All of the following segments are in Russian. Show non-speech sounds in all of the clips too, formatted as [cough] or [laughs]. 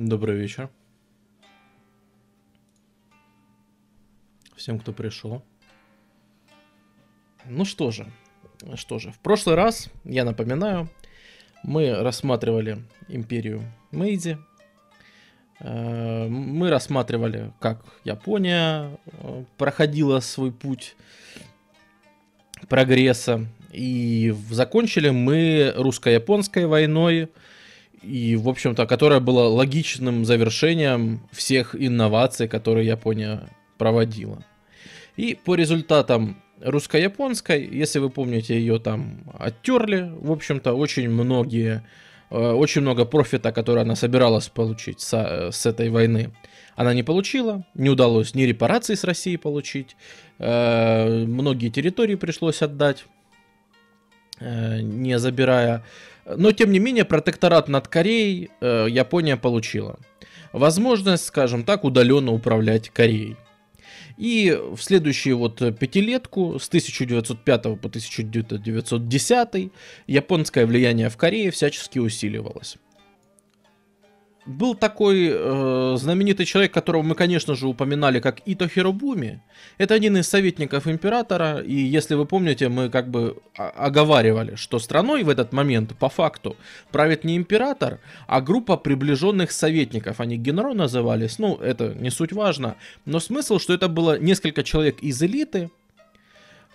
Добрый вечер. Всем, кто пришел. Ну что же, что же, в прошлый раз, я напоминаю, мы рассматривали империю Мэйди. Э, мы рассматривали, как Япония э, проходила свой путь прогресса. И закончили мы русско-японской войной, и, в общем-то, которая была логичным завершением всех инноваций, которые Япония проводила. И по результатам русско-японской, если вы помните, ее там оттерли, в общем-то, очень многие, э, очень много профита, который она собиралась получить с, э, с этой войны, она не получила, не удалось ни репарации с Россией получить, э, многие территории пришлось отдать, не забирая но, тем не менее, протекторат над Кореей э, Япония получила. Возможность, скажем так, удаленно управлять Кореей. И в следующую вот пятилетку, с 1905 по 1910, японское влияние в Корее всячески усиливалось был такой э, знаменитый человек, которого мы, конечно же, упоминали как Ито Хиробуми. Это один из советников императора, и если вы помните, мы как бы оговаривали, что страной в этот момент по факту правит не император, а группа приближенных советников. Они генерал назывались, ну, это не суть важно, но смысл, что это было несколько человек из элиты,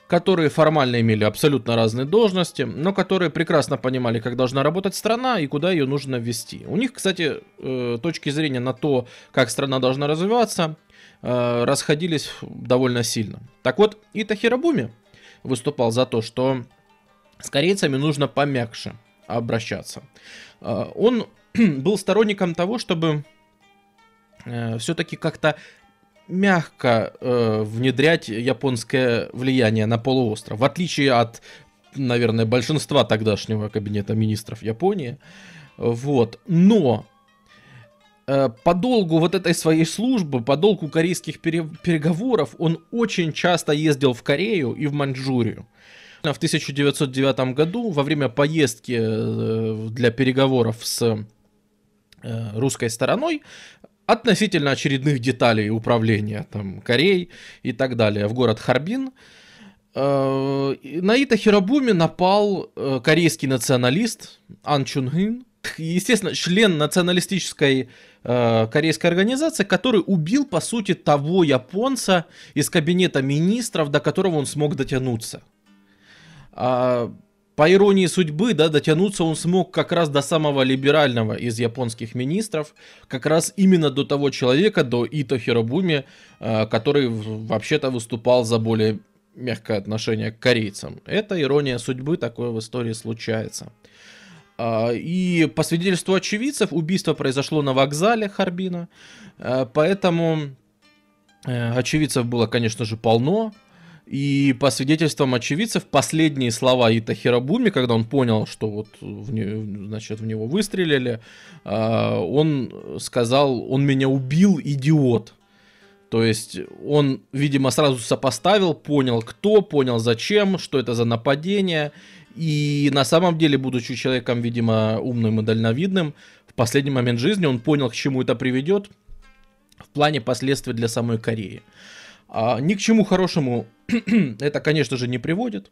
которые формально имели абсолютно разные должности, но которые прекрасно понимали, как должна работать страна и куда ее нужно ввести. У них, кстати, э, точки зрения на то, как страна должна развиваться, э, расходились довольно сильно. Так вот, Ита Хирабуми выступал за то, что с корейцами нужно помягче обращаться. Э, он [clears throat] был сторонником того, чтобы все-таки как-то мягко э, внедрять японское влияние на полуостров, в отличие от, наверное, большинства тогдашнего кабинета министров Японии. Вот. Но э, по долгу вот этой своей службы, по долгу корейских пере переговоров, он очень часто ездил в Корею и в Маньчжурию. В 1909 году, во время поездки э, для переговоров с э, русской стороной, относительно очередных деталей управления там, Кореей и так далее в город Харбин. Э, на Ита Хирабуми напал э, корейский националист Ан Чунгын, естественно, член националистической э, корейской организации, который убил, по сути, того японца из кабинета министров, до которого он смог дотянуться. А, по иронии судьбы, да, дотянуться он смог как раз до самого либерального из японских министров, как раз именно до того человека, до Ито Хиробуми, э, который вообще-то выступал за более мягкое отношение к корейцам. Это ирония судьбы, такое в истории случается. А, и по свидетельству очевидцев, убийство произошло на вокзале Харбина, э, поэтому э, очевидцев было, конечно же, полно, и по свидетельствам очевидцев, последние слова Ита Хирабуми, когда он понял, что вот в, не, значит, в него выстрелили, а, он сказал, он меня убил, идиот. То есть он, видимо, сразу сопоставил, понял кто, понял зачем, что это за нападение. И на самом деле, будучи человеком, видимо, умным и дальновидным, в последний момент жизни он понял, к чему это приведет в плане последствий для самой Кореи. А, ни к чему хорошему [clears throat] это, конечно же, не приводит,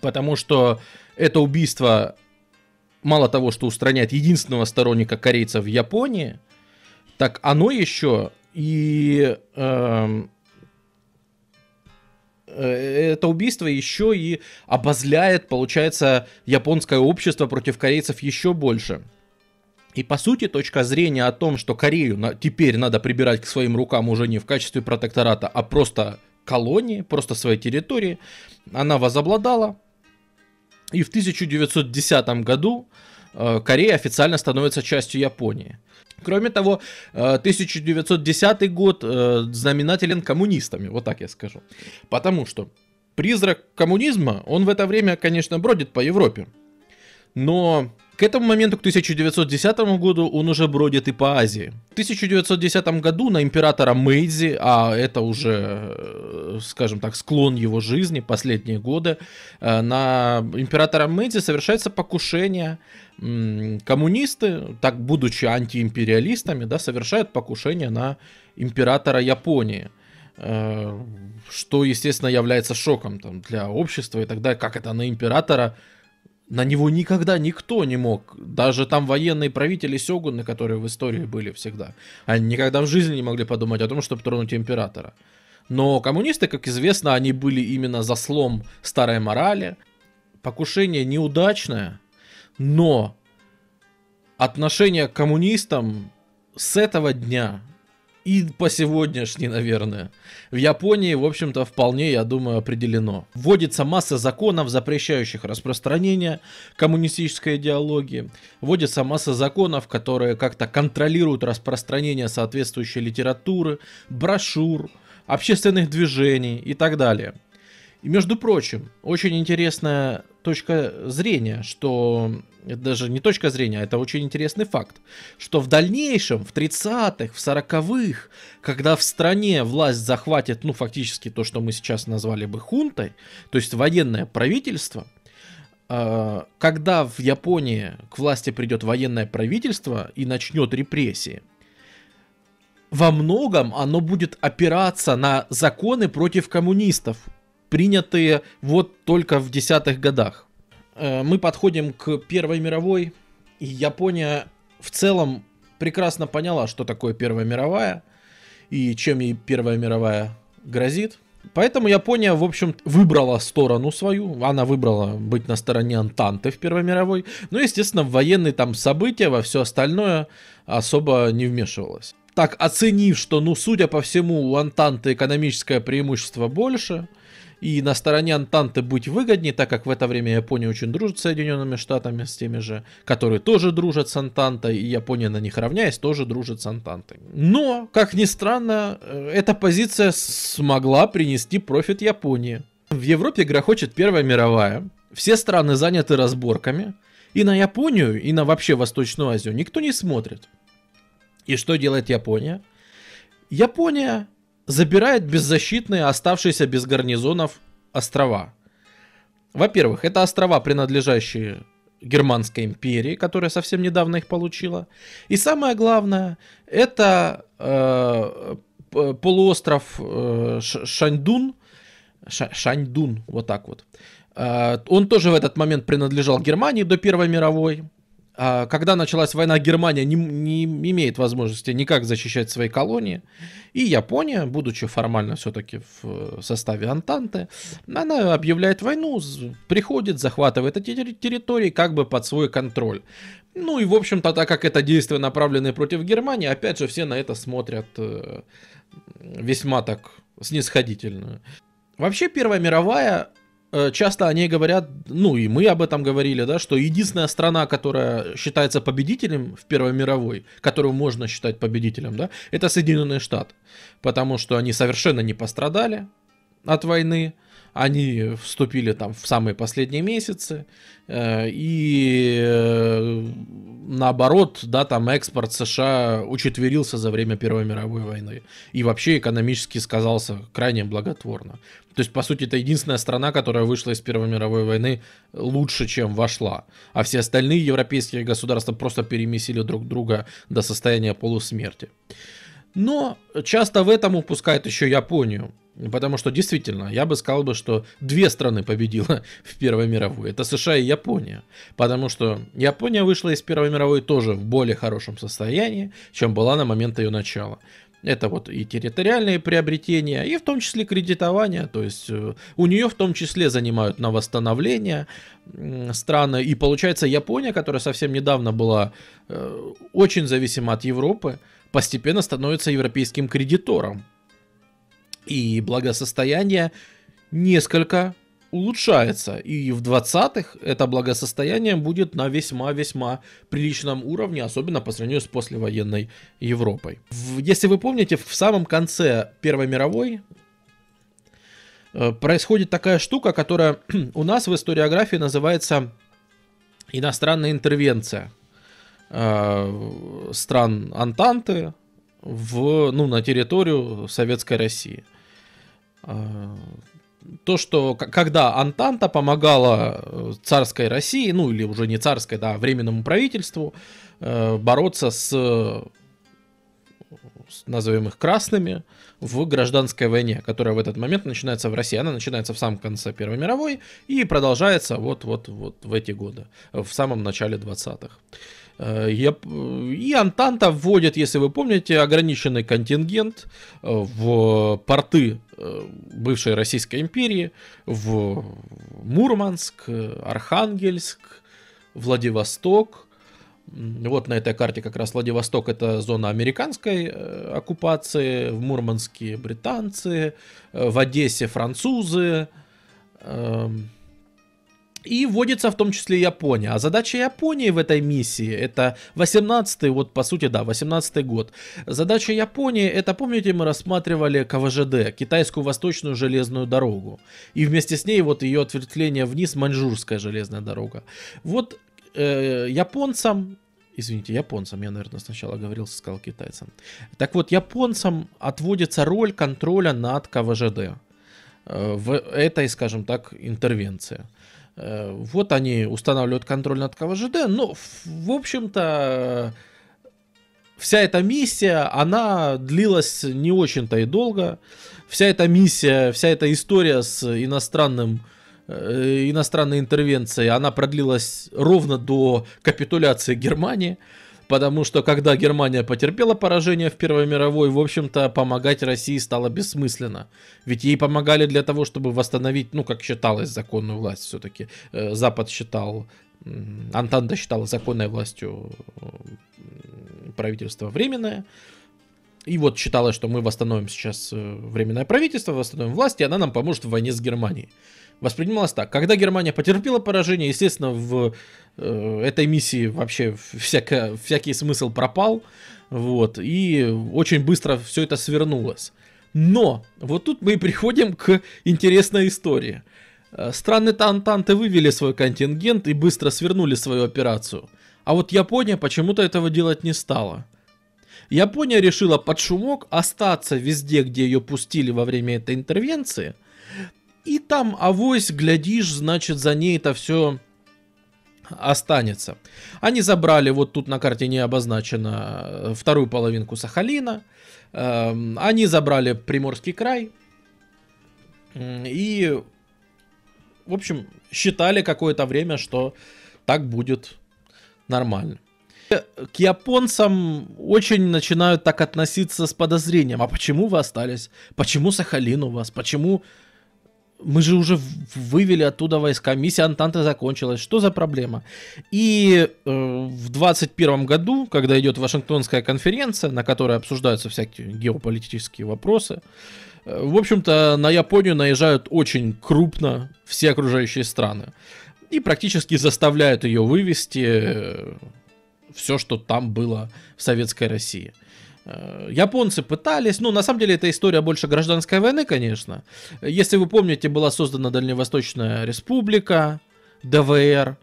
потому что это убийство мало того, что устраняет единственного сторонника корейцев в Японии, так оно еще и эм, э, это убийство еще и обозляет, получается, японское общество против корейцев еще больше. И по сути точка зрения о том, что Корею на, теперь надо прибирать к своим рукам уже не в качестве протектората, а просто колонии, просто своей территории, она возобладала. И в 1910 году э, Корея официально становится частью Японии. Кроме того, 1910 э, год э, знаменателен коммунистами, вот так я скажу. Потому что призрак коммунизма, он в это время, конечно, бродит по Европе. Но К этому моменту, к 1910 году, он уже бродит и по Азии. В 1910 году на императора Мэйдзи, а это уже, э, скажем так, склон его жизни, последние годы, э, на императора Мэйдзи совершается покушение. Коммунисты, так будучи антиимпериалистами, да, совершают покушение на императора Японии э, что, естественно, является шоком там, для общества и так далее. Как это на императора на него никогда никто не мог. Даже там военные правители сёгуны, которые в истории были всегда. Они никогда в жизни не могли подумать о том, чтобы тронуть императора. Но коммунисты, как известно, они были именно за слом старой морали. Покушение неудачное, но отношение к коммунистам с этого дня и по сегодняшней, наверное. В Японии, в общем-то, вполне, я думаю, определено. Вводится масса законов, запрещающих распространение коммунистической идеологии. Вводится масса законов, которые как-то контролируют распространение соответствующей литературы, брошюр, общественных движений и так далее. И между прочим, очень интересная точка зрения, что даже не точка зрения, а это очень интересный факт, что в дальнейшем, в 30-х, в 40-х, когда в стране власть захватит, ну, фактически то, что мы сейчас назвали бы хунтой, то есть военное правительство, а, когда в Японии к власти придет военное правительство и начнет репрессии, во многом оно будет опираться на законы против коммунистов, принятые вот только в десятых годах. Э, мы подходим к Первой мировой, и Япония в целом прекрасно поняла, что такое Первая мировая, и чем ей Первая мировая грозит. Поэтому Япония, в общем, выбрала сторону свою. Она выбрала быть на стороне Антанты в Первой мировой. Но, ну, естественно, в военные там события, во все остальное особо не вмешивалась. Так, оценив, что, ну, судя по всему, у Антанты экономическое преимущество больше – и на стороне Антанты быть выгоднее, так как в это время Япония очень дружит с Соединенными Штатами, с теми же, которые тоже дружат с Антантой, и Япония на них равняясь, тоже дружит с Антантой. Но, как ни странно, э, эта позиция смогла принести профит Японии. В Европе грохочет Первая мировая, все страны заняты разборками, и на Японию, и на вообще Восточную Азию никто не смотрит. И что делает Япония? Япония забирает беззащитные, оставшиеся без гарнизонов острова. Во-первых, это острова, принадлежащие Германской империи, которая совсем недавно их получила. И самое главное, это э, полуостров э, Шаньдун, Шаньдун, вот так вот. Э, он тоже в этот момент принадлежал Германии до Первой мировой. А, когда началась война, Германия не, не имеет возможности никак защищать свои колонии. И Япония, будучи формально все-таки в составе Антанты, она объявляет войну, приходит, захватывает эти территории как бы под свой контроль. Ну и, в общем-то, так как это действия направленные против Германии, опять же, все на это смотрят э, весьма так снисходительно. Вообще, Первая мировая Э, часто о ней говорят, ну и мы об этом говорили, да, что единственная страна, которая считается победителем в Первой мировой, которую можно считать победителем, да, это Соединенные Штаты. Потому что они совершенно не пострадали от войны, они вступили там в самые последние месяцы, э, и э, наоборот, да, там экспорт США учетверился за время Первой мировой войны. И вообще экономически сказался крайне благотворно. То есть, по сути, это единственная страна, которая вышла из Первой мировой войны лучше, чем вошла. А все остальные европейские государства просто перемесили друг друга до состояния полусмерти. Но часто в этом упускают еще Японию. Потому что действительно, я бы сказал бы, что две страны победила [laughs] в Первой мировой. Это США и Япония. Потому что Япония вышла из Первой мировой тоже в более хорошем состоянии, чем была на момент ее начала. Это вот и территориальные приобретения, и в том числе кредитование. То есть э, у нее в том числе занимают на восстановление страны. И получается Япония, которая совсем недавно была э, очень зависима от Европы, постепенно становится европейским кредитором. И благосостояние несколько улучшается. И в 20-х это благосостояние будет на весьма-весьма приличном уровне, особенно по сравнению с послевоенной Европой. Если вы помните, в самом конце Первой мировой э, происходит такая штука, которая [clears throat] у нас в историографии называется иностранная интервенция э, стран Антанты в, ну, на территорию Советской России. Э, то, что когда Антанта помогала э, царской России, ну или уже не царской, да, временному правительству бороться с, назовем их красными, в гражданской войне, которая в этот момент начинается в России. Она начинается в самом конце Первой мировой и продолжается вот-вот-вот в эти годы, в самом начале 20-х. Э, и Антанта вводит, если вы помните, ограниченный контингент э, в порты э, бывшей Российской империи, в Мурманск, Архангельск, Владивосток. Вот на этой карте как раз Владивосток это зона американской оккупации, в Мурманске британцы, в Одессе французы. И вводится в том числе Япония. А задача Японии в этой миссии, это 18-й, вот по сути, да, 18-й год. Задача Японии, это, помните, мы рассматривали КВЖД, Китайскую Восточную Железную Дорогу. И вместе с ней вот ее ответвление вниз, Маньчжурская Железная Дорога. Вот э, японцам Извините, японцам, я, наверное, сначала говорил, сказал китайцам. Так вот, японцам отводится роль контроля над КВЖД э, в этой, скажем так, интервенции. Э, вот они устанавливают контроль над КВЖД, но, в общем-то, вся эта миссия, она длилась не очень-то и долго. Вся эта миссия, вся эта история с иностранным э, иностранной интервенцией, она продлилась ровно до капитуляции Германии потому что когда Германия потерпела поражение в Первой мировой, в общем-то, помогать России стало бессмысленно. Ведь ей помогали для того, чтобы восстановить, ну, как считалось, законную власть все-таки. Э, Запад считал, Антанта считала законной властью правительство временное. И вот считалось, что мы восстановим сейчас э, временное правительство, восстановим власть, и она нам поможет в войне с Германией воспринималось так. Когда Германия потерпела поражение, естественно, в э, этой миссии вообще всяко, всякий смысл пропал. Вот, и очень быстро все это свернулось. Но вот тут мы и приходим к интересной истории. Э, страны Тантанты вывели свой контингент и быстро свернули свою операцию. А вот Япония почему-то этого делать не стала. Япония решила под шумок остаться везде, где ее пустили во время этой интервенции – и там авось, глядишь, значит, за ней это все останется. Они забрали, вот тут на карте не обозначено, э, вторую половинку Сахалина. Эм, они забрали Приморский край. И, в общем, считали какое-то время, что так будет нормально. К японцам очень начинают так относиться с подозрением. А почему вы остались? Почему Сахалин у вас? Почему мы же уже вывели оттуда войска, миссия Антанты закончилась, что за проблема? И э, в 21 году, когда идет Вашингтонская конференция, на которой обсуждаются всякие геополитические вопросы, э, в общем-то на Японию наезжают очень крупно все окружающие страны. И практически заставляют ее вывести э, все, что там было в Советской России. Э, японцы пытались, ну, на самом деле, эта история больше гражданской войны, конечно. Если вы помните, была создана Дальневосточная Республика, ДВР.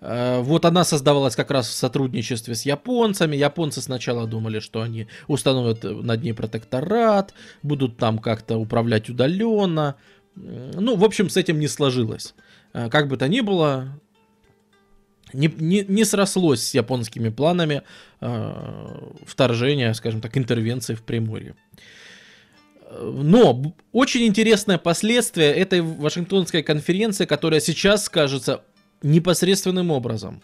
Э, вот она создавалась как раз в сотрудничестве с японцами. Японцы сначала думали, что они установят над ней протекторат, будут там как-то управлять удаленно. Ну, в общем, с этим не сложилось. Э, как бы то ни было, не, не, не срослось с японскими планами э, вторжения, скажем так, интервенции в Приморье. Но очень интересное последствие этой Вашингтонской конференции, которая сейчас скажется непосредственным образом.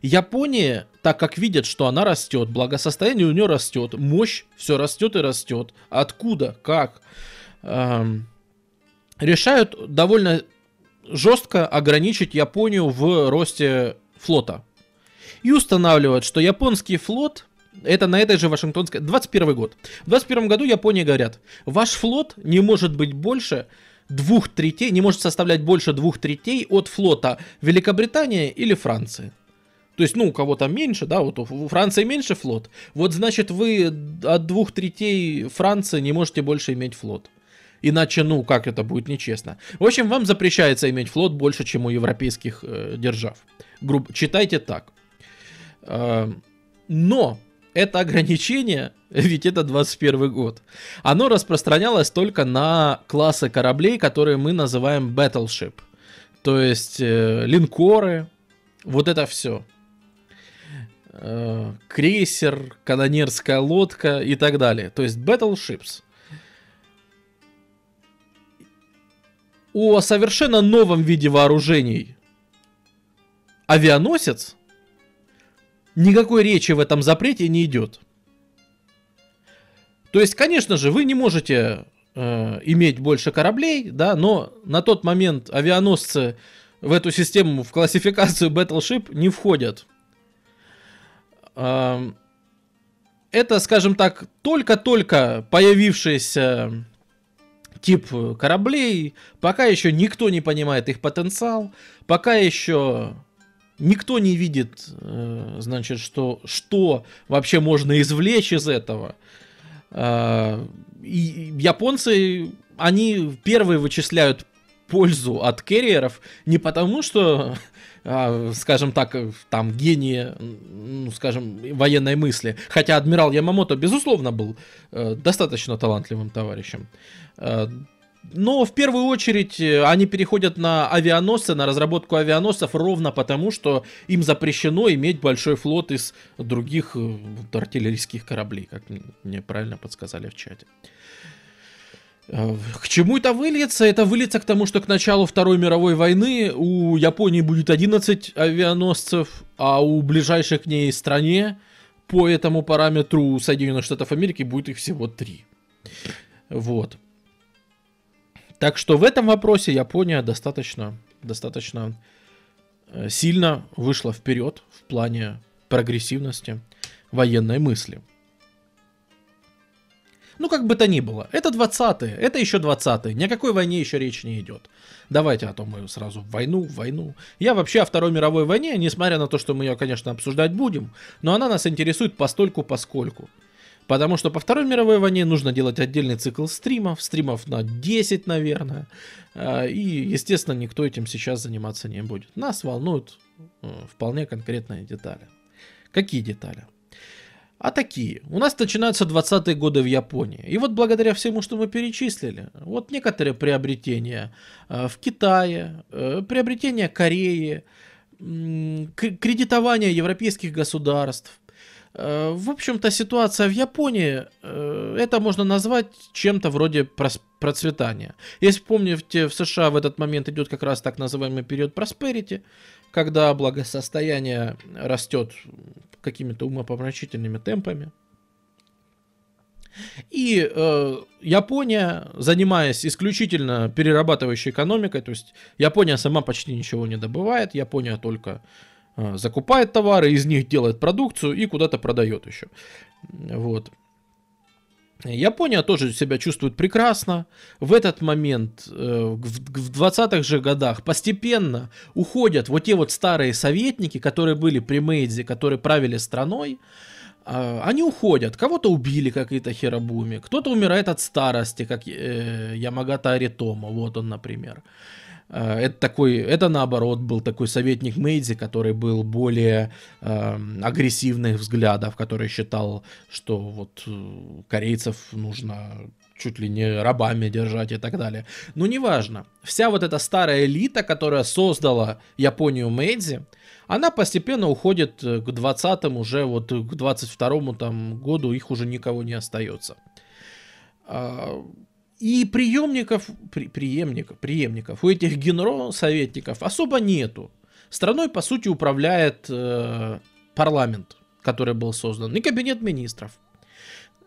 Япония, так как видят, что она растет, благосостояние у нее растет, мощь все растет и растет. Откуда? Как? Эм, решают довольно жестко ограничить Японию в росте флота. И устанавливают, что японский флот, это на этой же Вашингтонской, 21 год. В 21 году Японии говорят, ваш флот не может быть больше двух третей, не может составлять больше двух третей от флота Великобритании или Франции. То есть, ну, у кого-то меньше, да, вот у Франции меньше флот. Вот, значит, вы от двух третей Франции не можете больше иметь флот. Иначе, ну, как это будет нечестно. В общем, вам запрещается иметь флот больше, чем у европейских э, держав. Грубо, читайте так. Э, но это ограничение, [laughs] ведь это 21 год, оно распространялось только на классы кораблей, которые мы называем battleship. То есть э, линкоры, вот это все. Э, крейсер, канонерская лодка и так далее. То есть battleships. О совершенно новом виде вооружений авианосец никакой речи в этом запрете не идет. То есть, конечно же, вы не можете э, иметь больше кораблей, да, но на тот момент авианосцы в эту систему, в классификацию Battleship не входят. Э, это, скажем так, только-только появившийся тип кораблей, пока еще никто не понимает их потенциал, пока еще никто не видит, э, значит, что, что вообще можно извлечь из этого. Э, и японцы, они первые вычисляют пользу от керриеров не потому, что, э, скажем так, там гении, ну, скажем, военной мысли. Хотя адмирал Ямамото, безусловно, был достаточно талантливым товарищем. Но в первую очередь э, они переходят на авианосцы, на разработку авианосцев ровно потому, что им запрещено иметь большой флот из других э, вот, артиллерийских кораблей, как мне правильно подсказали в чате. Э, к чему это выльется? Это выльется к тому, что к началу Второй мировой войны у Японии будет 11 авианосцев, а у ближайшей к ней стране по этому параметру Соединенных Штатов Америки будет их всего 3. Вот. Так что в этом вопросе Япония достаточно, достаточно э, сильно вышла вперед в плане прогрессивности военной мысли. Ну, как бы то ни было, это 20-е, это еще 20-е, ни о какой войне еще речь не идет. Давайте, а то мы сразу в войну, в войну. Я вообще о Второй мировой войне, несмотря на то, что мы ее, конечно, обсуждать будем, но она нас интересует постольку поскольку. Потому что по Второй мировой войне нужно делать отдельный цикл стримов, стримов на 10, наверное. А, и, естественно, никто этим сейчас заниматься не будет. Нас волнуют э, вполне конкретные детали. Какие детали? А такие. У нас начинаются 20-е годы в Японии. И вот благодаря всему, что мы перечислили, вот некоторые приобретения э, в Китае, э, приобретения Кореи, кредитование европейских государств, Э, в общем-то, ситуация в Японии, это можно назвать чем-то вроде процветания. Если помните, в США в этот момент идет как раз так называемый период prosperity, когда благосостояние растет какими-то умопомрачительными темпами. И э, Япония, занимаясь исключительно перерабатывающей экономикой, то есть Япония сама почти ничего не добывает, Япония только а, закупает товары, из них делает продукцию и куда-то продает еще. Вот. Япония тоже себя чувствует прекрасно. В этот момент, э, в 20-х же годах, постепенно уходят вот те вот старые советники, которые были при Мэйдзе, которые правили страной. А, они уходят. Кого-то убили, какие-то Херабуми. Кто-то умирает от старости, как э, Ямагата Аритома. Вот он, например. Это такой, это наоборот был такой советник Мейдзи, который был более э, агрессивных взглядов, который считал, что вот э, корейцев нужно чуть ли не рабами держать и так далее. Но неважно. Вся вот эта старая элита, которая создала Японию Мэйдзи, она постепенно уходит э, к 20-м, уже вот к 22-му там году их уже никого не остается. И приемников, при, преемников, преемников у этих генерал-советников особо нету. Страной, по сути, управляет э, парламент, который был создан, и кабинет министров.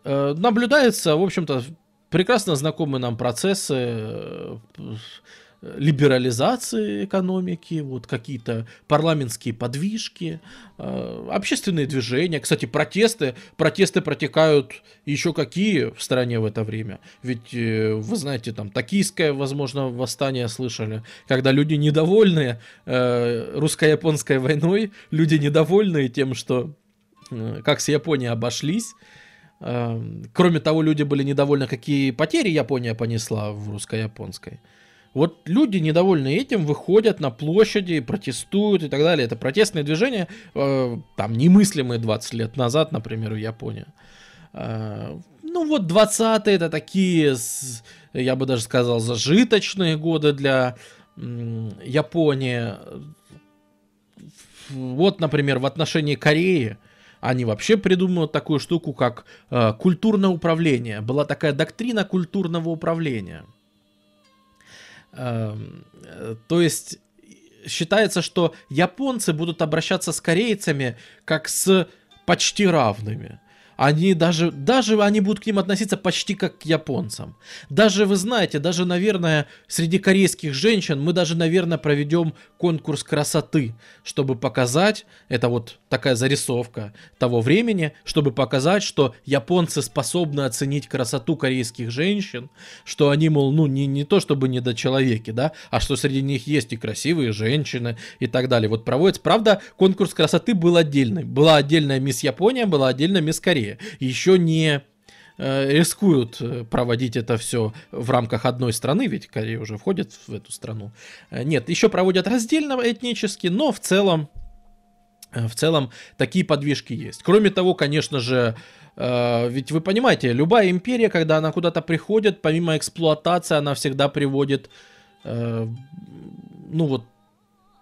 Э, наблюдается, в общем-то, прекрасно знакомые нам процессы э, либерализации экономики, вот какие-то парламентские подвижки, э, общественные движения. Кстати, протесты, протесты протекают еще какие в стране в это время. Ведь, э, вы знаете, там токийское, возможно, восстание слышали, когда люди недовольны э, русско-японской войной, люди недовольны тем, что как с Японией обошлись, кроме того, люди были недовольны, какие потери Япония понесла в русско-японской. Вот люди, недовольны этим, выходят на площади, протестуют и так далее. Это протестные движения, э, там, немыслимые 20 лет назад, например, в Японии. Э, ну вот 20-е это такие, я бы даже сказал, зажиточные годы для Японии. Вот, например, в отношении Кореи они вообще придумывают такую штуку, как э, культурное управление. Была такая доктрина культурного управления. Э, то есть считается, что японцы будут обращаться с корейцами как с почти равными. Они даже, даже они будут к ним относиться почти как к японцам. Даже, вы знаете, даже, наверное, среди корейских женщин мы даже, наверное, проведем конкурс красоты, чтобы показать, это вот такая зарисовка того времени, чтобы показать, что японцы способны оценить красоту корейских женщин, что они, мол, ну, не, не то чтобы не до человеки, да, а что среди них есть и красивые женщины и так далее. Вот проводится, правда, конкурс красоты был отдельный. Была отдельная мисс Япония, была отдельная мисс Корея. Еще не э, рискуют э, проводить это все в рамках одной страны, ведь Корея уже входит в эту страну. Э, нет, еще проводят раздельно этнически, но в целом, в целом такие подвижки есть. Кроме того, конечно же, ведь вы понимаете, любая империя, когда она куда-то приходит, помимо эксплуатации, она всегда приводит, ну вот,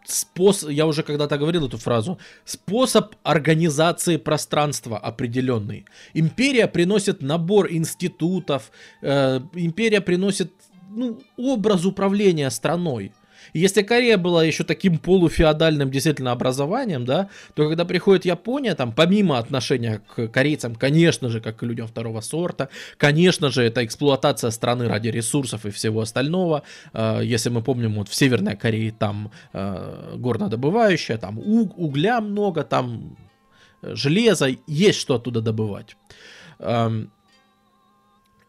способ, я уже когда-то говорил эту фразу, способ организации пространства определенный. Империя приносит набор институтов, э, империя приносит ну, образ управления страной. Если Корея была еще таким полуфеодальным действительно образованием, да, то когда приходит Япония, там, помимо отношения к корейцам, конечно же, как к людям второго сорта, конечно же, это эксплуатация страны ради ресурсов и всего остального. Э, если мы помним, вот в Северной Корее там э, горнодобывающая, там угля много, там железо, есть что оттуда добывать. Эм,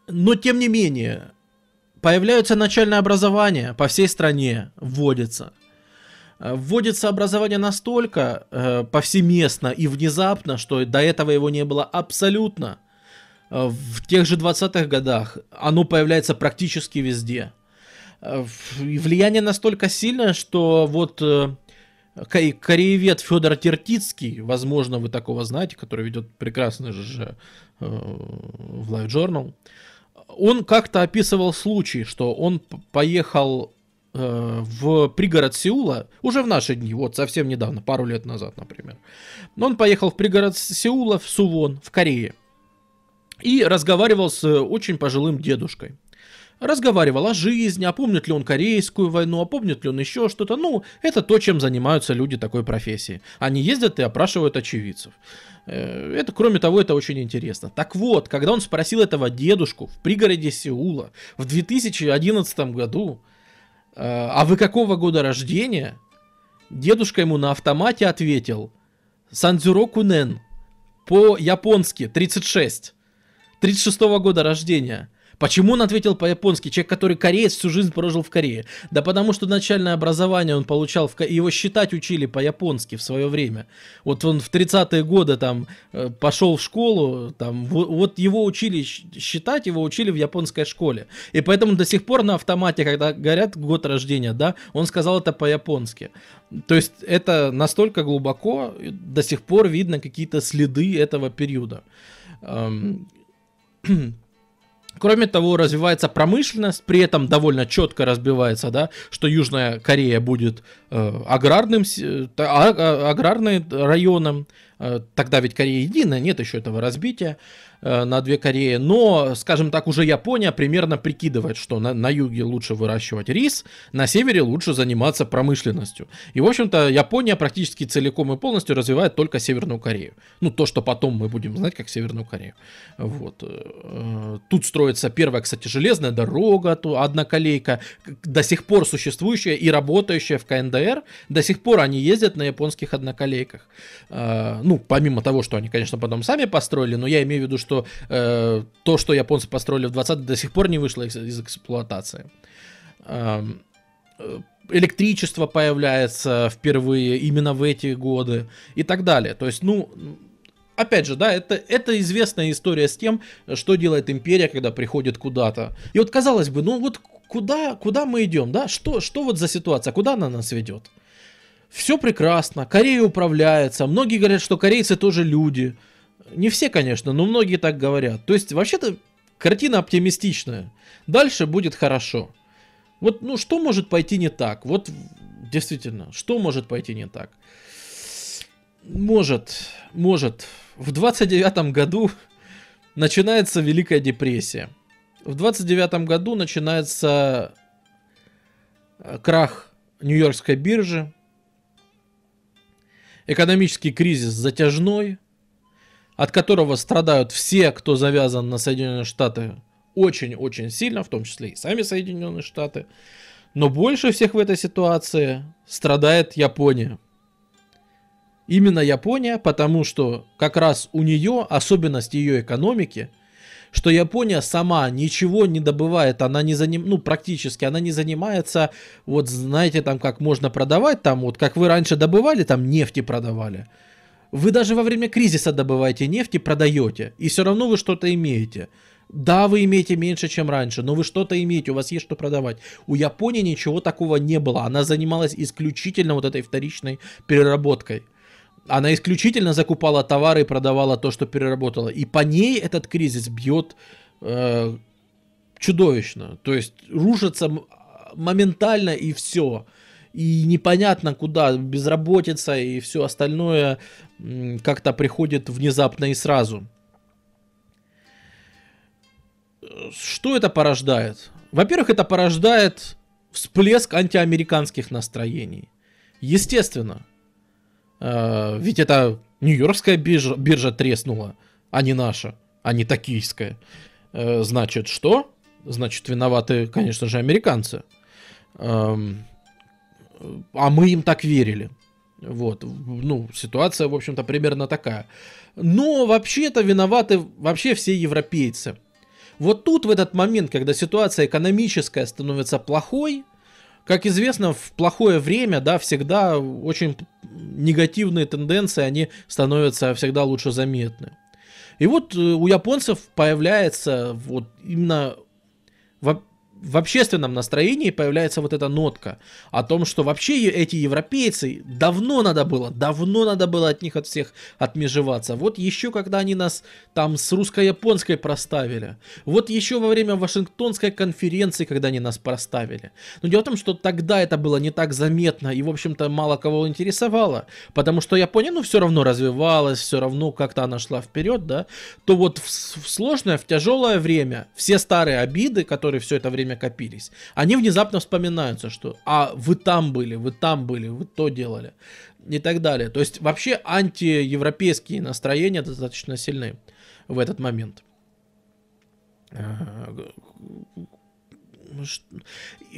но, тем не менее, Появляются начальное образование по всей стране, вводится. Э, вводится образование настолько э, повсеместно и внезапно, что до этого его не было абсолютно. Э, в тех же 20-х годах оно появляется практически везде. Э, и влияние настолько сильное, что вот кореевед Федор Тертицкий, возможно, вы такого знаете, который ведет прекрасный же э, в Live Journal, он как-то описывал случай, что он поехал э, в пригород Сеула, уже в наши дни, вот совсем недавно, пару лет назад, например. Он поехал в пригород Сеула, в Сувон, в Корее, и разговаривал с очень пожилым дедушкой. Разговаривал о жизни, а помнит ли он Корейскую войну, а помнит ли он еще что-то. Ну, это то, чем занимаются люди такой профессии. Они ездят и опрашивают очевидцев. Э, это, кроме того, это очень интересно. Так вот, когда он спросил этого дедушку в пригороде Сеула в 2011 году, э, а вы какого года рождения? Дедушка ему на автомате ответил, Сандзюро Кунен, по-японски 36, 36 -го года рождения. Почему он ответил по-японски? Человек, который кореец, всю жизнь прожил в Корее. Да потому что начальное образование он получал, в... его считать учили по-японски в свое время. Вот он в 30-е годы там э, пошел в школу, там, вот его учили считать, его учили в японской школе. И поэтому до сих пор на автомате, когда говорят год рождения, да, он сказал это по-японски. То есть это настолько глубоко, до сих пор видно какие-то следы этого периода. [clears throat] Кроме того, развивается промышленность, при этом довольно четко разбивается, да, что Южная Корея будет э, аграрным, э, а, а, аграрным районом, э, тогда ведь Корея единая, нет еще этого разбития. Э, на две Кореи. Но, скажем так, уже Япония примерно прикидывает, что на, на юге лучше выращивать рис, на севере лучше заниматься промышленностью. И, в общем-то, Япония практически целиком и полностью развивает только Северную Корею. Ну, то, что потом мы будем знать как Северную Корею. Вот. Э, тут строится первая, кстати, железная дорога, одна колейка, до сих пор существующая и работающая в КНДР. До сих пор они ездят на японских одноколейках. Э, ну, помимо того, что они, конечно, потом сами построили, но я имею в виду, что что э, то, что японцы построили в 20 до сих пор не вышло из, из эксплуатации. Э, электричество появляется впервые именно в эти годы и так далее. То есть, ну, опять же, да, это, это известная история с тем, что делает империя, когда приходит куда-то. И вот казалось бы, ну вот куда, куда мы идем, да? Что, что вот за ситуация, куда она нас ведет? Все прекрасно, Корея управляется, многие говорят, что корейцы тоже люди. Не все, конечно, но многие так говорят. То есть, вообще-то, картина оптимистичная. Дальше будет хорошо. Вот, ну, что может пойти не так? Вот, действительно, что может пойти не так? Может, может. В 29 году начинается Великая депрессия. В 29 году начинается э, крах Нью-Йоркской биржи, экономический кризис затяжной, от которого страдают все, кто завязан на Соединенные Штаты очень-очень сильно, в том числе и сами Соединенные Штаты. Но больше всех в этой ситуации страдает Япония. Именно Япония, потому что как раз у нее особенность ее экономики, что Япония сама ничего не добывает, она не заним, ну практически, она не занимается, вот знаете там как можно продавать, там вот как вы раньше добывали, там нефти продавали. Вы даже во время кризиса добываете нефть и продаете, и все равно вы что-то имеете. Да, вы имеете меньше, чем раньше, но вы что-то имеете, у вас есть что продавать. У Японии ничего такого не было. Она занималась исключительно вот этой вторичной переработкой. Она исключительно закупала товары и продавала то, что переработала. И по ней этот кризис бьет э, чудовищно. То есть рушится моментально и все. И непонятно куда, безработица и все остальное как-то приходит внезапно и сразу. Что это порождает? Во-первых, это порождает всплеск антиамериканских настроений. Естественно, Э, ведь это Нью-Йоркская биржа, биржа треснула, а не наша, а не токийская. Э, значит, что? Значит, виноваты, конечно же, американцы. Эм, а мы им так верили. Вот, ну, ситуация, в общем-то, примерно такая. Но вообще-то виноваты вообще все европейцы. Вот тут, в этот момент, когда ситуация экономическая становится плохой, как известно, в плохое время, да, всегда очень негативные тенденции, они становятся всегда лучше заметны. И вот э, у японцев появляется вот именно в общественном настроении появляется вот эта нотка о том, что вообще эти европейцы давно надо было, давно надо было от них от всех отмежеваться. Вот еще когда они нас там с русско-японской проставили. Вот еще во время Вашингтонской конференции, когда они нас проставили. Но дело в том, что тогда это было не так заметно и, в общем-то, мало кого интересовало. Потому что Япония, ну, все равно развивалась, все равно как-то она шла вперед, да. То вот в, в сложное, в тяжелое время все старые обиды, которые все это время время копились. Они внезапно вспоминаются, что «а вы там были, вы там были, вы то делали» и так далее. То есть вообще антиевропейские настроения достаточно сильны в этот момент.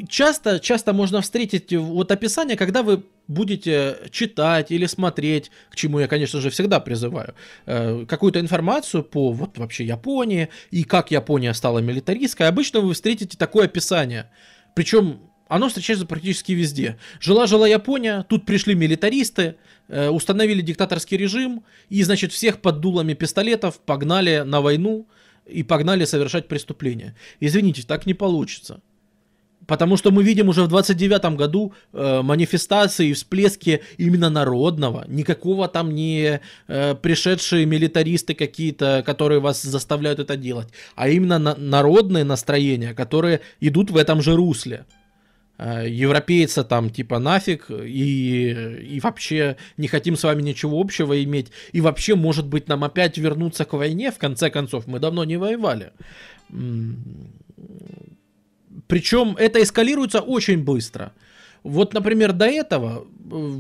Часто, часто можно встретить вот описание, когда вы будете читать или смотреть, к чему я, конечно же, всегда призываю, э, какую-то информацию по вот вообще Японии и как Япония стала милитаристской, обычно вы встретите такое описание. Причем оно встречается практически везде. Жила-жила Япония, тут пришли милитаристы, э, установили диктаторский режим, и, значит, всех под дулами пистолетов погнали на войну и погнали совершать преступления. Извините, так не получится. Потому что мы видим уже в 29 году э, манифестации и всплески именно народного. Никакого там не э, пришедшие милитаристы какие-то, которые вас заставляют это делать. А именно на- народные настроения, которые идут в этом же русле. Э, европейца там типа нафиг и, и вообще не хотим с вами ничего общего иметь. И вообще, может быть, нам опять вернуться к войне, в конце концов. Мы давно не воевали причем это эскалируется очень быстро. Вот, например, до этого, э,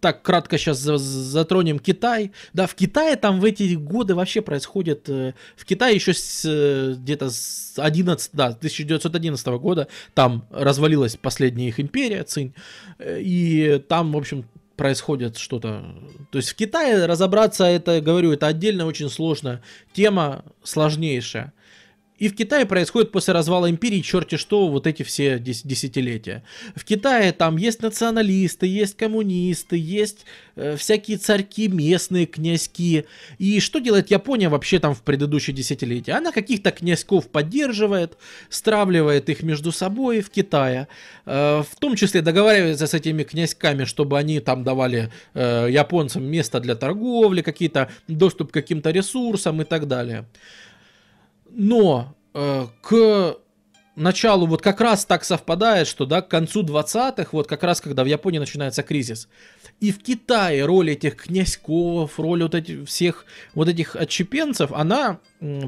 так кратко сейчас затронем Китай. Да, в Китае там в эти годы вообще происходит, э, в Китае еще э, где-то с 11, да, 1911 года там развалилась последняя их империя, Цинь, и там, в общем, происходит что-то. То есть в Китае разобраться, это, говорю, это отдельно очень сложная тема, сложнейшая. И в Китае происходит после развала империи черти что вот эти все десятилетия. В Китае там есть националисты, есть коммунисты, есть э, всякие царьки местные, князьки. И что делает Япония вообще там в предыдущие десятилетия? Она каких-то князьков поддерживает, стравливает их между собой в Китае. Э, в том числе договаривается с этими князьками, чтобы они там давали э, японцам место для торговли, какие-то доступ к каким-то ресурсам и так далее. Но э, к началу вот как раз так совпадает, что да, к концу 20-х, вот как раз когда в Японии начинается кризис. И в Китае роль этих князьков, роль вот этих всех вот этих отчепенцев, она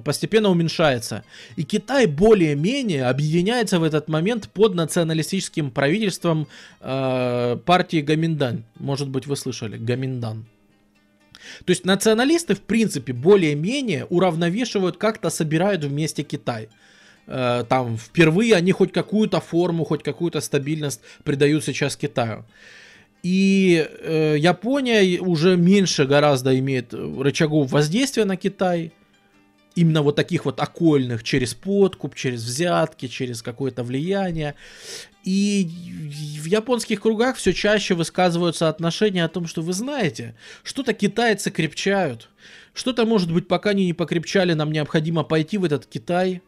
постепенно уменьшается. И Китай более-менее объединяется в этот момент под националистическим правительством э, партии Гаминдан. Может быть, вы слышали, Гаминдан. То есть националисты, в принципе, более-менее уравновешивают, как-то собирают вместе Китай. Э, там впервые они хоть какую-то форму, хоть какую-то стабильность придают сейчас Китаю. И э, Япония уже меньше гораздо имеет рычагов воздействия на Китай именно вот таких вот окольных, через подкуп, через взятки, через какое-то влияние. И в японских кругах все чаще высказываются отношения о том, что вы знаете, что-то китайцы крепчают, что-то, может быть, пока они не покрепчали, нам необходимо пойти в этот Китай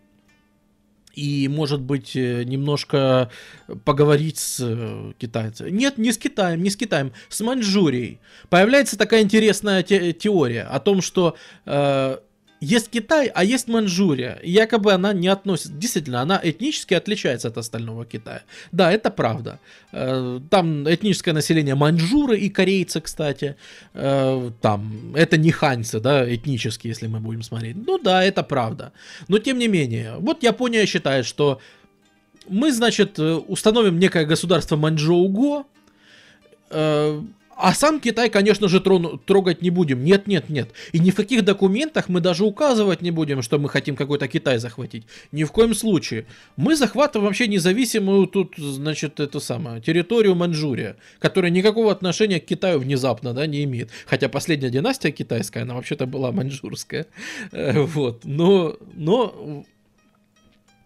и, может быть, э, немножко поговорить с э, китайцами. Нет, не с Китаем, не с Китаем, с Маньчжурией. Появляется такая интересная те- теория о том, что э, есть Китай, а есть Манчжурия. И якобы она не относится... Действительно, она этнически отличается от остального Китая. Да, это правда. Э, там этническое население маньчжуры и корейцы, кстати. Э, там, это не ханьцы, да, этнически, если мы будем смотреть. Ну да, это правда. Но тем не менее, вот Япония считает, что мы, значит, э, установим некое государство Маньчжоуго, а сам Китай, конечно же, трон, трогать не будем. Нет, нет, нет. И ни в каких документах мы даже указывать не будем, что мы хотим какой-то Китай захватить. Ни в коем случае. Мы захватываем вообще независимую тут, значит, эту самую территорию Маньчжурия, которая никакого отношения к Китаю внезапно, да, не имеет. Хотя последняя династия китайская, она вообще-то была маньчжурская. Э, вот. Но, но,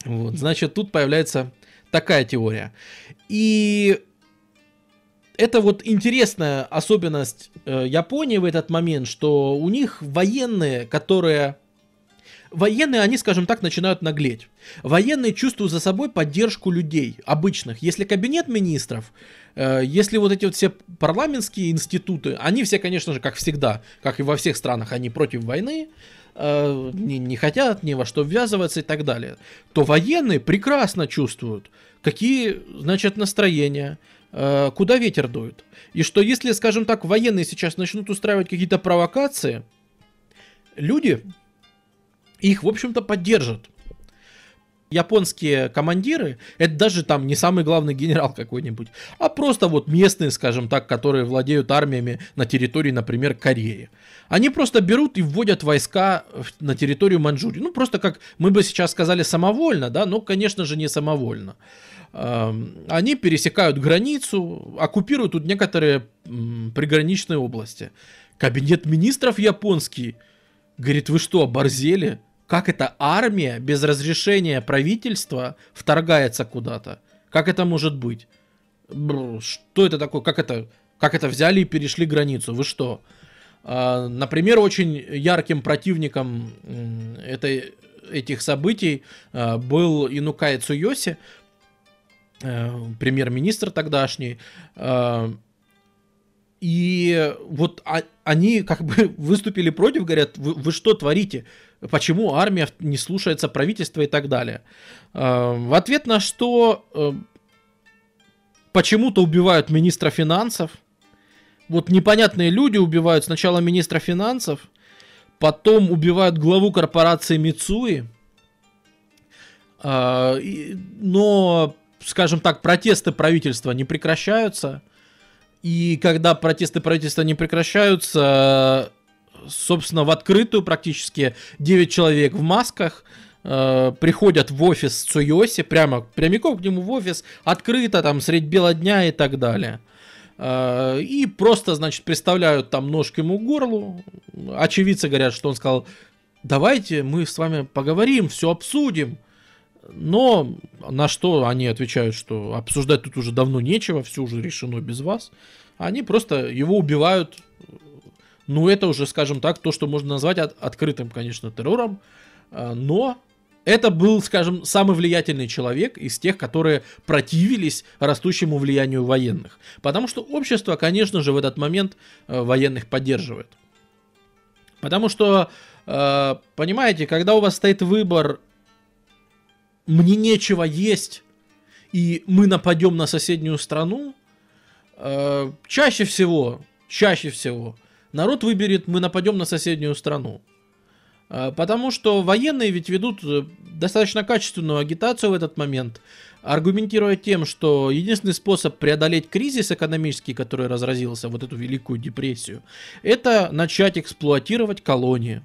вот, значит, тут появляется такая теория. И это вот интересная особенность э, Японии в этот момент, что у них военные, которые... Военные, они, скажем так, начинают наглеть. Военные чувствуют за собой поддержку людей, обычных. Если кабинет министров, э, если вот эти вот все парламентские институты, они все, конечно же, как всегда, как и во всех странах, они против войны, э, не, не хотят ни во что ввязываться и так далее, то военные прекрасно чувствуют, какие, значит, настроения, куда ветер дует. И что если, скажем так, военные сейчас начнут устраивать какие-то провокации, люди их, в общем-то, поддержат. Японские командиры, это даже там не самый главный генерал какой-нибудь, а просто вот местные, скажем так, которые владеют армиями на территории, например, Кореи. Они просто берут и вводят войска на территорию Манчжурии. Ну, просто как мы бы сейчас сказали самовольно, да, но, конечно же, не самовольно они пересекают границу, оккупируют тут некоторые приграничные области. Кабинет министров японский говорит, вы что, оборзели? Как это армия без разрешения правительства вторгается куда-то? Как это может быть? Что это такое? Как это, как это взяли и перешли границу? Вы что? А, например, очень ярким противником этой, этих событий а, был Инукай Цуйоси, премьер-министр тогдашний. Э, и вот а, они как бы [laughs] выступили против, говорят, вы, вы что творите? Почему армия не слушается правительства и так далее? Э, в ответ на что почему-то убивают министра финансов. Вот непонятные люди убивают сначала министра финансов, потом убивают главу корпорации Мицуи. Но скажем так, протесты правительства не прекращаются. И когда протесты правительства не прекращаются, собственно, в открытую практически 9 человек в масках э, приходят в офис Цуйоси, прямо прямиком к нему в офис, открыто, там, средь бела дня и так далее. Э, и просто, значит, представляют там ему к горлу. Очевидцы говорят, что он сказал давайте мы с вами поговорим, все обсудим. Но на что они отвечают, что обсуждать тут уже давно нечего, все уже решено без вас. Они просто его убивают. Ну, это уже, скажем так, то, что можно назвать от, открытым, конечно, террором. А, но это был, скажем, самый влиятельный человек из тех, которые противились растущему влиянию военных. Потому что общество, конечно же, в этот момент э, военных поддерживает. Потому что, э, понимаете, когда у вас стоит выбор мне нечего есть, и мы нападем на соседнюю страну, э, чаще всего, чаще всего, народ выберет, мы нападем на соседнюю страну. Э, потому что военные ведь ведут э, достаточно качественную агитацию в этот момент, аргументируя тем, что единственный способ преодолеть кризис экономический, который разразился, вот эту великую депрессию, это начать эксплуатировать колонии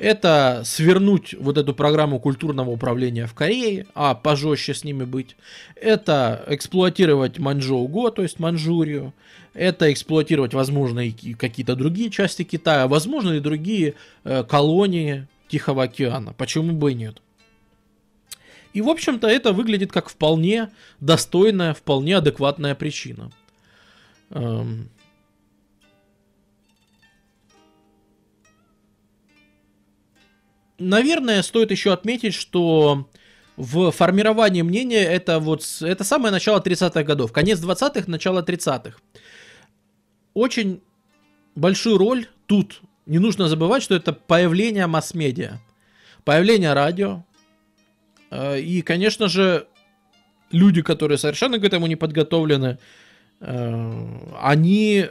это свернуть вот эту программу культурного управления в Корее, а пожестче с ними быть. Это эксплуатировать Манчжоу-Го, то есть Манчжурию. Это эксплуатировать, возможно, и какие-то другие части Китая, возможно, и другие э, колонии Тихого океана. Почему бы и нет? И, в общем-то, это выглядит как вполне достойная, вполне адекватная причина. Эм, наверное, стоит еще отметить, что в формировании мнения это вот это самое начало 30-х годов, конец 20-х, начало 30-х. Очень большую роль тут не нужно забывать, что это появление масс-медиа, появление радио. Э, и, конечно же, люди, которые совершенно к этому не подготовлены, э, они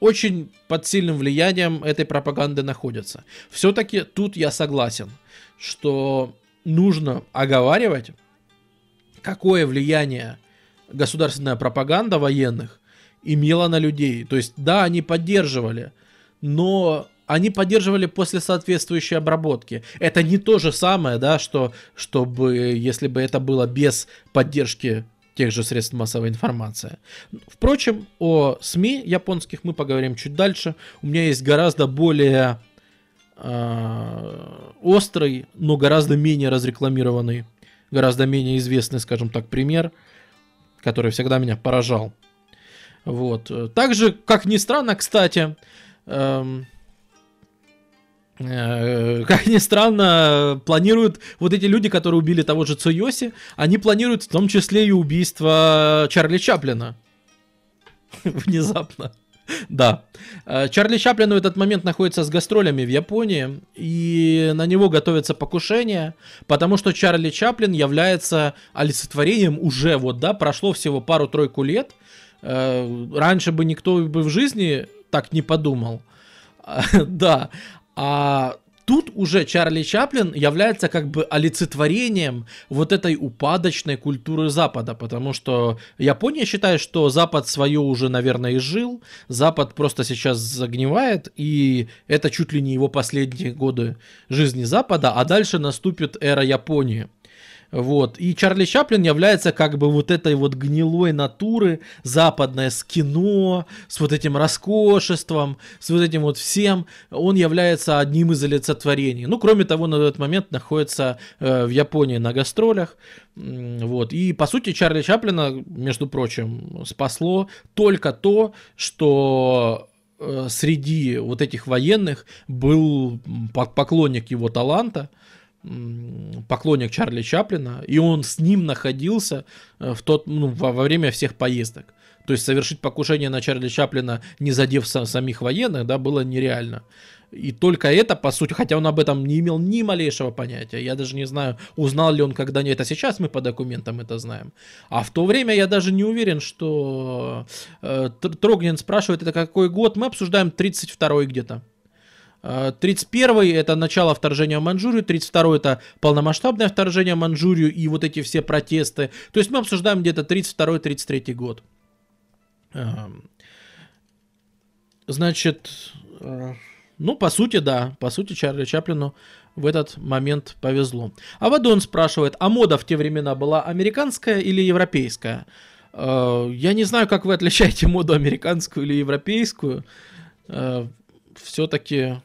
очень под сильным влиянием этой пропаганды находятся. Все-таки тут я согласен, что нужно оговаривать, какое влияние государственная пропаганда военных имела на людей. То есть, да, они поддерживали, но они поддерживали после соответствующей обработки. Это не то же самое, да, что чтобы, если бы это было без поддержки тех же средств массовой информации. Впрочем, о СМИ японских мы поговорим чуть дальше. У меня есть гораздо более э, острый, но гораздо менее разрекламированный, гораздо менее известный, скажем так, пример, который всегда меня поражал. Вот. Также, как ни странно, кстати, Э, [laughs] как ни странно, планируют вот эти люди, которые убили того же Цуйоси, они планируют в том числе и убийство Чарли Чаплина. [laughs] Внезапно. Да. Э, Чарли Чаплин в этот момент находится с гастролями в Японии, и на него готовится покушение, потому что Чарли Чаплин является олицетворением уже, вот, да, прошло всего пару-тройку лет. Э, раньше бы никто бы в жизни так не подумал. [laughs] Да, а тут уже Чарли Чаплин является как бы олицетворением вот этой упадочной культуры Запада, потому что Япония считает, что Запад свое уже, наверное, изжил, Запад просто сейчас загнивает, и это чуть ли не его последние годы жизни Запада, а дальше наступит эра Японии. Вот. И Чарли Чаплин является как бы вот этой вот гнилой натуры, западное с кино, с вот этим роскошеством, с вот этим вот всем. Он является одним из олицетворений. Ну, кроме того, на этот момент находится э, в Японии на гастролях. Вот. И, по сути, Чарли Чаплина, между прочим, спасло только то, что э, среди вот этих военных был поклонник его таланта, поклонник Чарли Чаплина, и он с ним находился э, в тот, ну, во, во время всех поездок. То есть совершить покушение на Чарли Чаплина, не задев сам, самих военных, да, было нереально. И только это, по сути, хотя он об этом не имел ни малейшего понятия. Я даже не знаю, узнал ли он когда-нибудь. Это сейчас мы по документам это знаем. А в то время я даже не уверен, что... Э, Трогнин спрашивает, это какой год? Мы обсуждаем 32-й где-то. 31-й это начало вторжения в Манчжурию, 32-й это полномасштабное вторжение в Манчжурию и вот эти все протесты. То есть мы обсуждаем где-то 32-33 год. Эм, значит, э, ну, по сути, да, по сути, Чарли Чаплину в этот момент повезло. Авадон спрашивает, а мода в те времена была американская или европейская? Э, я не знаю, как вы отличаете моду американскую или европейскую. Э, Все-таки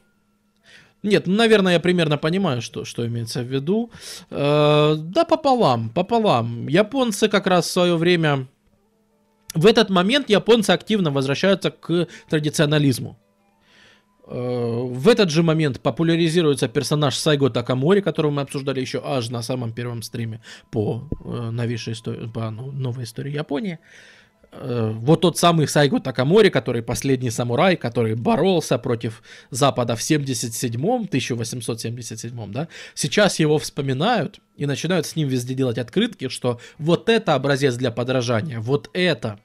Нет, ну, наверное, я примерно понимаю, что, что имеется в виду. Э, да, пополам, пополам. Японцы как раз в свое время... В этот момент японцы активно возвращаются к традиционализму. Э, в этот же момент популяризируется персонаж Сайго Такамори, которого мы обсуждали еще аж на самом первом стриме по э, новейшей истории, по ну, новой истории Японии. Э, вот тот самый Сайго Такамори, который последний самурай, который боролся против Запада в 77-м, 1877 да, сейчас его вспоминают и начинают с ним везде делать открытки, что вот это образец для подражания, вот это,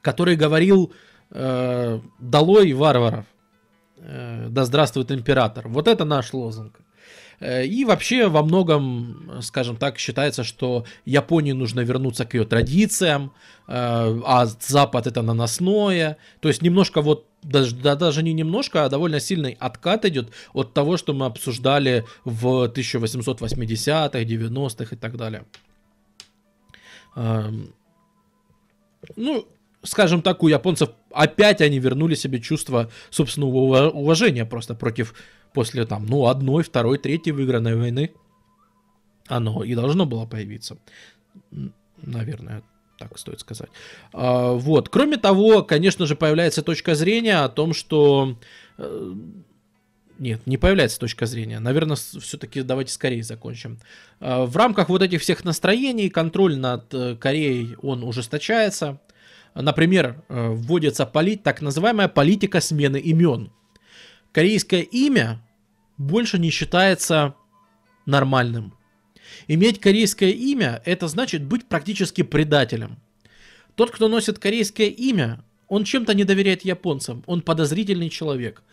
который говорил э, «Долой варваров», э, «Да здравствует император», вот это наш лозунг. Э, и вообще во многом, скажем так, считается, что Японии нужно вернуться к ее традициям, э, а Запад это наносное. То есть немножко вот, даже, да, даже не немножко, а довольно сильный откат идет от того, что мы обсуждали в 1880-х, 90-х и так далее. Эм, ну, скажем так, у японцев опять они вернули себе чувство собственного уважения просто против после там, ну, одной, второй, третьей выигранной войны оно и должно было появиться. Наверное, так стоит сказать. А, вот. Кроме того, конечно же, появляется точка зрения о том, что... Э, нет, не появляется точка зрения. Наверное, все-таки давайте скорее закончим. А, в рамках вот этих всех настроений контроль над э, Кореей, он ужесточается. Например, э, вводится полит, так называемая политика смены имен корейское имя больше не считается нормальным. Иметь корейское имя – это значит быть практически предателем. Тот, кто носит корейское имя, он чем-то не доверяет японцам, он подозрительный человек –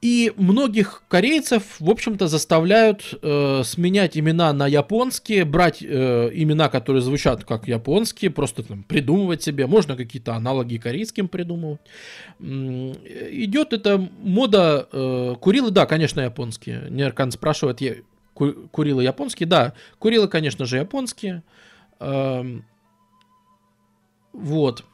и многих корейцев, в общем-то, заставляют э, сменять имена на японские, брать э, имена, которые звучат как японские, просто там придумывать себе, можно какие-то аналоги корейским придумывать. Идет эта мода э, Курилы, да, конечно, японские. Неркан спрашивает, я, Курилы японские? Да, Курилы, конечно же, японские. Э, вот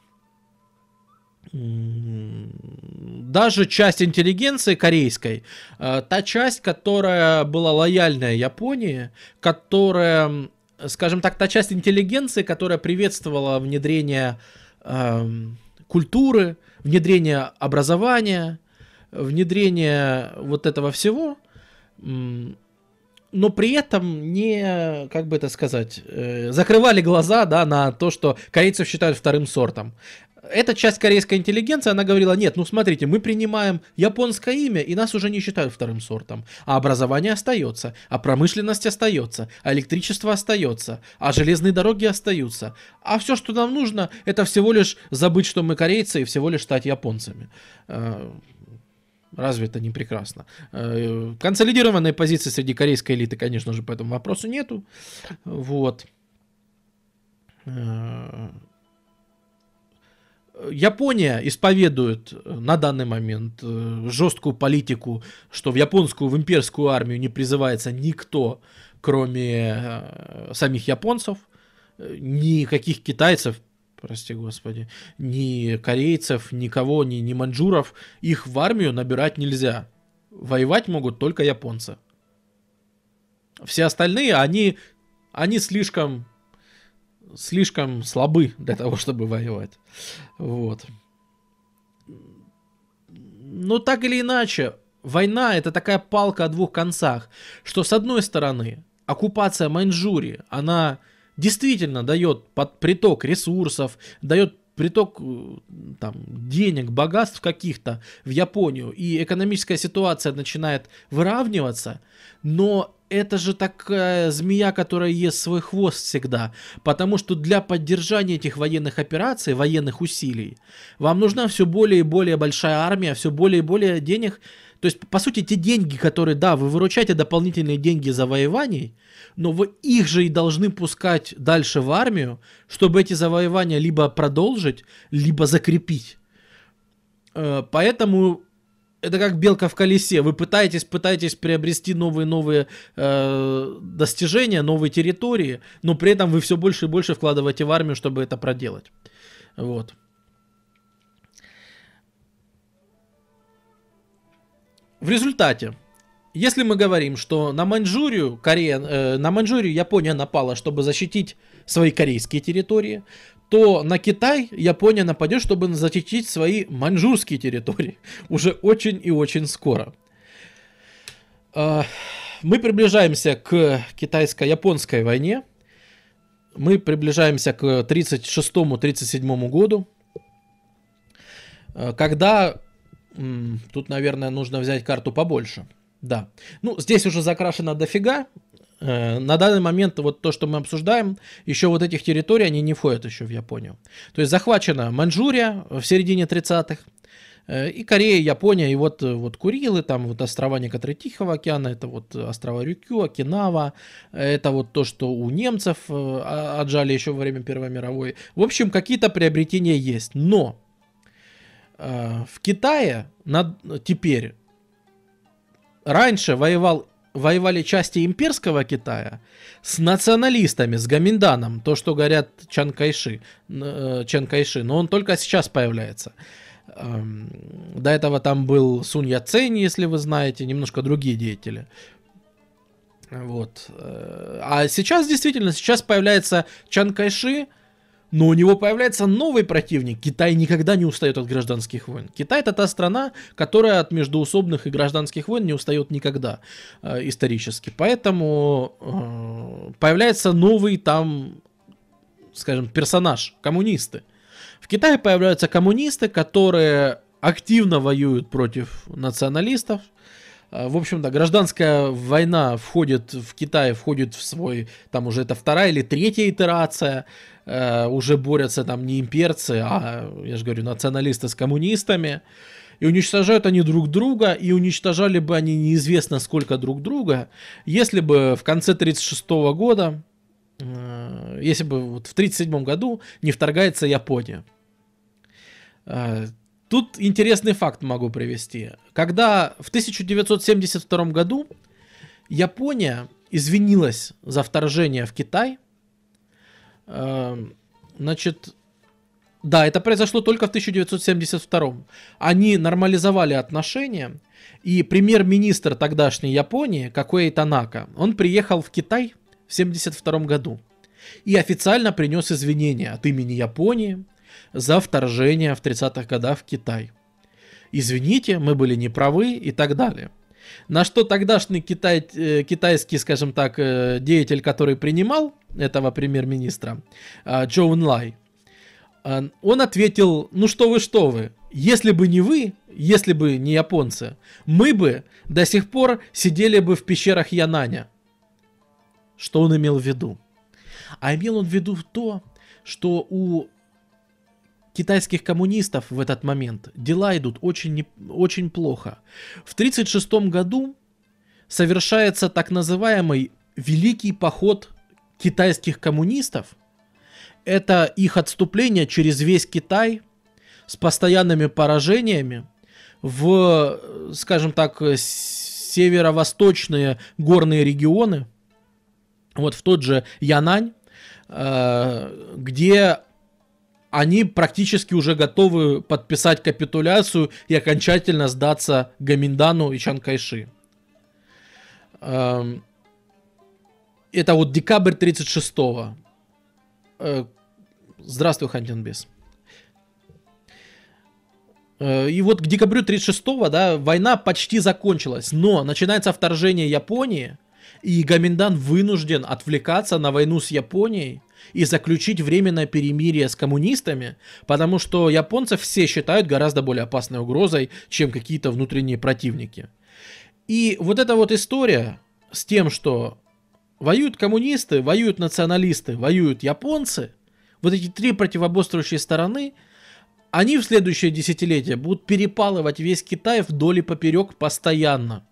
даже часть интеллигенции корейской, э, та часть, которая была лояльная Японии, которая, скажем так, та часть интеллигенции, которая приветствовала внедрение э, культуры, внедрение образования, внедрение вот этого всего, но при этом не, как бы это сказать, э, закрывали глаза, да, на то, что корейцев считают вторым сортом эта часть корейской интеллигенции, она говорила, нет, ну смотрите, мы принимаем японское имя, и нас уже не считают вторым сортом. А образование остается, а промышленность остается, а электричество остается, а железные дороги остаются. А все, что нам нужно, это всего лишь забыть, что мы корейцы, и всего лишь стать японцами. Э, разве это не прекрасно? Э, консолидированной позиции среди корейской элиты, конечно же, по этому вопросу нету. Вот. Япония исповедует э, на данный момент э, жесткую политику, что в японскую, в имперскую армию не призывается никто, кроме э, самих японцев, никаких китайцев, прости господи, ни корейцев, никого, ни, ни маньчжуров, их в армию набирать нельзя. Воевать могут только японцы. Все остальные, они, они слишком слишком слабы для того, чтобы воевать. Вот. Но так или иначе, война это такая палка о двух концах, что с одной стороны, оккупация Маньчжурии, она действительно дает под приток ресурсов, дает приток э, там, денег, богатств каких-то в Японию, и экономическая ситуация начинает выравниваться, но это же такая змея, которая ест свой хвост всегда. Потому что для поддержания этих военных операций, военных усилий, вам нужна все более и более большая армия, все более и более денег. То есть, по сути, те деньги, которые, да, вы выручаете дополнительные деньги завоеваний, но вы их же и должны пускать дальше в армию, чтобы эти завоевания либо продолжить, либо закрепить. Э, поэтому это как белка в колесе. Вы пытаетесь, пытаетесь приобрести новые-новые э, достижения, новые территории, но при этом вы все больше и больше вкладываете в армию, чтобы это проделать. Вот. В результате, если мы говорим, что на Маньчжурию, Корея, э, на Маньчжурию Япония напала, чтобы защитить свои корейские территории, то на Китай Япония нападет, чтобы защитить свои маньчжурские территории. [laughs] Уже очень и очень скоро. Э, мы приближаемся к китайско-японской войне. Мы приближаемся к 36-37 году, э, когда Тут, наверное, нужно взять карту побольше. Да. Ну, здесь уже закрашено дофига. Э, на данный момент вот то, что мы обсуждаем, еще вот этих территорий, они не входят еще в Японию. То есть захвачена Маньчжурия в середине 30-х, э, и Корея, Япония, и вот, вот Курилы, там вот острова некоторые Тихого океана, это вот острова Рюкю, Окинава, это вот то, что у немцев э, отжали еще во время Первой мировой. В общем, какие-то приобретения есть, но в Китае над, теперь раньше воевал, воевали части имперского Китая с националистами, с Гаминданом, то, что говорят Чан Кайши, э, Чан Кайши, но он только сейчас появляется. Эм, до этого там был Сунь Яцень, если вы знаете, немножко другие деятели. Вот. Э, а сейчас действительно, сейчас появляется Чан Кайши, но у него появляется новый противник. Китай никогда не устает от гражданских войн. Китай это та страна, которая от междуусобных и гражданских войн не устает никогда э, исторически. Поэтому э, появляется новый там, скажем, персонаж, коммунисты. В Китае появляются коммунисты, которые активно воюют против националистов, э, в общем-то, гражданская война входит в Китай, входит в свой, там уже это вторая или третья итерация э, уже борются там не имперцы, а, я же говорю, националисты с коммунистами. И уничтожают они друг друга, и уничтожали бы они неизвестно сколько друг друга, если бы в конце 1936 года, э, если бы вот в 1937 году не вторгается Япония. Э, тут интересный факт могу привести. Когда в 1972 году Япония извинилась за вторжение в Китай, значит, да, это произошло только в 1972. Они нормализовали отношения, и премьер-министр тогдашней Японии, Какой Танака, он приехал в Китай в 1972 году и официально принес извинения от имени Японии за вторжение в 30-х годах в Китай. Извините, мы были неправы и так далее. На что тогдашний китай, э, китайский, скажем так, э, деятель, который принимал этого премьер-министра, э, Джоун Лай, он ответил, ну что вы, что вы, если бы не вы, если бы не японцы, мы бы до сих пор сидели бы в пещерах Янаня. Что он имел в виду? А имел он в виду то, что у китайских коммунистов в этот момент дела идут очень, не, очень плохо. В 1936 году совершается так называемый Великий поход китайских коммунистов. Это их отступление через весь Китай с постоянными поражениями в, скажем так, северо-восточные горные регионы, вот в тот же Янань, э, где они практически уже готовы подписать капитуляцию и окончательно сдаться Гаминдану и Чанкайши. Эм, это вот декабрь 36-го. Э, здравствуй, Хантинбес. Э, и вот к декабрю 36-го, да, война почти закончилась, но начинается вторжение Японии, и Гаминдан вынужден отвлекаться на войну с Японией, и заключить временное перемирие с коммунистами, потому что японцев все считают гораздо более опасной угрозой, чем какие-то внутренние противники. И вот эта вот история с тем, что воюют коммунисты, воюют националисты, воюют японцы, вот эти три противоборствующие стороны, они в следующее десятилетие будут перепалывать весь Китай вдоль и поперек постоянно.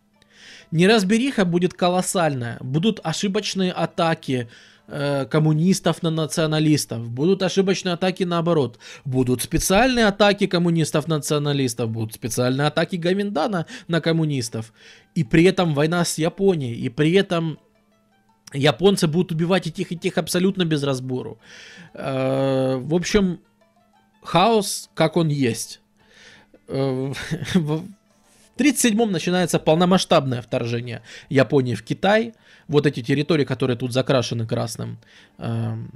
Неразбериха будет колоссальная, будут ошибочные атаки, Э, коммунистов на националистов, будут ошибочные атаки наоборот, будут специальные атаки коммунистов-националистов, будут специальные атаки Гаминдана на коммунистов, и при этом война с Японией, и при этом японцы будут убивать и тех, и тех абсолютно без разбору. Э, в общем, хаос, как он есть. Э, в 1937 начинается полномасштабное вторжение Японии в Китай. Вот эти территории, которые тут закрашены красным. Эм.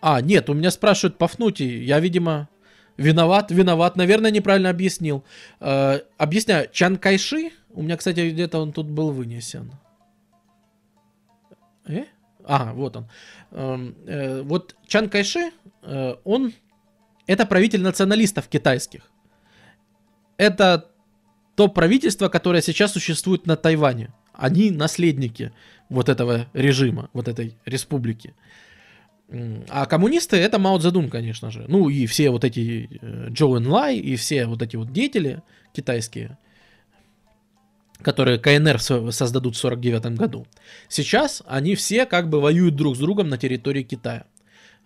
А, нет, у меня спрашивают Пафнутий. Я, видимо, виноват, виноват. Наверное, неправильно объяснил. Э, объясняю. Чан Кайши, у меня, кстати, где-то он тут был вынесен. Э? А, вот он. Эм, э, вот Чан Кайши, э, он это правитель националистов китайских. Это то правительство, которое сейчас существует на Тайване. Они наследники вот этого режима, вот этой республики. А коммунисты это Мао Цзэдун, конечно же. Ну и все вот эти э, Джоу Лай и все вот эти вот деятели китайские, которые КНР создадут в 49 году. Сейчас они все как бы воюют друг с другом на территории Китая.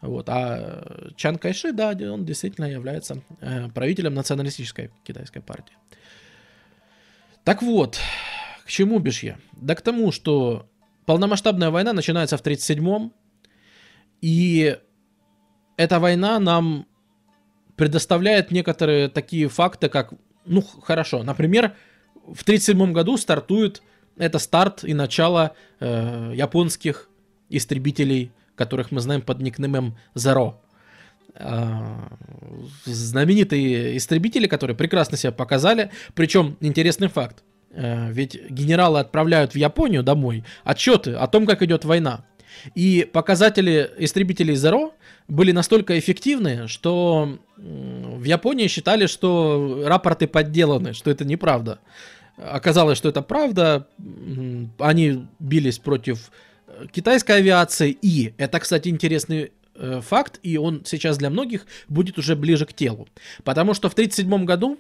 Вот. А Чан Кайши, да, он действительно является э, правителем националистической китайской партии. Так вот, к чему бишь я? Да к тому, что полномасштабная война начинается в 1937-м, и эта война нам предоставляет некоторые такие факты, как, ну, хорошо, например, в 1937 году стартует, это старт и начало э, японских истребителей которых мы знаем под никнеймом. А, знаменитые истребители, которые прекрасно себя показали. Причем интересный факт. А, ведь генералы отправляют в Японию домой отчеты о том, как идет война. И показатели истребителей Zero были настолько эффективны, что в Японии считали, что рапорты подделаны, что это неправда. Оказалось, что это правда. Они бились против китайской авиации. И, это, кстати, интересный э, факт, и он сейчас для многих будет уже ближе к телу. Потому что в 1937 году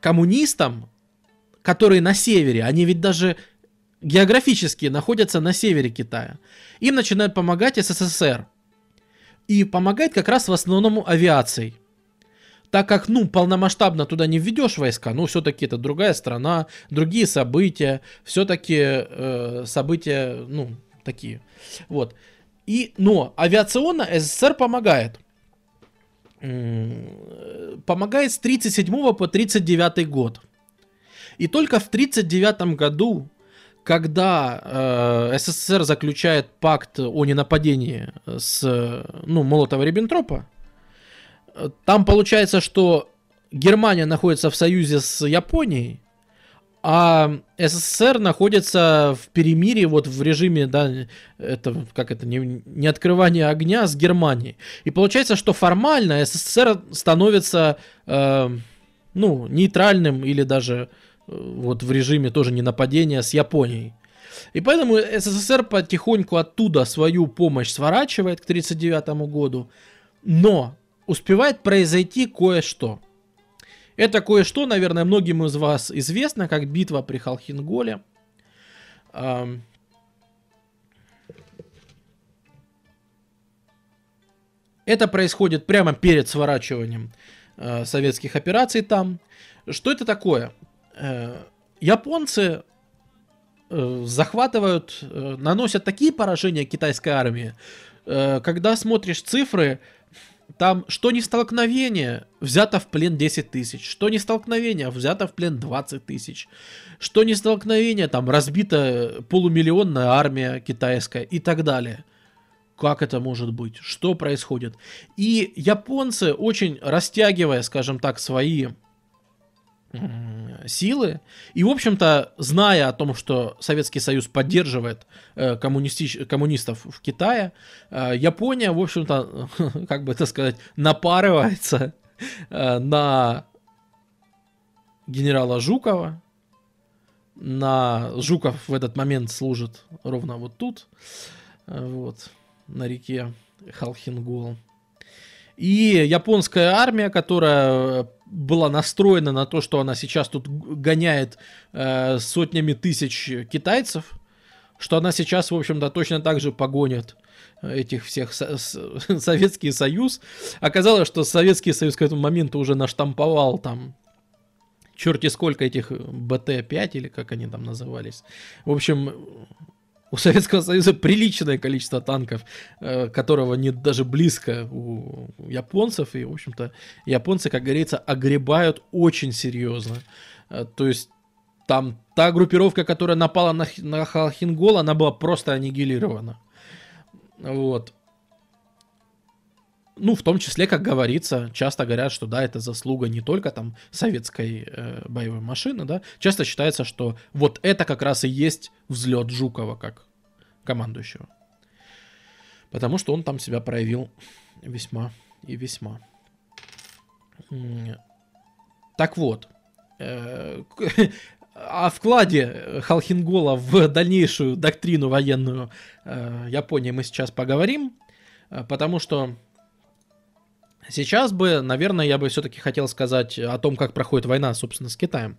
коммунистам, которые на севере, они ведь даже географически находятся на севере Китая, им начинают помогать СССР. И помогает как раз в основном авиацией. Так как, ну, полномасштабно туда не введешь войска, ну, все-таки это другая страна, другие события, все-таки э, события, ну, такие. Вот. И, но авиационно СССР помогает. Помогает с 37 по 39 год. И только в 39 году, когда э, СССР заключает пакт о ненападении с ну, Молотова-Риббентропа, там получается, что Германия находится в союзе с Японией, а СССР находится в перемирии, вот в режиме, да, это, как это, не, не открывание огня с Германией. И получается, что формально СССР становится, э, ну, нейтральным или даже э, вот в режиме тоже не нападения с Японией. И поэтому СССР потихоньку оттуда свою помощь сворачивает к 1939 году, но успевает произойти кое-что – это кое-что, наверное, многим из вас известно, как битва при Халхинголе. Это происходит прямо перед сворачиванием э, советских операций там. Что это такое? Э, японцы э, захватывают, наносят такие поражения китайской армии, когда смотришь цифры, там что не столкновение, взято в плен 10 тысяч, что не столкновение, взято в плен 20 тысяч, что не столкновение, там разбита полумиллионная армия китайская и так далее. Как это может быть? Что происходит? И японцы, очень растягивая, скажем так, свои силы. И, в общем-то, зная о том, что Советский Союз поддерживает э, коммунисти... коммунистов в Китае, э, Япония, в общем-то, [laughs] как бы это сказать, напарывается э, на генерала Жукова. На Жуков в этот момент служит ровно вот тут, э, вот, на реке Халхингол. И японская армия, которая была настроена на то, что она сейчас тут гоняет э, сотнями тысяч китайцев, что она сейчас, в общем-то, точно так же погонит этих всех со- с- [laughs] Советский Союз. Оказалось, что Советский Союз к этому моменту уже наштамповал там черти сколько этих БТ-5 или как они там назывались. В общем, У Советского Союза приличное количество танков, э, которого нет даже близко у японцев. И, в общем-то, японцы, как говорится, огребают очень серьезно. Э, то есть там та группировка, которая напала на, на Халхингол, она была просто аннигилирована. Вот. Ну, в том числе, как говорится, часто говорят, что да, это заслуга не только там советской э, боевой машины, да. Часто считается, что вот это как раз и есть взлет Жукова как командующего. Потому что он там себя проявил весьма и весьма. Так вот, э, [laughs] о вкладе Халхингола в дальнейшую доктрину военную э, Японии мы сейчас поговорим, э, потому что Сейчас бы, наверное, я бы все-таки хотел сказать о том, как проходит война, собственно, с Китаем.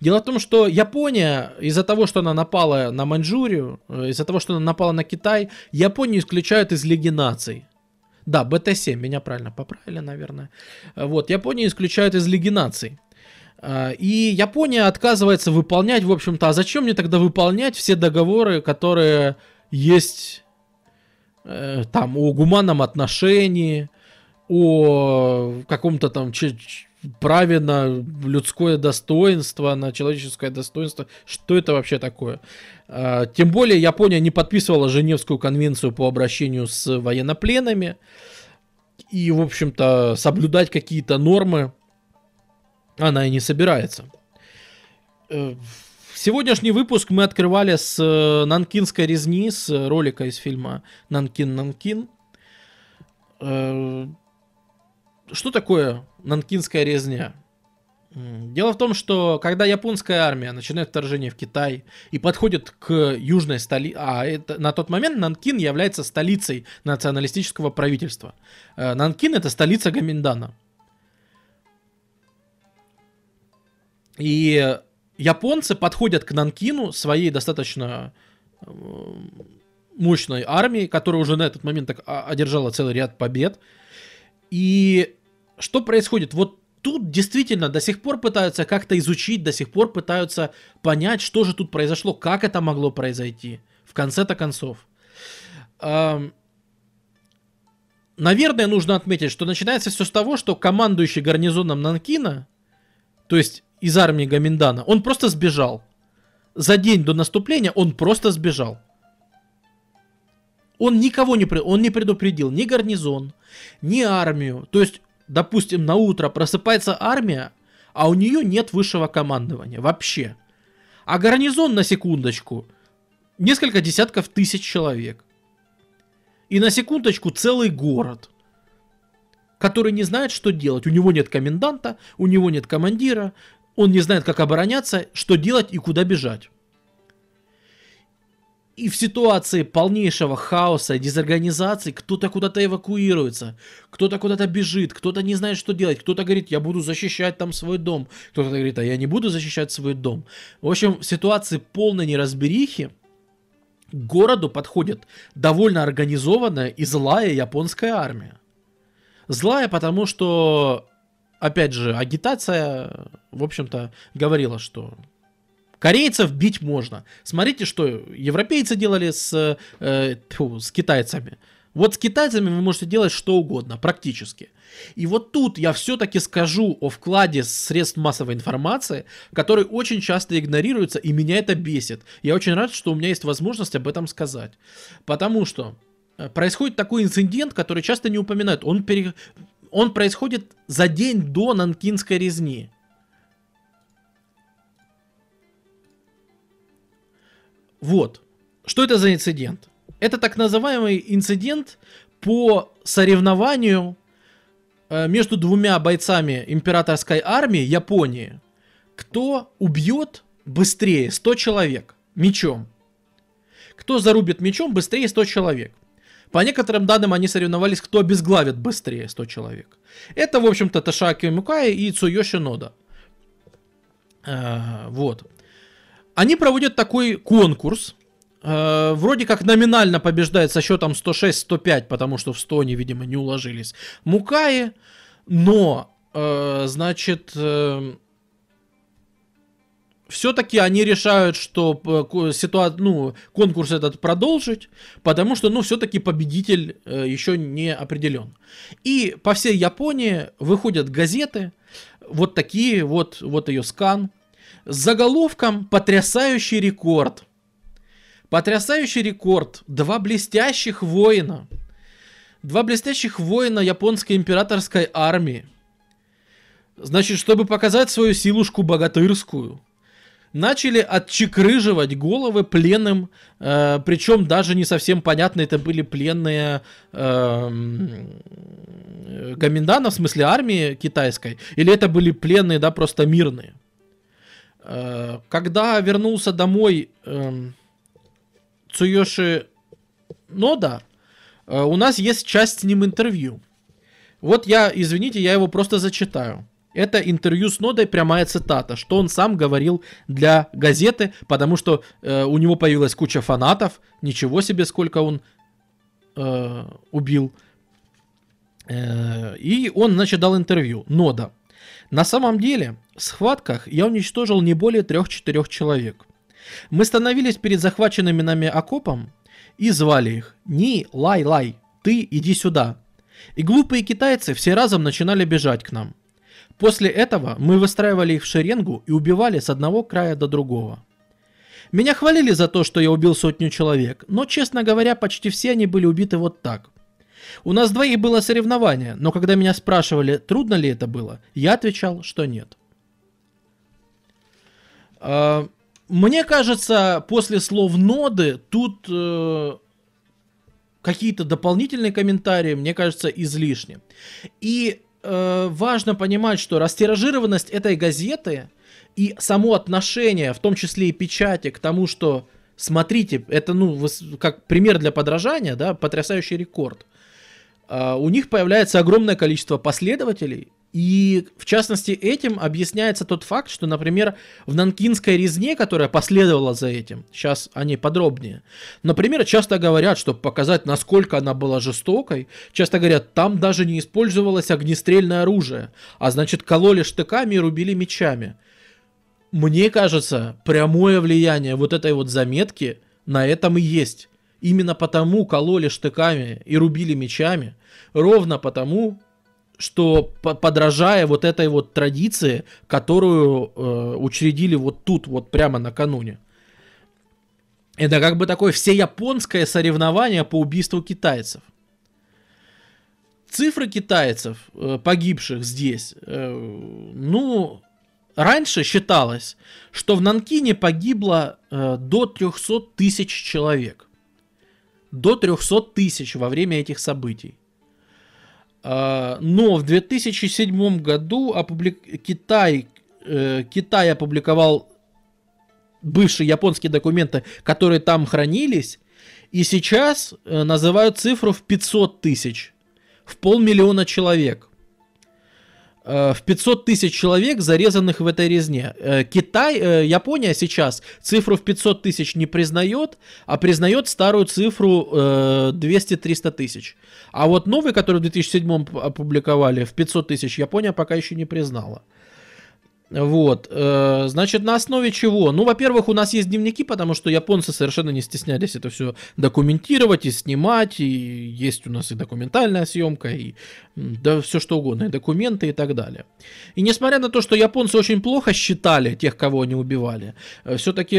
Дело в том, что Япония, из-за того, что она напала на Маньчжурию, э, из-за того, что она напала на Китай, Японию исключают из Лиги наций. Да, БТ-7, меня правильно поправили, наверное. Вот, Японию исключают из Лиги наций. А, и Япония отказывается выполнять, в общем-то, а зачем мне тогда выполнять все договоры, которые есть э, там о гуманном отношении, о каком-то там праве на людское достоинство, на человеческое достоинство. Что это вообще такое? А, тем более Япония не подписывала Женевскую конвенцию по обращению с военнопленными. И, в общем-то, соблюдать какие-то нормы она и не собирается. Э, сегодняшний выпуск мы открывали с э, Нанкинской резни, с ролика из фильма «Нанкин-Нанкин». Э, что такое нанкинская резня? Дело в том, что когда японская армия начинает вторжение в Китай и подходит к южной столице, а это, на тот момент Нанкин является столицей националистического правительства. Э, Нанкин это столица Гаминдана. И японцы подходят к Нанкину своей достаточно э, мощной армией, которая уже на этот момент так одержала целый ряд побед. И что происходит? Вот тут действительно до сих пор пытаются как-то изучить, до сих пор пытаются понять, что же тут произошло, как это могло произойти. В конце-то концов. Наверное, нужно отметить, что начинается все с того, что командующий гарнизоном Нанкина, то есть из армии Гаминдана, он просто сбежал. За день до наступления он просто сбежал. Он никого не, он не предупредил, ни гарнизон, ни армию. То есть допустим, на утро просыпается армия, а у нее нет высшего командования вообще. А гарнизон, на секундочку, несколько десятков тысяч человек. И на секундочку целый город, который не знает, что делать. У него нет коменданта, у него нет командира, он не знает, как обороняться, что делать и куда бежать. И в ситуации полнейшего хаоса, дезорганизации, кто-то куда-то эвакуируется, кто-то куда-то бежит, кто-то не знает, что делать, кто-то говорит, я буду защищать там свой дом, кто-то говорит, а я не буду защищать свой дом. В общем, в ситуации полной неразберихи к городу подходит довольно организованная и злая японская армия. Злая, потому что, опять же, агитация, в общем-то, говорила, что Корейцев бить можно. Смотрите, что европейцы делали с, э, тьфу, с китайцами. Вот с китайцами вы можете делать что угодно, практически. И вот тут я все-таки скажу о вкладе средств массовой информации, который очень часто игнорируется, и меня это бесит. Я очень рад, что у меня есть возможность об этом сказать. Потому что э, происходит такой инцидент, который часто не упоминают. Он, пере... он происходит за день до Нанкинской резни. Вот. Что это за инцидент? Это так называемый инцидент по соревнованию э, между двумя бойцами императорской армии Японии. Кто убьет быстрее 100 человек мечом? Кто зарубит мечом быстрее 100 человек? По некоторым данным они соревновались, кто обезглавит быстрее 100 человек. Это, в общем-то, Ташаки Мукай и Цуёши Нода. А, вот. Они проводят такой конкурс. Э, вроде как номинально побеждает со счетом 106-105, потому что в 100 они, видимо, не уложились. Мукаи, но, э, значит, э, все-таки они решают, что э, ситуа... ну, конкурс этот продолжить, потому что, ну, все-таки победитель э, еще не определен. И по всей Японии выходят газеты, вот такие, вот, вот ее скан, с заголовком «Потрясающий рекорд». Потрясающий рекорд. Два блестящих воина. Два блестящих воина японской императорской армии. Значит, чтобы показать свою силушку богатырскую – начали отчекрыживать головы пленным, э, причем даже не совсем понятно, это были пленные э, Гаминдана, в смысле армии китайской, или это были пленные, да, просто мирные. Э, когда вернулся домой э, Цуёши Нода, э, у нас есть часть с ним интервью. Вот я, извините, я его просто зачитаю. Это интервью с Нодой, прямая цитата, что он сам говорил для газеты, потому что э, у него появилась куча фанатов, ничего себе, сколько он э, убил. Э, и он, значит, дал интервью. Нода. На самом деле, в схватках я уничтожил не более трех-четырех человек. Мы становились перед захваченными нами окопом и звали их «Ни, лай, лай, ты иди сюда». И глупые китайцы все разом начинали бежать к нам – После этого мы выстраивали их в шеренгу и убивали с одного края до другого. Меня хвалили за то, что я убил сотню человек, но, честно говоря, почти все они были убиты вот так. У нас двоих было соревнование, но когда меня спрашивали, трудно ли это было, я отвечал, что нет. А, мне кажется, после слов ноды тут э, какие-то дополнительные комментарии, мне кажется, излишни. И э, важно понимать, что растиражированность этой газеты и само отношение, в том числе и печати, к тому, что смотрите, это ну как пример для подражания, да, потрясающий рекорд. Uh, у них появляется огромное количество последователей, и в частности этим объясняется тот факт, что, например, в Нанкинской резне, которая последовала за этим, сейчас они подробнее, например, часто говорят, чтобы показать, насколько она была жестокой, часто говорят, там даже не использовалось огнестрельное оружие, а значит кололи штыками и рубили мечами. Мне кажется, прямое влияние вот этой вот заметки на этом и есть. Именно потому кололи штыками и рубили мечами, ровно потому, что подражая вот этой вот традиции, которую э, учредили вот тут, вот прямо накануне. Это как бы такое всеяпонское соревнование по убийству китайцев. Цифры китайцев, э, погибших здесь, э, ну, раньше считалось, что в Нанкине погибло э, до 300 тысяч человек. До 300 тысяч во время этих событий. А, но в 2007 году опублик... Китай, э, Китай опубликовал бывшие японские документы, которые там хранились, и сейчас э, называют цифру в 500 тысяч, в полмиллиона человек. Э, в 500 тысяч человек, зарезанных в этой резне. Э, Китай, э, Япония сейчас цифру в 500 тысяч не признает, а признает старую цифру 200-300 тысяч. А вот новый, который в 2007 опубликовали, в 500 тысяч, Япония пока еще не признала. Вот, э, значит, на основе чего? Ну, во-первых, у нас есть дневники, потому что японцы совершенно не стеснялись это все документировать и снимать, и есть у нас и документальная съемка, и да все что угодно, и документы и так далее. И несмотря на то, что японцы очень плохо считали тех, кого они убивали, э, все-таки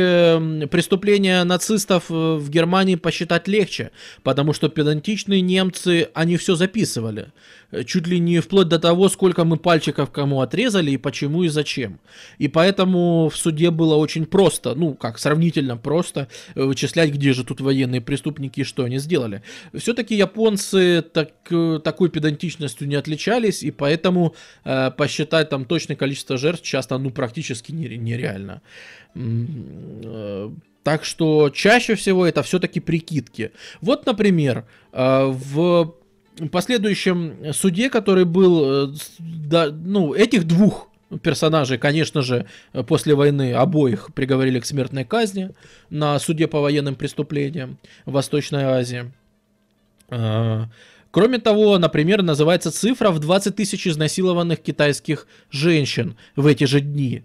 преступления нацистов э, в Германии посчитать легче, потому что педантичные немцы, они все записывали. Э, чуть ли не вплоть до того, сколько мы пальчиков кому отрезали и почему и зачем. И поэтому в суде было очень просто, ну как, сравнительно просто э, вычислять, где же тут военные преступники и что они сделали. Все-таки японцы так, э, такой педантичностью не отличались, и поэтому э, посчитать там точное количество жертв часто ну практически нереально. Так что чаще всего это все-таки прикидки. Вот, например, в последующем суде, который был, э, да, ну, этих двух персонажей, конечно же, после войны обоих приговорили к смертной казни на суде по военным преступлениям в Восточной Азии. А, кроме того, например, называется цифра в 20 тысяч изнасилованных китайских женщин в эти же дни.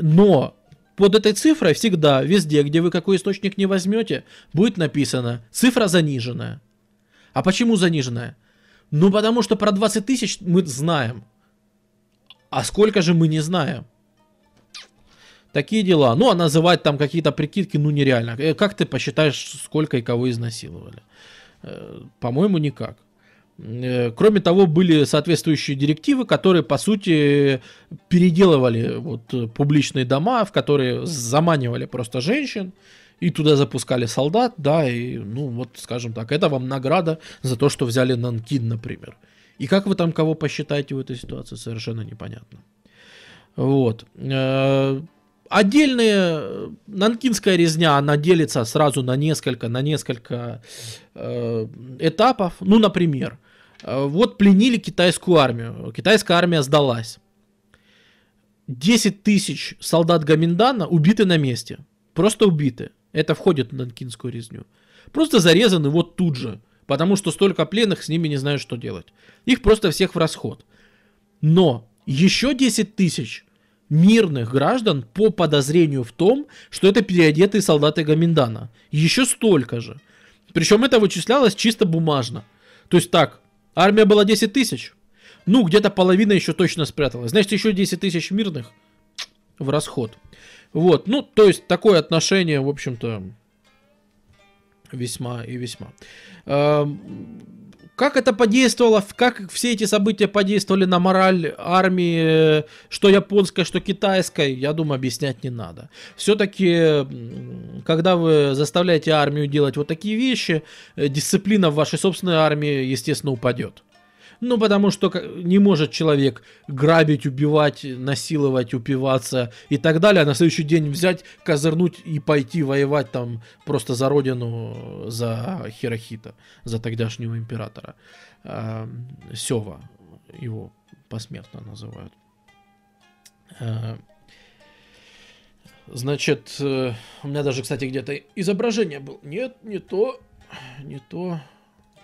Но под этой цифрой всегда, везде, где вы какой источник не возьмете, будет написано цифра заниженная. А почему заниженная? Ну, потому что про 20 тысяч мы знаем. А сколько же мы не знаем? Такие дела. Ну, а называть там какие-то прикидки, ну, нереально. Э, как ты посчитаешь, сколько и кого изнасиловали? Э, по-моему, никак. Э, кроме того, были соответствующие директивы, которые, по сути, переделывали вот публичные дома, в которые заманивали просто женщин, и туда запускали солдат, да, и, ну, вот, скажем так, это вам награда за то, что взяли Нанкин, например. И как вы там кого посчитаете в этой ситуации, совершенно непонятно. Вот. Э, отдельная нанкинская резня, она делится сразу на несколько, на несколько э, этапов. Ну, например, э, вот пленили китайскую армию. Китайская армия сдалась. 10 тысяч солдат Гаминдана убиты на месте. Просто убиты. Это входит в нанкинскую резню. Просто зарезаны вот тут же. Потому что столько пленных, с ними не знают, что делать. Их просто всех в расход. Но еще 10 тысяч мирных граждан по подозрению в том, что это переодетые солдаты Гаминдана. Еще столько же. Причем это вычислялось чисто бумажно. То есть так, армия была 10 тысяч. Ну, где-то половина еще точно спряталась. Значит, еще 10 тысяч мирных в расход. Вот, ну, то есть такое отношение, в общем-то, весьма и весьма. Как это подействовало, как все эти события подействовали на мораль армии, что японской, что китайской, я думаю, объяснять не надо. Все-таки, когда вы заставляете армию делать вот такие вещи, э, дисциплина в вашей собственной армии, естественно, упадет. Ну, потому что не может человек грабить, убивать, насиловать, упиваться и так далее, а на следующий день взять, козырнуть и пойти воевать там просто за родину, за Хирохита, за тогдашнего императора. Э, Сева его посмертно называют. Э, значит, э, у меня даже, кстати, где-то изображение было. Нет, не то, не то.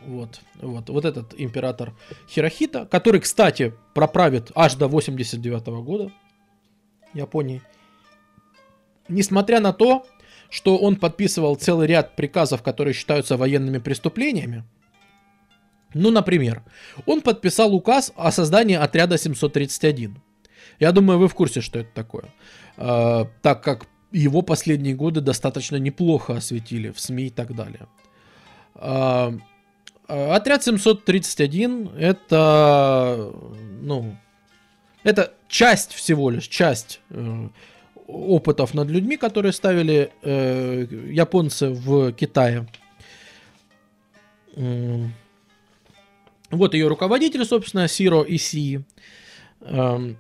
Вот, вот, вот этот император Хирохита, который, кстати, проправит аж до 89 -го года Японии. Несмотря на то, что он подписывал целый ряд приказов, которые считаются военными преступлениями, ну, например, он подписал указ о создании отряда 731. Я думаю, вы в курсе, что это такое. Э, так как его последние годы достаточно неплохо осветили в СМИ и так далее. Э, отряд 731 это, ну, это часть всего лишь, часть э, опытов над людьми, которые ставили э, японцы в Китае. Вот ее руководитель, собственно, Сиро Иси. Эм,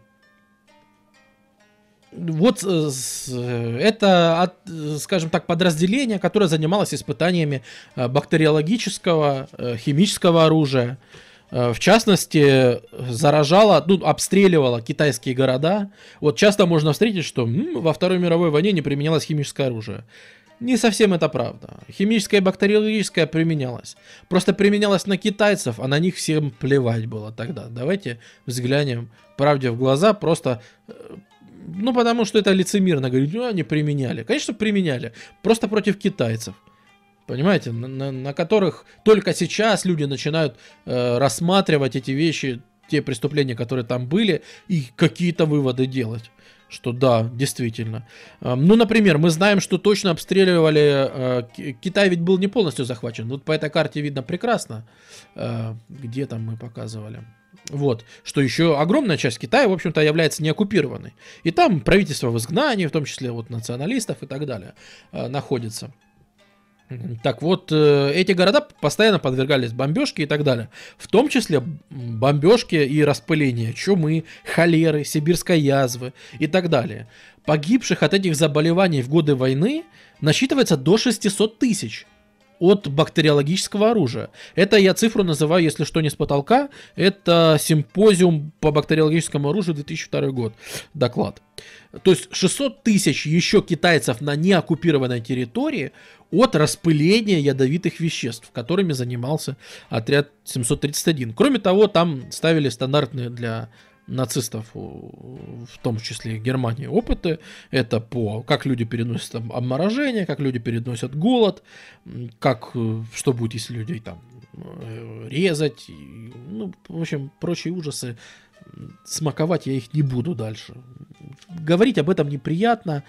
вот э, это, скажем так, подразделение, которое занималось испытаниями э, бактериологического, э, химического оружия. В частности, заражало, ну, обстреливало китайские города. Вот часто можно встретить, что м, во Второй мировой войне не применялось химическое оружие. Не совсем это правда. Химическое и бактериологическое применялось. Просто применялось на китайцев, а на них всем плевать было тогда. Давайте взглянем правде в глаза, просто ну, потому что это лицемерно говорить, ну, они применяли. Конечно, применяли. Просто против китайцев. Понимаете, на, на, на которых только сейчас люди начинают э, рассматривать эти вещи, те преступления, которые там были, и какие-то выводы делать. Что да, действительно. Э, ну, например, мы знаем, что точно обстреливали... Э, Китай ведь был не полностью захвачен. Вот по этой карте видно прекрасно. Э, где там мы показывали? Вот, что еще огромная часть Китая, в общем-то, является неоккупированной. И там правительство в изгнании, в том числе вот националистов и так далее, э, находится. Так вот, э, эти города постоянно подвергались бомбежке и так далее. В том числе бомбежке и распыление чумы, холеры, сибирской язвы и так далее. Погибших от этих заболеваний в годы войны насчитывается до 600 тысяч от бактериологического оружия. Это я цифру называю, если что, не с потолка. Это симпозиум по бактериологическому оружию 2002 год. Доклад. То есть 600 тысяч еще китайцев на неоккупированной территории от распыления ядовитых веществ, которыми занимался отряд 731. Кроме того, там ставили стандартные для нацистов, в том числе Германии, опыты. Это по как люди переносят обморожение, как люди переносят голод, как э, что будет, если людей там э, резать, ну, в общем, прочие ужасы. Смаковать я их не буду дальше. Говорить об этом неприятно.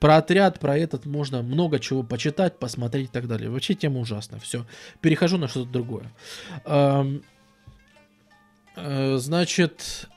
Про отряд, про этот можно много чего почитать, посмотреть и так далее. Вообще тема ужасная. Все. Перехожу на что-то другое. Э, значит,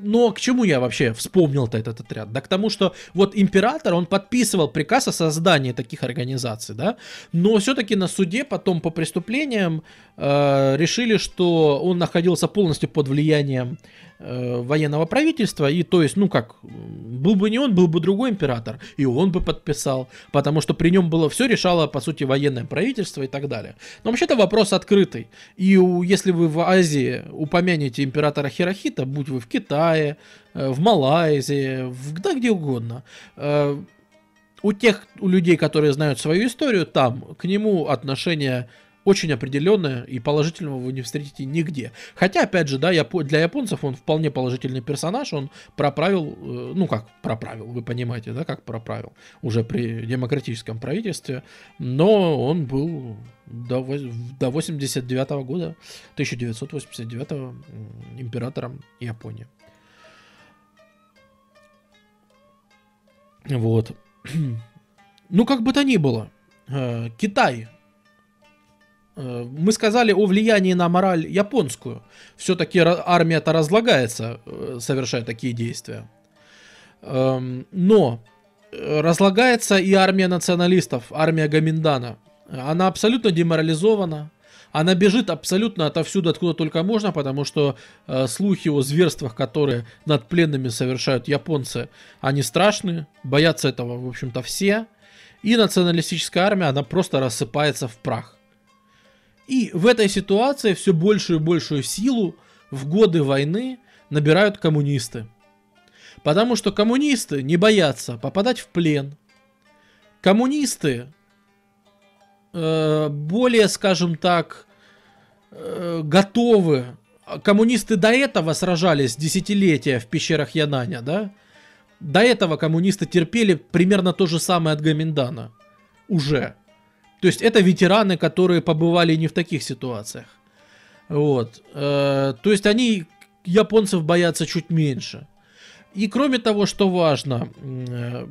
но к чему я вообще вспомнил-то этот отряд? Да к тому, что вот император, он подписывал приказ о создании таких организаций, да, но все-таки на суде потом по преступлениям э, решили, что он находился полностью под влиянием военного правительства, и то есть, ну как, был бы не он, был бы другой император, и он бы подписал, потому что при нем было все решало, по сути, военное правительство и так далее. Но вообще-то вопрос открытый, и у, если вы в Азии упомянете императора Хирохита, будь вы в Китае, э, в Малайзии, в, да где угодно, э, у тех у людей, которые знают свою историю, там к нему отношение очень определенное, и положительного вы не встретите нигде. Хотя, опять же, да, для японцев он вполне положительный персонаж, он проправил, э, ну как проправил, вы понимаете, да, как проправил, уже при демократическом правительстве, но он был до, до 89 -го года, 1989 императором Японии. Вот. [clears throat] Ну, как бы то ни было, э, Китай мы сказали о влиянии на мораль японскую. Все-таки армия-то разлагается, э, совершая такие действия. Эм, но э, разлагается и армия националистов, армия Гаминдана. Она абсолютно деморализована. Она бежит абсолютно отовсюду, откуда только можно, потому что э, слухи о зверствах, которые над пленными совершают японцы, они страшные. Боятся этого, в общем-то, все. И националистическая армия, она просто рассыпается в прах. И в этой ситуации все большую и большую силу в годы войны набирают коммунисты. Потому что коммунисты не боятся попадать в плен. Коммунисты э, более, скажем так, э, готовы. Коммунисты до этого сражались десятилетия в пещерах Янаня, да? До этого коммунисты терпели примерно то же самое от Гаминдана. Уже. То есть это ветераны, которые побывали не в таких ситуациях. Вот. Э, то есть они японцев боятся чуть меньше. И кроме того, что важно,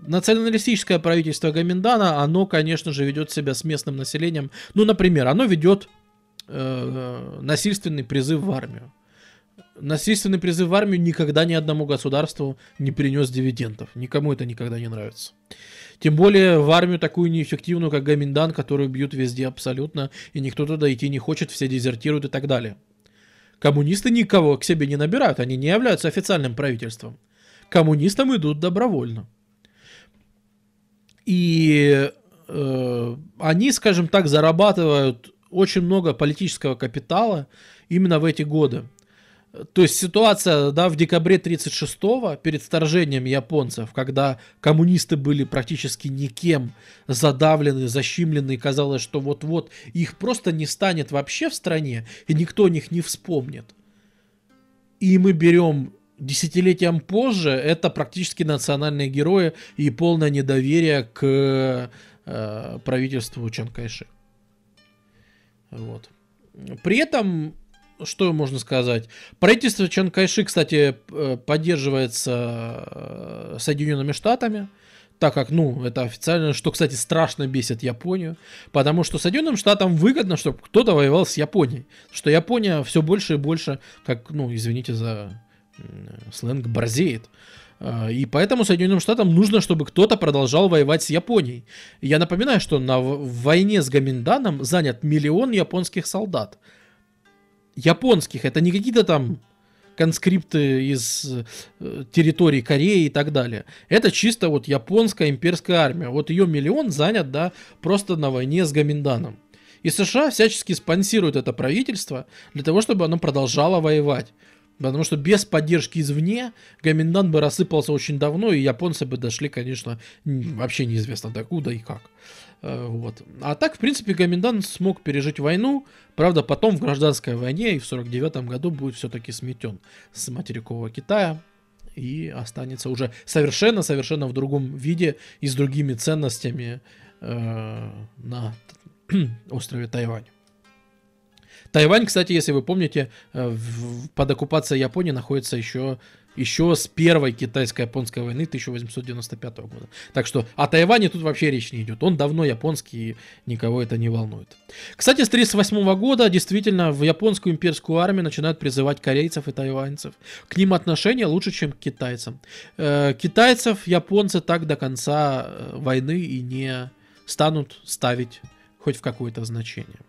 националистическое правительство Гаминдана, оно, конечно же, ведет себя с местным населением. Ну, например, оно ведет э, насильственный призыв в армию. Насильственный призыв в армию никогда ни одному государству не принес дивидендов. Никому это никогда не нравится. Тем более в армию такую неэффективную, как Гаминдан, которую бьют везде абсолютно, и никто туда идти не хочет, все дезертируют и так далее. Коммунисты никого к себе не набирают, они не являются официальным правительством. Коммунистам идут добровольно. И э, они, скажем так, зарабатывают очень много политического капитала именно в эти годы. То есть ситуация, да, в декабре 36-го, перед вторжением японцев, когда коммунисты были практически никем задавлены, защемлены, казалось, что вот-вот их просто не станет вообще в стране, и никто о них не вспомнит. И мы берем десятилетиям позже, это практически национальные герои и полное недоверие к э, правительству Чан Кайши. Вот. При этом что можно сказать? Правительство Чан Кайши, кстати, э, поддерживается э, Соединенными Штатами, так как, ну, это официально, что, кстати, страшно бесит Японию, потому что Соединенным Штатам выгодно, чтобы кто-то воевал с Японией, что Япония все больше и больше, как, ну, извините за сленг, борзеет. Э, и поэтому Соединенным Штатам нужно, чтобы кто-то продолжал воевать с Японией. Я напоминаю, что на войне с Гаминданом занят миллион японских солдат японских, это не какие-то там конскрипты из э, территории Кореи и так далее. Это чисто вот японская имперская армия. Вот ее миллион занят, да, просто на войне с Гаминданом. И США всячески спонсируют это правительство для того, чтобы оно продолжало воевать. Потому что без поддержки извне Гоминдан бы рассыпался очень давно, и японцы бы дошли, конечно, вообще неизвестно докуда и как. Э, вот. А так, в принципе, Гоминдан смог пережить войну. Правда, потом в гражданской войне и в 49 году будет все-таки сметен с материкового Китая и останется уже совершенно-совершенно в другом виде и с другими ценностями э, на [clears throat] острове Тайвань. Тайвань, кстати, если вы помните, э, в, под оккупацией Японии находится еще, еще с первой китайско-японской войны 1895 года. Так что о Тайване тут вообще речь не идет. Он давно японский, и никого это не волнует. Кстати, с 1938 года действительно в японскую имперскую армию начинают призывать корейцев и тайваньцев. К ним отношение лучше, чем к китайцам. Э, китайцев японцы так до конца э, войны и не станут ставить хоть в какое-то значение.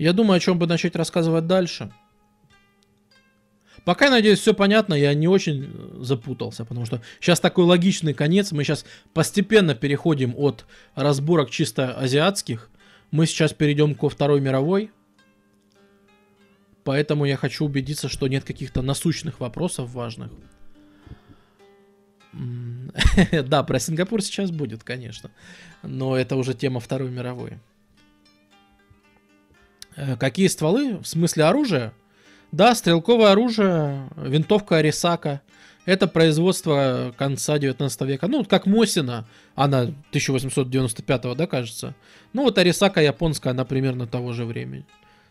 Я думаю, о чем бы начать рассказывать дальше. Пока, надеюсь, все понятно, я не очень запутался, потому что сейчас такой логичный конец. Мы сейчас постепенно переходим от разборок чисто азиатских. Мы сейчас перейдем ко Второй мировой. Поэтому я хочу убедиться, что нет каких-то насущных вопросов важных. [laughs] Да, про Сингапур сейчас будет, конечно. Но это уже тема Второй мировой. Э, какие стволы? В смысле оружия? Да, стрелковое оружие, винтовка Арисака. Это производство конца 19 века. Ну, как Мосина, она 1895, да, кажется. Ну, вот Арисака японская, она примерно того же времени.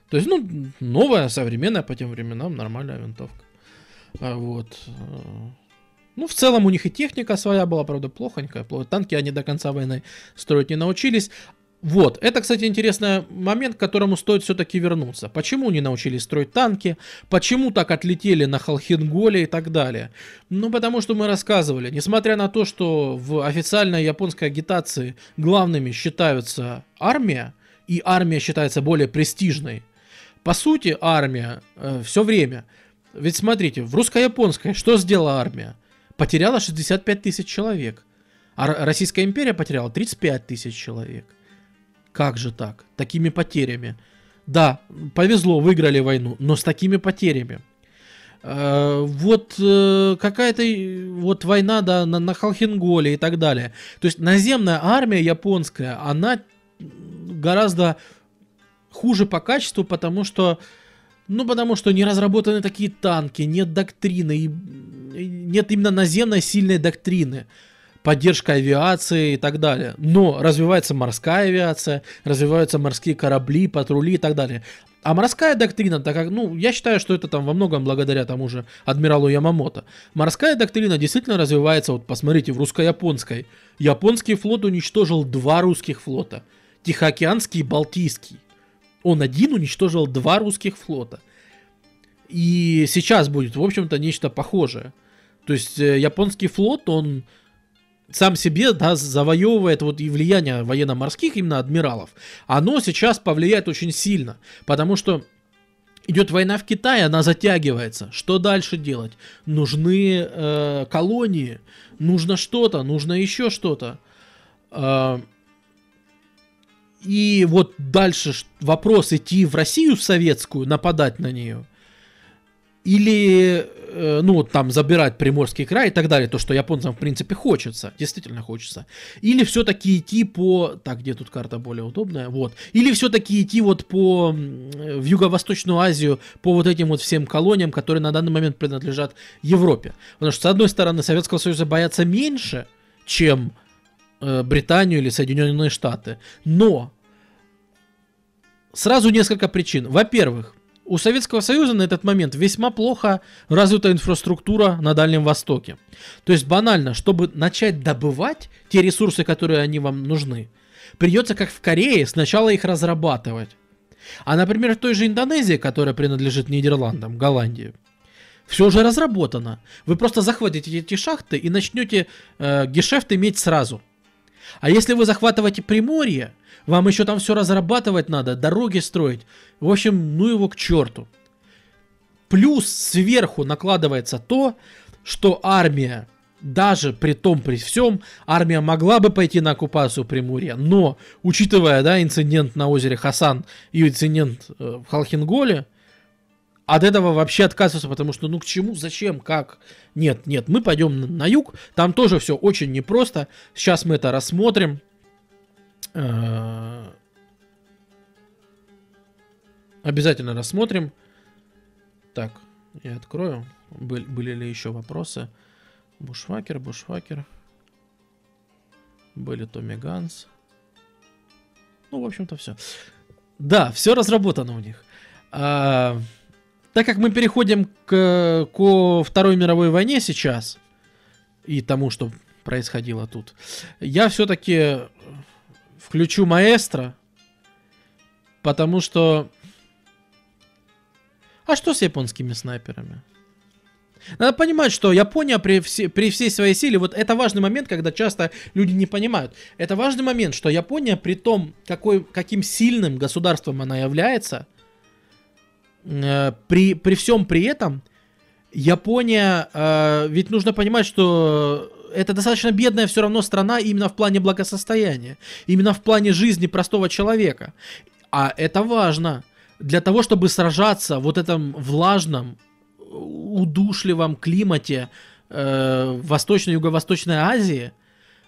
То есть, ну, новая, современная по тем временам, нормальная винтовка. А вот. Ну, в целом у них и техника своя была, правда, плохонькая. Танки они до конца войны строить не научились. Вот, это, кстати, интересный момент, к которому стоит все-таки вернуться. Почему не научились строить танки? Почему так отлетели на Халхинголе и так далее? Ну, потому что мы рассказывали, несмотря на то, что в официальной японской агитации главными считаются армия, и армия считается более престижной, по сути, армия э, все время. Ведь смотрите, в русско-японской что сделала армия? потеряла 65 тысяч человек. А Российская империя потеряла 35 тысяч человек. Как же так? Такими потерями. Да, повезло, выиграли войну, но с такими потерями. Э, вот э, какая-то вот война да, на, на Халхинголе и так далее. То есть наземная армия японская, она гораздо хуже по качеству, потому что ну, потому что не разработаны такие танки, нет доктрины, и нет именно наземной сильной доктрины поддержка авиации и так далее. Но развивается морская авиация, развиваются морские корабли, патрули и так далее. А морская доктрина, так как, ну, я считаю, что это там во многом благодаря тому же адмиралу Ямамото. Морская доктрина действительно развивается, вот посмотрите, в русско-японской. Японский флот уничтожил два русских флота. Тихоокеанский и Балтийский. Он один уничтожил два русских флота. И сейчас будет, в общем-то, нечто похожее. То есть э, японский флот, он сам себе да, завоевывает вот и влияние военно-морских именно адмиралов. Оно сейчас повлияет очень сильно, потому что идет война в Китае, она затягивается. Что дальше делать? Нужны э, колонии, нужно что-то, нужно еще что-то. Э, и вот дальше вопрос идти в Россию советскую, нападать на нее, или, э, ну, там, забирать Приморский край и так далее, то, что японцам, в принципе, хочется, действительно хочется. Или все-таки идти по... Так, где тут карта более удобная? Вот. Или все-таки идти вот по... в Юго-Восточную Азию, по вот этим вот всем колониям, которые на данный момент принадлежат Европе. Потому что, с одной стороны, Советского Союза боятся меньше, чем Э, Британию или Соединенные Штаты. Но сразу несколько причин. Во-первых, у Советского Союза на этот момент весьма плохо развита инфраструктура на Дальнем Востоке. То есть банально, чтобы начать добывать те ресурсы, которые они вам нужны, придется, как в Корее, сначала их разрабатывать. А, например, в той же Индонезии, которая принадлежит Нидерландам, Голландии, все уже разработано. Вы просто захватите эти шахты и начнете э, гешефт иметь сразу. А если вы захватываете Приморье, вам еще там все разрабатывать надо, дороги строить. В общем, ну его к черту. Плюс сверху накладывается то, что армия даже при том, при всем, армия могла бы пойти на оккупацию Приморья, но, учитывая, да, инцидент на озере Хасан и инцидент э, в Халхинголе, от этого вообще отказываться, потому что, ну, к чему, зачем, как? Нет, нет, мы пойдем на, на юг, там тоже все очень непросто, сейчас мы это рассмотрим. Э, обязательно рассмотрим. Так, я открою. Были, были ли еще вопросы? Бушвакер, Бушвакер. Были Томми Ганс. Ну, в общем-то, все. Да, все разработано у них. А, так как мы переходим к, к Второй мировой войне сейчас и тому, что происходило тут, я все-таки включу маэстро, потому что... А что с японскими снайперами? Надо понимать, что Япония при, все, при всей своей силе, вот это важный момент, когда часто люди не понимают. Это важный момент, что Япония при том, какой, каким сильным государством она является, э, при, при всем при этом, Япония, э, ведь нужно понимать, что это достаточно бедная все равно страна именно в плане благосостояния, именно в плане жизни простого человека. А это важно для того, чтобы сражаться в вот этом влажном, удушливом климате э, Восточной Юго-Восточной Азии,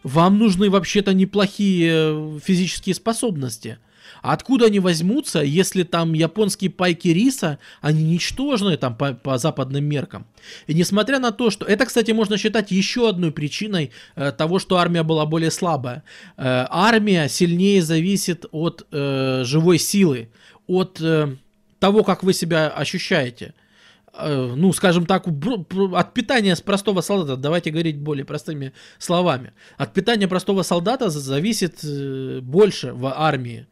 вам нужны вообще-то неплохие э, физические способности. А откуда они возьмутся, если там японские пайки риса, они ничтожные там по, по западным меркам. И несмотря на то, что... Это, кстати, можно считать еще одной причиной э, того, что армия была более слабая. Э, армия сильнее зависит от э, живой силы, от э, того, как вы себя ощущаете. Э, ну, скажем так, от питания простого солдата, давайте говорить более простыми словами, от питания простого солдата зависит э, больше в армии.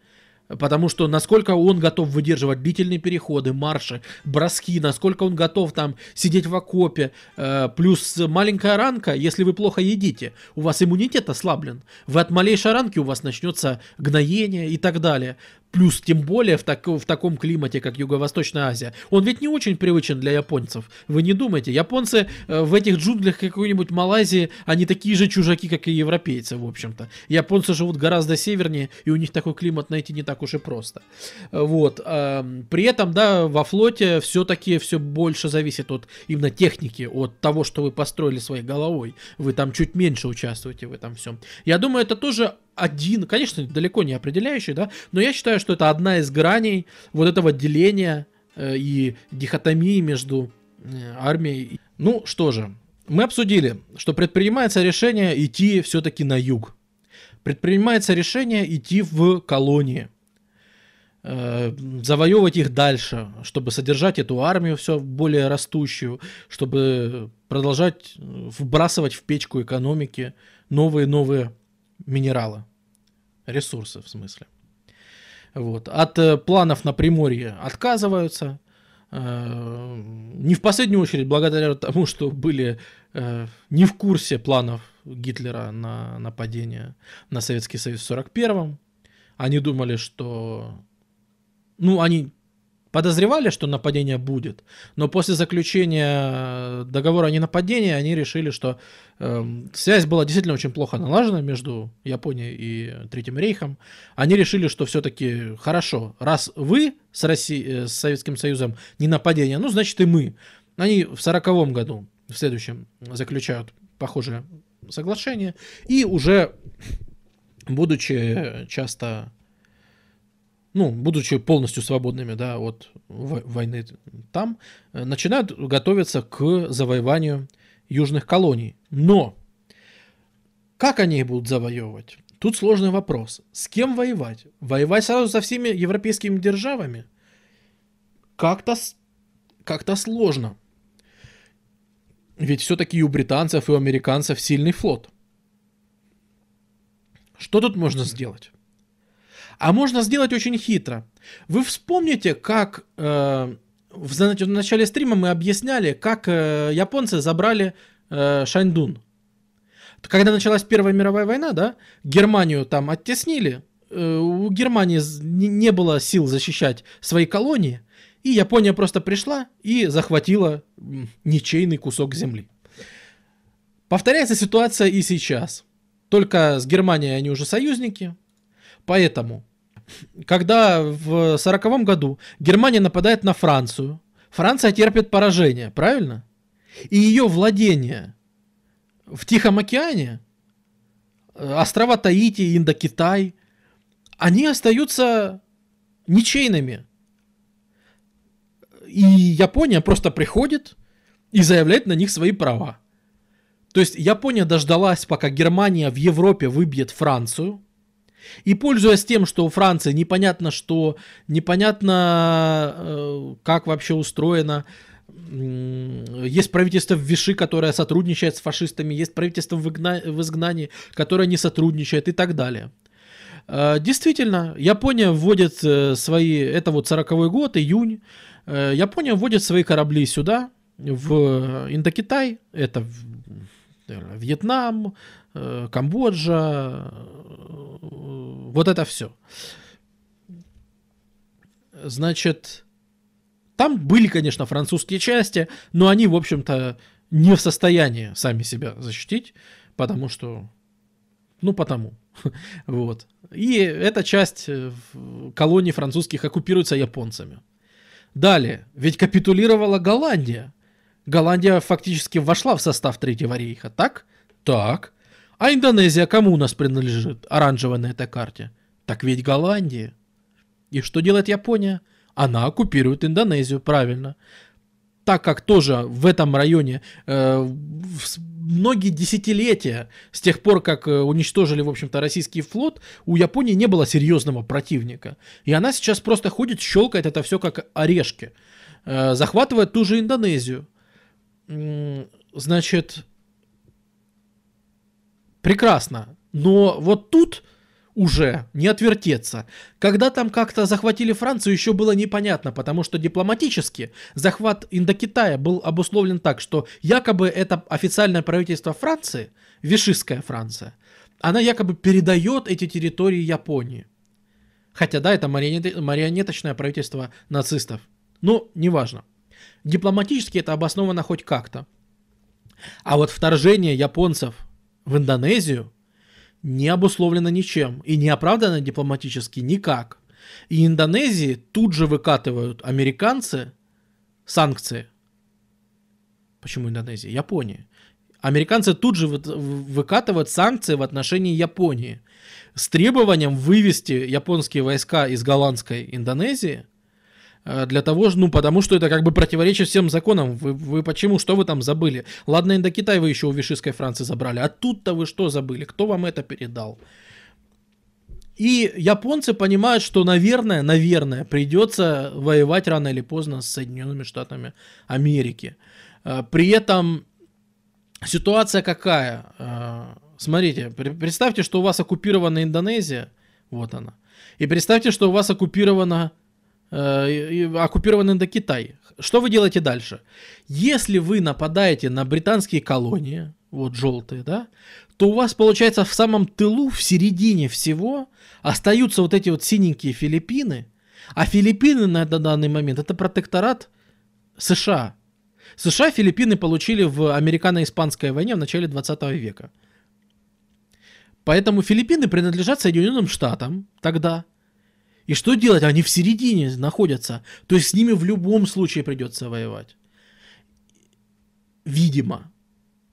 Потому что насколько он готов выдерживать длительные переходы, марши, броски, насколько он готов там сидеть в окопе. Э, плюс маленькая ранка, если вы плохо едите, у вас иммунитет ослаблен. Вы от малейшей ранки у вас начнется гноение и так далее. Плюс, тем более в, так, в таком климате, как Юго-Восточная Азия. Он ведь не очень привычен для японцев. Вы не думайте. Японцы э, в этих джунглях какой-нибудь Малайзии, они такие же чужаки, как и европейцы, в общем-то. Японцы живут гораздо севернее, и у них такой климат найти не так уж и просто. Вот. Э, при этом, да, во флоте все-таки все больше зависит от именно техники, от того, что вы построили своей головой. Вы там чуть меньше участвуете в этом всем. Я думаю, это тоже один, конечно, далеко не определяющий, да, но я считаю, что это одна из граней вот этого деления э, и дихотомии между э, армией. Ну что же, мы обсудили, что предпринимается решение идти все-таки на юг. Предпринимается решение идти в колонии. Э, завоевывать их дальше, чтобы содержать эту армию все более растущую, чтобы продолжать вбрасывать в печку экономики новые-новые минералы. Ресурсы, в смысле. Вот. От э, планов на Приморье отказываются. Э, не в последнюю очередь благодаря тому, что были э, не в курсе планов Гитлера на нападение на Советский Союз в 1941-м. Они думали, что... Ну, они подозревали, что нападение будет, но после заключения договора о ненападении они решили, что э, связь была действительно очень плохо налажена между Японией и Третьим Рейхом. Они решили, что все-таки хорошо, раз вы с, Россией, э, с Советским Союзом не нападение, ну значит и мы. Они в сороковом году, в следующем, заключают похожее соглашение и уже будучи часто ну, будучи полностью свободными, да, от войны там, э, начинают готовиться к завоеванию южных колоний. Но как они их будут завоевывать? Тут сложный вопрос. С кем воевать? Воевать сразу со всеми европейскими державами? Как-то как-то сложно. Ведь все-таки у британцев и у американцев сильный флот. Что тут можно сделать? А можно сделать очень хитро. Вы вспомните, как э, в, в начале стрима мы объясняли, как э, японцы забрали э, Шаньдун. Когда началась Первая мировая война, да, Германию там оттеснили, э, у Германии не было сил защищать свои колонии, и Япония просто пришла и захватила ничейный кусок земли. Повторяется ситуация и сейчас. Только с Германией они уже союзники. Поэтому, когда в 1940 году Германия нападает на Францию, Франция терпит поражение, правильно? И ее владение в Тихом океане, острова Таити, Индокитай, они остаются ничейными. И Япония просто приходит и заявляет на них свои права. То есть Япония дождалась, пока Германия в Европе выбьет Францию. И пользуясь тем, что у Франции непонятно что, непонятно э, как вообще устроено, есть правительство в Виши, которое сотрудничает с фашистами, есть правительство в, игна... в изгнании, которое не сотрудничает и так далее. Э, действительно, Япония вводит э, свои, это вот 40 год, июнь, Япония вводит свои корабли сюда, в Индокитай, это Вьетнам, э, Камбоджа, вот это все. Значит, там были, конечно, французские части, но они, в общем-то, не в состоянии сами себя защитить, потому что, ну, потому. [laughs] Вот. И эта часть э, колоний французских оккупируется японцами. Далее, ведь капитулировала Голландия. Голландия фактически вошла в состав Третьего рейха, так? Так. А Индонезия кому у нас принадлежит, оранжевая на этой карте? Так ведь Голландия. И что делает Япония? Она оккупирует Индонезию, правильно. Так как тоже в этом районе э, многие десятилетия, с тех пор, как э, уничтожили, в общем-то, российский флот, у Японии не было серьезного противника. И она сейчас просто ходит, щелкает это все как орешки. Э, захватывает ту же Индонезию значит, прекрасно. Но вот тут уже не отвертеться. Когда там как-то захватили Францию, еще было непонятно, потому что дипломатически захват Индокитая был обусловлен так, что якобы это официальное правительство Франции, Вишистская Франция, она якобы передает эти территории Японии. Хотя да, это марионеточное правительство нацистов. Но неважно. Дипломатически это обосновано хоть как-то. А вот вторжение японцев в Индонезию не обусловлено ничем и не оправдано дипломатически никак. И Индонезии тут же выкатывают американцы санкции. Почему Индонезия? Япония. Американцы тут же выкатывают санкции в отношении Японии с требованием вывести японские войска из голландской Индонезии – для того, ну, потому что это как бы противоречит всем законам. Вы, вы почему, что вы там забыли? Ладно, Индокитай вы еще у Вишистской Франции забрали, а тут-то вы что забыли? Кто вам это передал? И японцы понимают, что, наверное, наверное, придется воевать рано или поздно с Соединенными Штатами Америки. Э, при этом ситуация какая? Э, смотрите, представьте, что у вас оккупирована Индонезия, вот она. И представьте, что у вас оккупирована э, оккупирован Индокитай. Что вы делаете дальше? Если вы нападаете на британские колонии, вот желтые, да, то у вас получается в самом тылу, в середине всего остаются вот эти вот синенькие Филиппины, а Филиппины на данный момент это протекторат США. США Филиппины получили в американо-испанской войне в начале 20 века. Поэтому Филиппины принадлежат Соединенным Штатам тогда – и что делать? Они в середине находятся. То есть с ними в любом случае придется воевать. Видимо.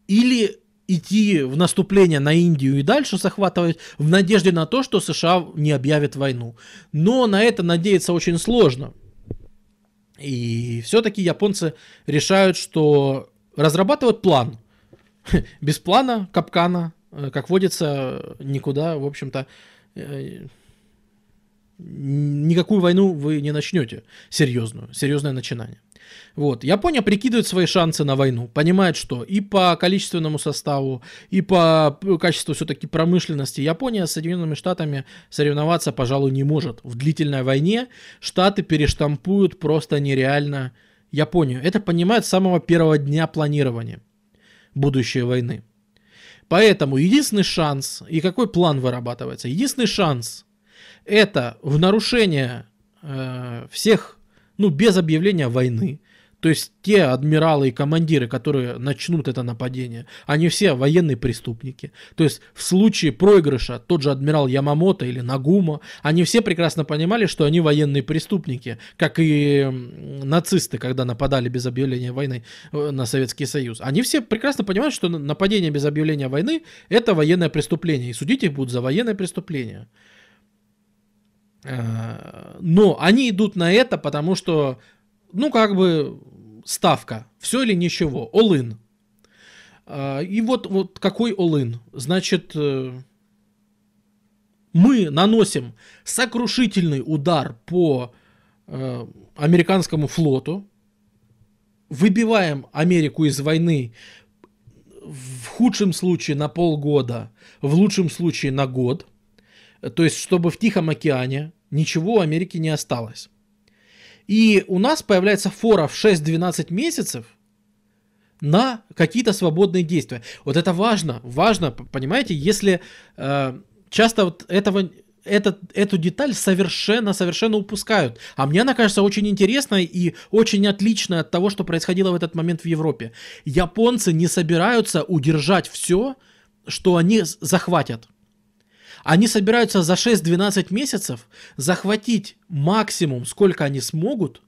Или идти в наступление на Индию и дальше захватывать в надежде на то, что США не объявят войну. Но на это надеяться очень сложно. И все-таки японцы решают, что разрабатывают план. [laughs] Без плана, капкана, э, как водится, никуда, в общем-то, э, никакую войну вы не начнете серьезную, серьезное начинание. Вот. Япония прикидывает свои шансы на войну, понимает, что и по количественному составу, и по качеству все-таки промышленности Япония с Соединенными Штатами соревноваться, пожалуй, не может. В длительной войне Штаты перештампуют просто нереально Японию. Это понимают с самого первого дня планирования будущей войны. Поэтому единственный шанс, и какой план вырабатывается? Единственный шанс это в нарушение э, всех, ну, без объявления войны. То есть те адмиралы и командиры, которые начнут это нападение, они все военные преступники. То есть в случае проигрыша тот же адмирал Ямамото или Нагума, они все прекрасно понимали, что они военные преступники, как и нацисты, когда нападали без объявления войны э, на Советский Союз. Они все прекрасно понимают, что нападение без объявления войны это военное преступление, и судить их будут за военное преступление. Э, но они идут на это, потому что, ну, как бы, ставка. Все или ничего. All-in. Э, и вот, вот какой all-in? Значит, э, мы наносим сокрушительный удар по американскому флоту, выбиваем Америку из войны в худшем случае на полгода, в лучшем случае на год. То есть, чтобы в Тихом океане ничего у Америки не осталось. И у нас появляется фора в 6-12 месяцев на какие-то свободные действия. Вот это важно, важно, понимаете, если э, часто вот этого этот, эту деталь совершенно, совершенно упускают. А мне она кажется очень интересной и очень отличной от того, что происходило в этот момент в Европе. Японцы не собираются удержать все, что они захватят. Они собираются за 6-12 месяцев захватить максимум, сколько они смогут,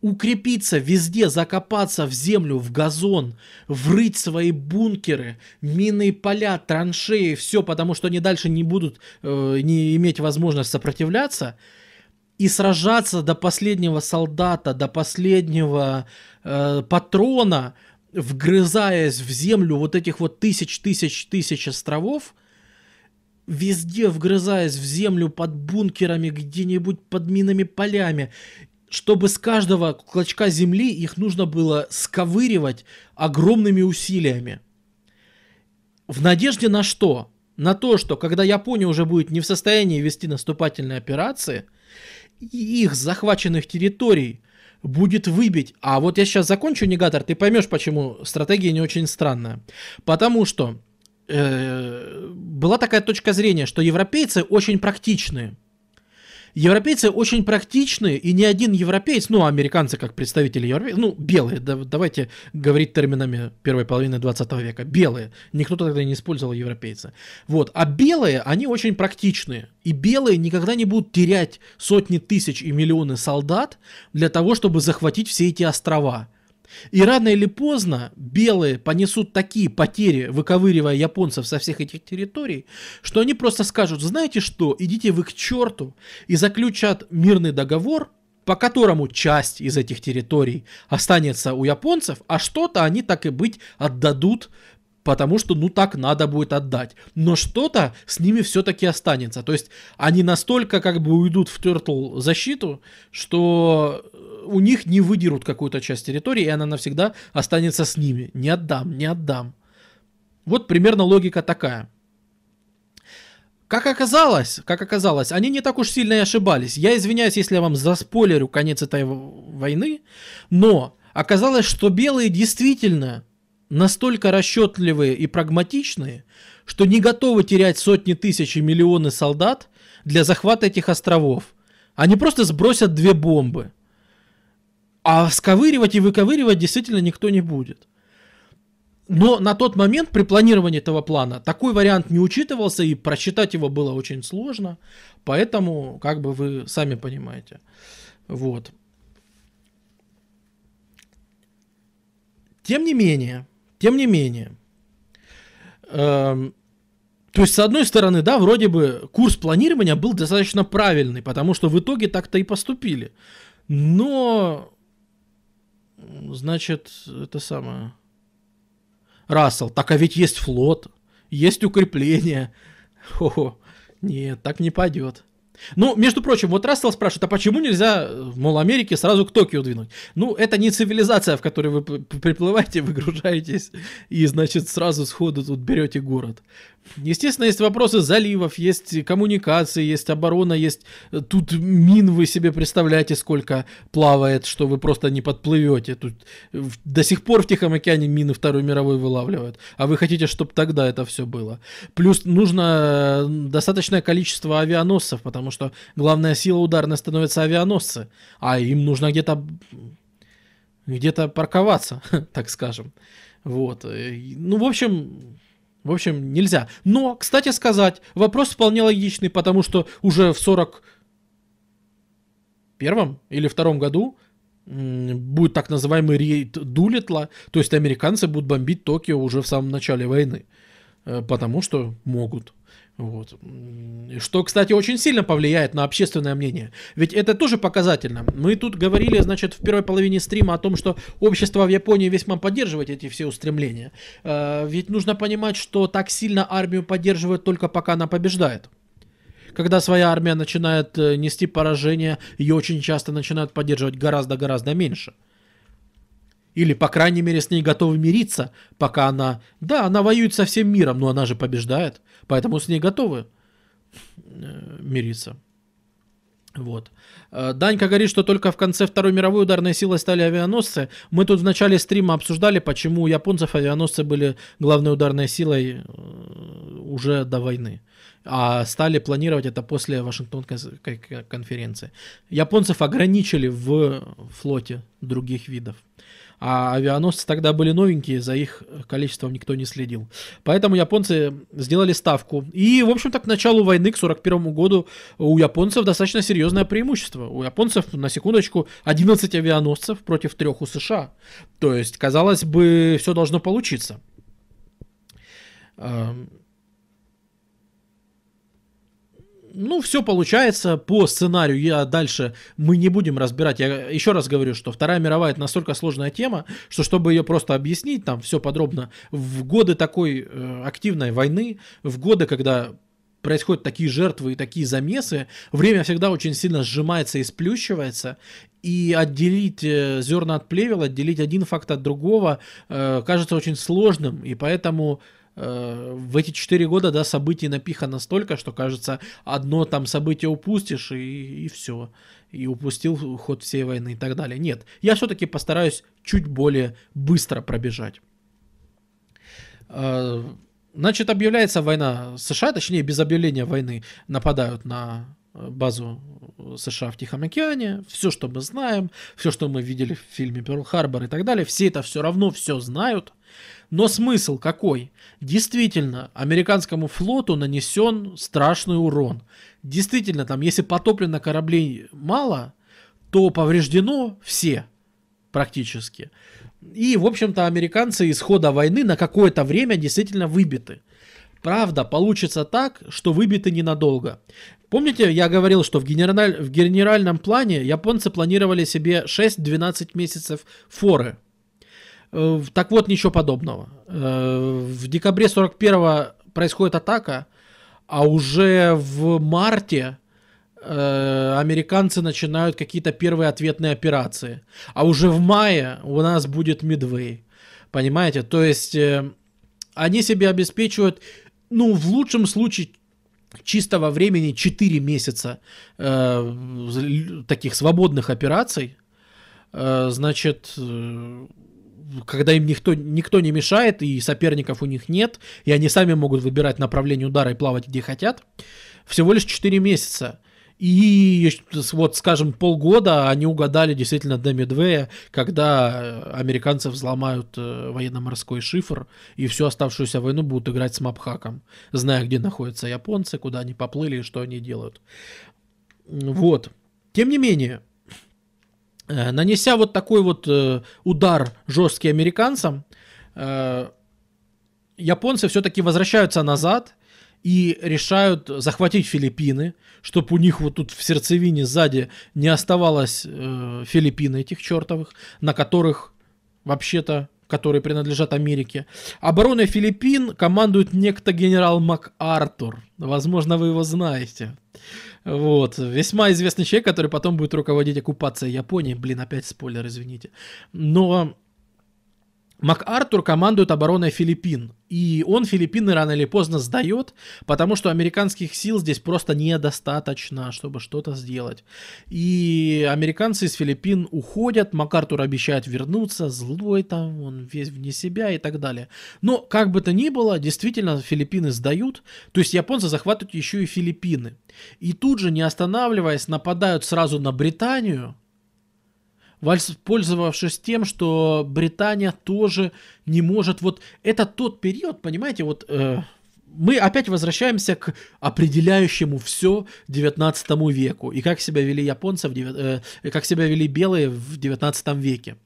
укрепиться везде, закопаться в землю, в газон, врыть свои бункеры, минные поля, траншеи, все, потому что они дальше не будут э, не иметь возможность сопротивляться, и сражаться до последнего солдата, до последнего э, патрона, вгрызаясь в землю вот этих вот тысяч, тысяч, тысяч островов – везде вгрызаясь в землю под бункерами, где-нибудь под минными полями, чтобы с каждого клочка земли их нужно было сковыривать огромными усилиями. В надежде на что? На то, что когда Япония уже будет не в состоянии вести наступательные операции, их захваченных территорий будет выбить. А вот я сейчас закончу, негатор, ты поймешь, почему стратегия не очень странная. Потому что э, была такая точка зрения, что европейцы очень практичные. Европейцы очень практичные, и ни один европеец, ну, американцы как представители европейцев, ну, белые, да, давайте говорить терминами первой половины 20 века, белые, никто тогда не использовал европейцы. Вот, а белые, они очень практичные, и белые никогда не будут терять сотни тысяч и миллионы солдат для того, чтобы захватить все эти острова. И рано или поздно белые понесут такие потери, выковыривая японцев со всех этих территорий, что они просто скажут, знаете что, идите вы к черту, и заключат мирный договор, по которому часть из этих территорий останется у японцев, а что-то они так и быть отдадут потому что ну так надо будет отдать. Но что-то с ними все-таки останется. То есть они настолько как бы уйдут в Turtle защиту, что у них не выдерут какую-то часть территории, и она навсегда останется с ними. Не отдам, не отдам. Вот примерно логика такая. Как оказалось, как оказалось, они не так уж сильно и ошибались. Я извиняюсь, если я вам заспойлерю конец этой войны, но оказалось, что белые действительно настолько расчетливые и прагматичные, что не готовы терять сотни тысяч и миллионы солдат для захвата этих островов. Они просто сбросят две бомбы. А сковыривать и выковыривать действительно никто не будет. Но на тот момент при планировании этого плана такой вариант не учитывался, и просчитать его было очень сложно. Поэтому, как бы вы сами понимаете. Вот. Тем не менее, тем не менее, эм, то есть, с одной стороны, да, вроде бы курс планирования был достаточно правильный, потому что в итоге так-то и поступили. Но, значит, это самое... Рассел, так а ведь есть флот, есть укрепления. О, нет, так не пойдет. Ну, между прочим, вот Рассел спрашивает, а почему нельзя, мол, Америке сразу к Токио двинуть? Ну, это не цивилизация, в которой вы приплываете, [laughs] выгружаетесь и, значит, сразу сходу тут берете город. Естественно, есть вопросы заливов, есть коммуникации, есть оборона, есть э, тут мин вы себе представляете, сколько плавает, что вы просто не подплывете. Тут до сих пор в Тихом океане мины Второй мировой вылавливают, а вы хотите, чтобы тогда это все было. Плюс нужно э, достаточное количество авианосцев, потому что главная сила ударная становится авианосцы, а им нужно где-то где-то парковаться, [laughs] так скажем. Вот. Ну, в общем, в общем, нельзя. Но, кстати сказать, вопрос вполне логичный, потому что уже в 40 первом или втором году будет так называемый рейд Дулитла, то есть американцы будут бомбить Токио уже в самом начале войны, э, потому что могут. Вот. Что, кстати, очень сильно повлияет на общественное мнение. Ведь это тоже показательно. Мы тут говорили, значит, в первой половине стрима о том, что общество в Японии весьма поддерживает эти все устремления. Э, ведь нужно понимать, что так сильно армию поддерживают только пока она побеждает. Когда своя армия начинает э, нести поражение, ее очень часто начинают поддерживать гораздо-гораздо меньше. Или, по крайней мере, с ней готовы мириться, пока она... Да, она воюет со всем миром, но она же побеждает. Поэтому с ней готовы э, мириться. Вот. Э, Данька говорит, что только в конце Второй мировой ударной силой стали авианосцы. Мы тут в начале стрима обсуждали, почему у японцев авианосцы были главной ударной силой э, уже до войны. А стали планировать это после Вашингтонской конференции. Японцев ограничили в флоте других видов. А авианосцы тогда были новенькие, за их количеством никто не следил. Поэтому японцы сделали ставку. И, в общем-то, к началу войны, к 1941 году, у японцев достаточно серьезное преимущество. У японцев, на секундочку, 11 авианосцев против трех у США. То есть, казалось бы, все должно получиться. Ну, все получается по сценарию. Я дальше мы не будем разбирать. Я еще раз говорю, что Вторая мировая это настолько сложная тема, что чтобы ее просто объяснить, там все подробно, в годы такой э, активной войны, в годы, когда происходят такие жертвы и такие замесы, время всегда очень сильно сжимается и сплющивается, и отделить э, зерна от плевел, отделить один факт от другого э, кажется очень сложным, и поэтому в эти четыре года, да, событий напихано столько, что, кажется, одно там событие упустишь и, и все. И упустил ход всей войны и так далее. Нет, я все-таки постараюсь чуть более быстро пробежать. Э, значит, объявляется война США, точнее, без объявления войны нападают на базу США в Тихом океане, все, что мы знаем, все, что мы видели в фильме Перл Харбор и так далее, все это все равно все знают. Но смысл какой? Действительно, американскому флоту нанесен страшный урон. Действительно, там, если потоплено кораблей мало, то повреждено все практически. И, в общем-то, американцы из хода войны на какое-то время действительно выбиты. Правда, получится так, что выбиты ненадолго. Помните, я говорил, что в, генераль... в генеральном плане японцы планировали себе 6-12 месяцев форы так вот, ничего подобного. Э, в декабре 41 происходит атака, а уже в марте э, американцы начинают какие-то первые ответные операции. А уже в мае у нас будет Мидвей. Понимаете? То есть они себе обеспечивают, ну, в лучшем случае, чистого времени 4 месяца э, таких свободных операций. Э, значит, когда им никто, никто не мешает, и соперников у них нет, и они сами могут выбирать направление удара и плавать где хотят, всего лишь 4 месяца. И вот, скажем, полгода они угадали действительно до Медвея, когда американцы взломают э, военно-морской шифр, и всю оставшуюся войну будут играть с мапхаком, зная, где находятся японцы, куда они поплыли и что они делают. Вот. Тем не менее, Э, нанеся вот такой вот э, удар жесткий американцам, э, японцы все-таки возвращаются назад и решают захватить Филиппины, чтобы у них вот тут в сердцевине сзади не оставалось э, Филиппины этих чертовых, на которых вообще-то которые принадлежат Америке. Обороной Филиппин командует некто генерал МакАртур. Возможно, вы его знаете. Вот. Весьма известный человек, который потом будет руководить оккупацией Японии. Блин, опять спойлер, извините. Но МакАртур командует обороной Филиппин. И он Филиппины рано или поздно сдает, потому что американских сил здесь просто недостаточно, чтобы что-то сделать. И американцы из Филиппин уходят, МакАртур обещает вернуться, злой там, он весь вне себя и так далее. Но, как бы то ни было, действительно Филиппины сдают, то есть японцы захватывают еще и Филиппины. И тут же, не останавливаясь, нападают сразу на Британию, воспользовавшись тем, что Британия тоже не может... Вот это тот период, понимаете, вот э, мы опять возвращаемся к определяющему все 19 веку и как себя вели японцы, в, э, как себя вели белые в 19 веке.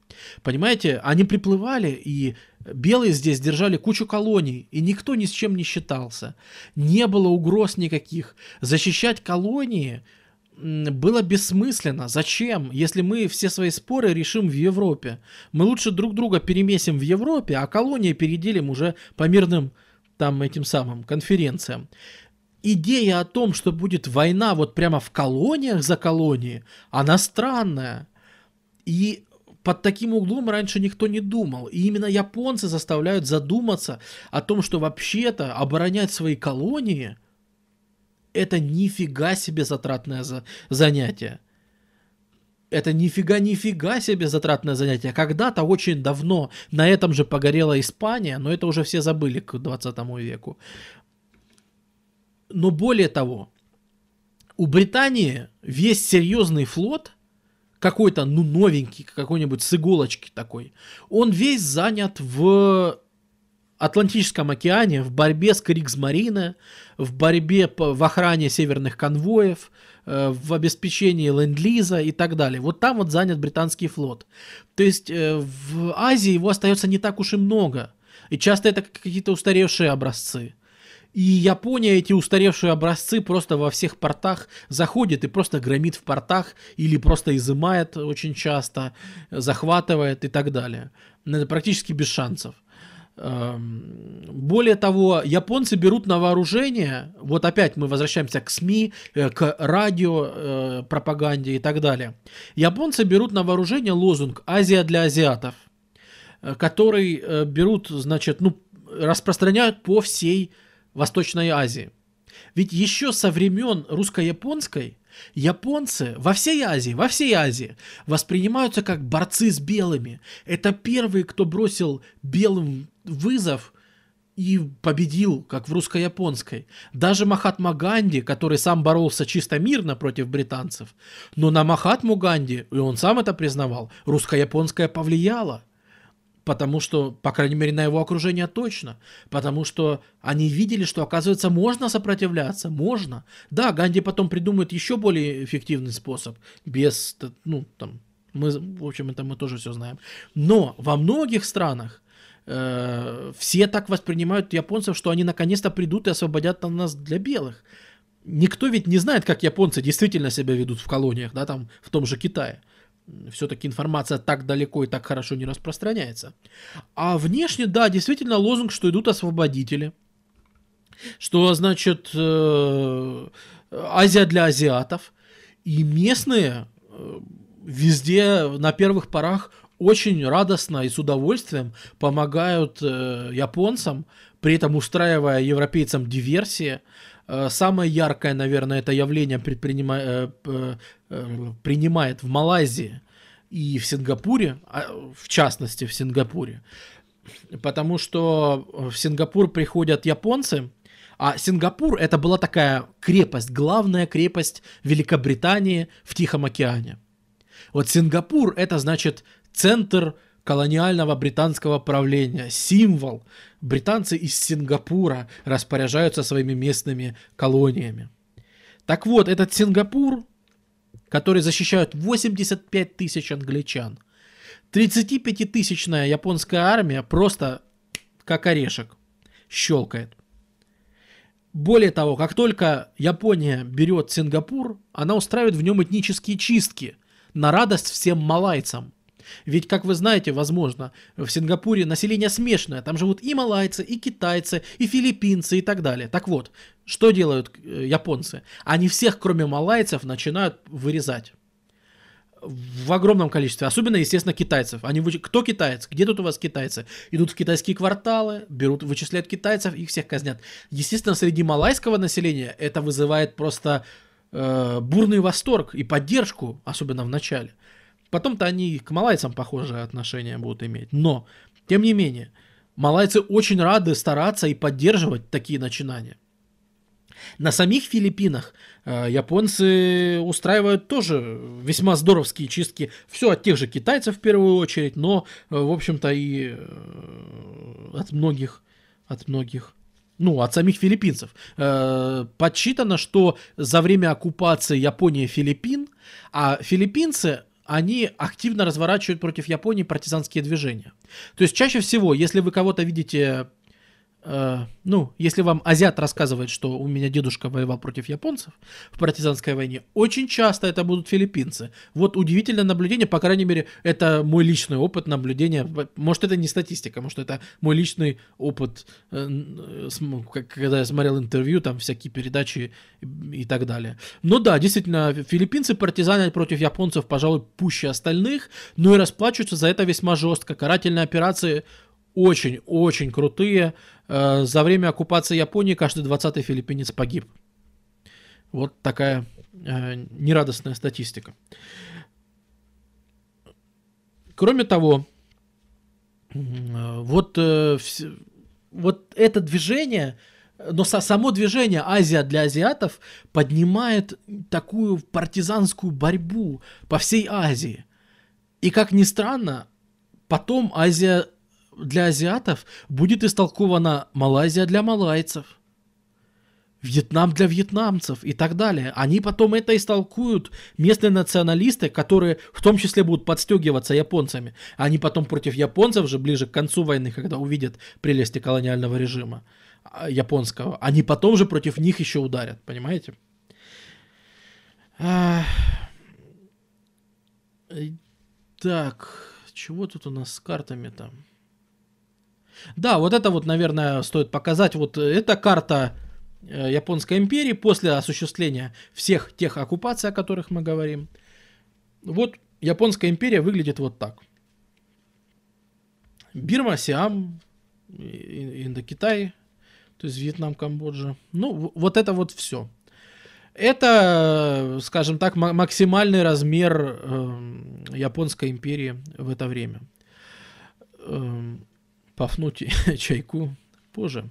Понимаете, они приплывали, и белые здесь держали кучу колоний, и никто ни с чем не считался. Не было угроз никаких. Защищать колонии было бессмысленно. Зачем? Если мы все свои споры решим в Европе. Мы лучше друг друга перемесим в Европе, а колонии переделим уже по мирным там этим самым конференциям. Идея о том, что будет война вот прямо в колониях за колонии, она странная. И под таким углом раньше никто не думал. И именно японцы заставляют задуматься о том, что вообще-то оборонять свои колонии это нифига себе затратное за занятие. Это нифига, нифига себе затратное занятие. Когда-то очень давно на этом же погорела Испания, но это уже все забыли к 20 веку. Но более того, у Британии весь серьезный флот, какой-то, ну, новенький, какой-нибудь с иголочки такой, он весь занят в Атлантическом океане в борьбе с Кригсмарине, в борьбе в охране северных конвоев, Э, в обеспечении ленд-лиза и так далее. Вот там вот занят британский флот. То есть э, в Азии его остается не так уж и много. И часто это какие-то устаревшие образцы. И Япония эти устаревшие образцы просто во всех портах заходит и просто громит в портах или просто изымает очень часто, захватывает и так далее. Это практически без шансов. Эм, более того, японцы берут на вооружение, вот опять мы возвращаемся к СМИ, э, к радио, э, пропаганде и так далее. Японцы берут на вооружение лозунг «Азия для азиатов», э, который берут, значит, ну, распространяют по всей Восточной Азии. Ведь еще со времен русско-японской Японцы во всей Азии, во всей Азии воспринимаются как борцы с белыми. Это первые, кто бросил белым вызов и победил, как в русско-японской. Даже Махатма Ганди, который сам боролся чисто мирно против британцев, но на Махатму Ганди, и он сам это признавал, русско-японская повлияла. Потому что, по крайней мере, на его окружение точно. Потому что они видели, что, оказывается, можно сопротивляться. Можно. Да, Ганди потом придумает еще более эффективный способ. Без, ну, там, мы, в общем, это мы тоже все знаем. Но во многих странах э, все так воспринимают японцев, что они наконец-то придут и освободят нас для белых. Никто ведь не знает, как японцы действительно себя ведут в колониях, да, там, в том же Китае все-таки информация так далеко и так хорошо не распространяется. А внешне, да, действительно лозунг, что идут освободители. Что значит э, Азия для азиатов. И местные э, везде на первых порах очень радостно и с удовольствием помогают э, японцам, при этом устраивая европейцам диверсии. Самое яркое, наверное, это явление предпринима... Э, Э, принимает в Малайзии и в Сингапуре, а, в частности в Сингапуре, потому что в Сингапур приходят японцы, а Сингапур это была такая крепость, главная крепость Великобритании в Тихом океане. Вот Сингапур это значит центр колониального британского правления, символ. Британцы из Сингапура распоряжаются своими местными колониями. Так вот, этот Сингапур которые защищают 85 тысяч англичан. 35-тысячная японская армия просто как орешек щелкает. Более того, как только Япония берет Сингапур, она устраивает в нем этнические чистки на радость всем малайцам. Ведь, как вы знаете, возможно, в Сингапуре население смешанное. Там живут и малайцы, и китайцы, и филиппинцы, и так далее. Так вот, что делают э, японцы? Они всех, кроме малайцев, начинают вырезать в огромном количестве, особенно, естественно, китайцев. Они вы... Кто китаец? Где тут у вас китайцы? Идут в китайские кварталы, берут, вычисляют китайцев, их всех казнят. Естественно, среди малайского населения это вызывает просто э, бурный восторг и поддержку, особенно в начале. Потом-то они к малайцам похожие отношения будут иметь. Но, тем не менее, малайцы очень рады стараться и поддерживать такие начинания. На самих Филиппинах э, японцы устраивают тоже весьма здоровские чистки. Все от тех же китайцев в первую очередь, но, э, в общем-то, и э, от многих, от многих ну, от самих филиппинцев. Э, подсчитано, что за время оккупации Японии Филиппин, а филиппинцы они активно разворачивают против Японии партизанские движения. То есть чаще всего, если вы кого-то видите Э, ну, если вам азиат рассказывает, что у меня дедушка воевал против японцев в партизанской войне, очень часто это будут филиппинцы. Вот удивительное наблюдение, по крайней мере, это мой личный опыт наблюдения. Может, это не статистика, может, это мой личный опыт, э, когда я смотрел интервью, там всякие передачи и так далее. Но да, действительно, филиппинцы партизанят против японцев, пожалуй, пуще остальных, но и расплачиваются за это весьма жестко. Карательные операции очень-очень крутые. Э, за время оккупации Японии каждый 20-й филиппинец погиб. Вот такая э, нерадостная статистика. Кроме того, вот, э, вот это движение, но само движение Азия для азиатов поднимает такую партизанскую борьбу по всей Азии. И как ни странно, потом Азия для азиатов будет истолкована Малайзия для малайцев, Вьетнам для вьетнамцев и так далее. Они потом это истолкуют, местные националисты, которые в том числе будут подстегиваться японцами. Они потом против японцев же ближе к концу войны, когда увидят прелести колониального режима а, японского, они потом же против них еще ударят, понимаете? Так, чего тут у нас с картами там? Да, вот это вот, наверное, стоит показать. Вот эта карта э, Японской империи после осуществления всех тех оккупаций, о которых мы говорим. Вот Японская империя выглядит вот так. Бирма, Сиам, Индокитай, то есть Вьетнам, Камбоджа. Ну, вот это вот все. Это, скажем так, максимальный размер э, Японской империи в это время. Э, пафнуть [laughs] чайку позже.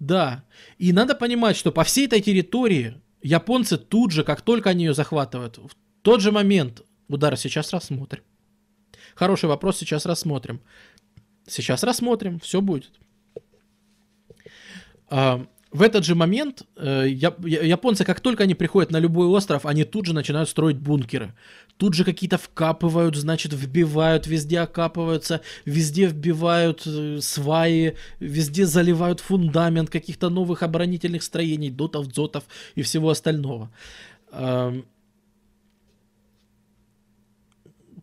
Да, и надо понимать, что по всей этой территории японцы тут же, как только они ее захватывают, в тот же момент удар сейчас рассмотрим. Хороший вопрос, сейчас рассмотрим. Сейчас рассмотрим, все будет. А, в этот же момент э, японцы, как только они приходят на любой остров, они тут же начинают строить бункеры. Тут же какие-то вкапывают, значит, вбивают, везде окапываются, везде вбивают э, сваи, везде заливают фундамент каких-то новых оборонительных строений, дотов, дзотов и всего остального. Эм,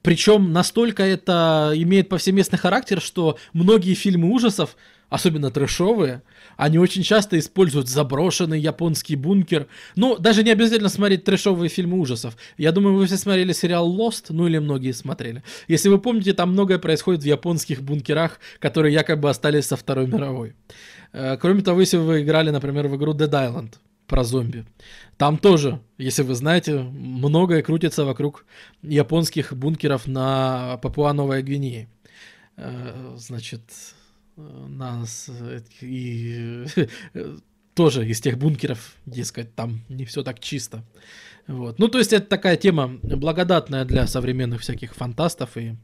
причем настолько это имеет повсеместный характер, что многие фильмы ужасов, особенно трэшовые, они очень часто используют заброшенный японский бункер. Ну, даже не обязательно смотреть трэшовые фильмы ужасов. Я думаю, вы все смотрели сериал Lost, ну или многие смотрели. Если вы помните, там многое происходит в японских бункерах, которые якобы остались со Второй мировой. Э, кроме того, если вы играли, например, в игру Dead Island про зомби, там тоже, если вы знаете, многое крутится вокруг японских бункеров на Папуа-Новой Гвинее. Э, значит, нас э, и [laughs] тоже из тех бункеров, дескать, там не все так чисто. Вот. Ну, то есть это такая тема благодатная для современных всяких фантастов и,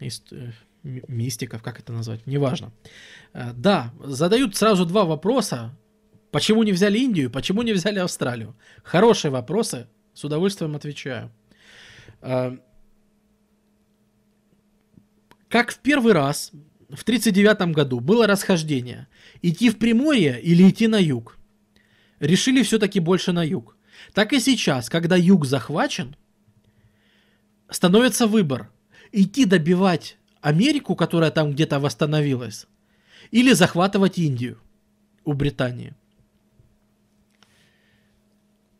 и э, мистиков, как это назвать, неважно. Э, да, задают сразу два вопроса. Почему не взяли Индию, почему не взяли Австралию? Хорошие вопросы, с удовольствием отвечаю. Как в первый раз в 1939 году было расхождение. Идти в Приморье или идти на юг. Решили все-таки больше на юг. Так и сейчас, когда юг захвачен, становится выбор. Идти добивать Америку, которая там где-то восстановилась, или захватывать Индию у Британии.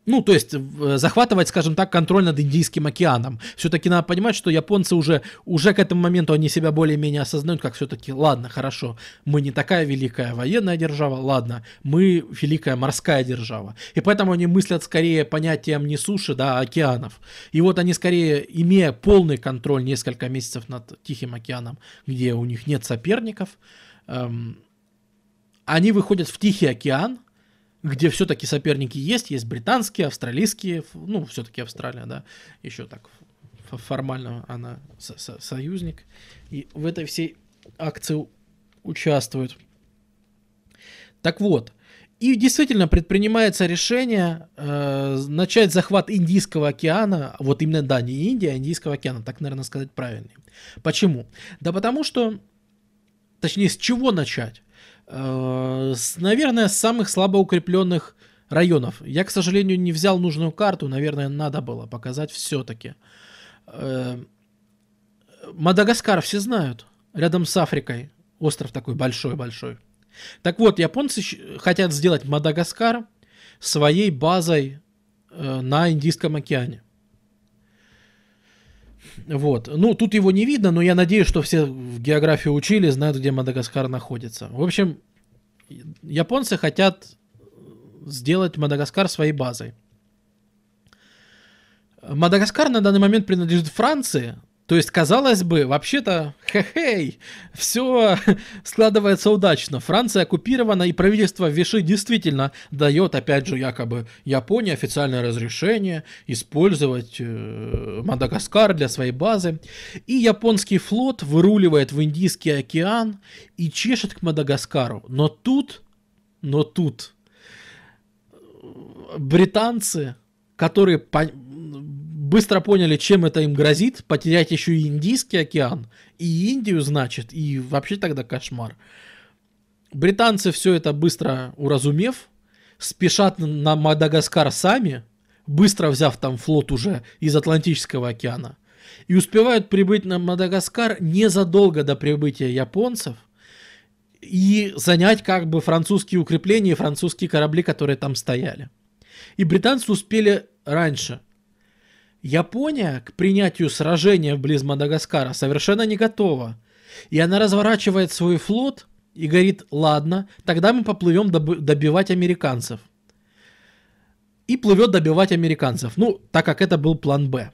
Ну, то есть э, захватывать, скажем так, контроль над Индийским океаном. Все-таки надо понимать, что японцы уже, уже к этому моменту они себя более-менее осознают, как все-таки, ладно, хорошо, мы не такая великая военная держава, ладно, мы великая морская держава. И поэтому они мыслят скорее понятием не суши, да, а океанов. И вот они скорее, имея полный контроль несколько месяцев над Тихим океаном, где у них нет соперников, эм, они выходят в Тихий океан, где все-таки соперники есть, есть британские, австралийские, ну, все-таки Австралия, да, еще так формально она со со союзник, и в этой всей акции участвует. Так вот, и действительно предпринимается решение э, начать захват Индийского океана, вот именно, да, не Индия, а Индийского океана, так, наверное, сказать правильнее. Почему? Да потому что, точнее, с чего начать? Наверное, с самых слабо укрепленных районов. Я, к сожалению, не взял нужную карту, наверное, надо было показать все-таки. Э, Мадагаскар все знают, рядом с Африкой, остров такой большой-большой. Так вот, японцы хотят сделать Мадагаскар своей базой э, на Индийском океане. Вот. Ну, тут его не видно, но я надеюсь, что все в географию учили, знают, где Мадагаскар находится. В общем, японцы хотят сделать Мадагаскар своей базой. Мадагаскар на данный момент принадлежит Франции, то есть, казалось бы, вообще-то, хе-хей, все [laughs] складывается удачно. Франция оккупирована, и правительство Виши действительно дает, опять же, якобы Японии официальное разрешение использовать э, Мадагаскар для своей базы. И японский флот выруливает в Индийский океан и чешет к Мадагаскару. Но тут, но тут британцы, которые быстро поняли, чем это им грозит, потерять еще и Индийский океан, и Индию, значит, и вообще тогда кошмар. Британцы все это быстро уразумев, спешат на Мадагаскар сами, быстро взяв там флот уже из Атлантического океана, и успевают прибыть на Мадагаскар незадолго до прибытия японцев и занять как бы французские укрепления и французские корабли, которые там стояли. И британцы успели раньше – Япония к принятию сражения вблизи Мадагаскара совершенно не готова. И она разворачивает свой флот и говорит, ладно, тогда мы поплывем добивать американцев. И плывет добивать американцев. Ну, так как это был план Б.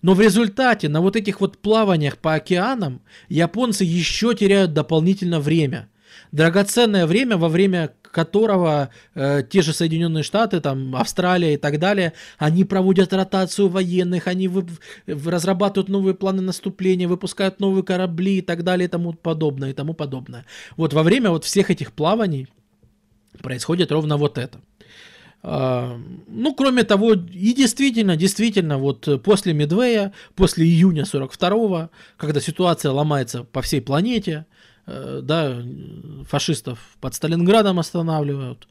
Но в результате на вот этих вот плаваниях по океанам японцы еще теряют дополнительно время. Драгоценное время, во время которого э, те же Соединенные Штаты, там, Австралия и так далее, они проводят ротацию военных, они вы, разрабатывают новые планы наступления, выпускают новые корабли и так далее и тому подобное, и тому подобное. Вот во время вот всех этих плаваний происходит ровно вот это. Uh, ну, кроме того, и действительно, действительно, вот после Медвея, после июня 42-го, когда ситуация ломается по всей планете, да, фашистов под Сталинградом останавливают,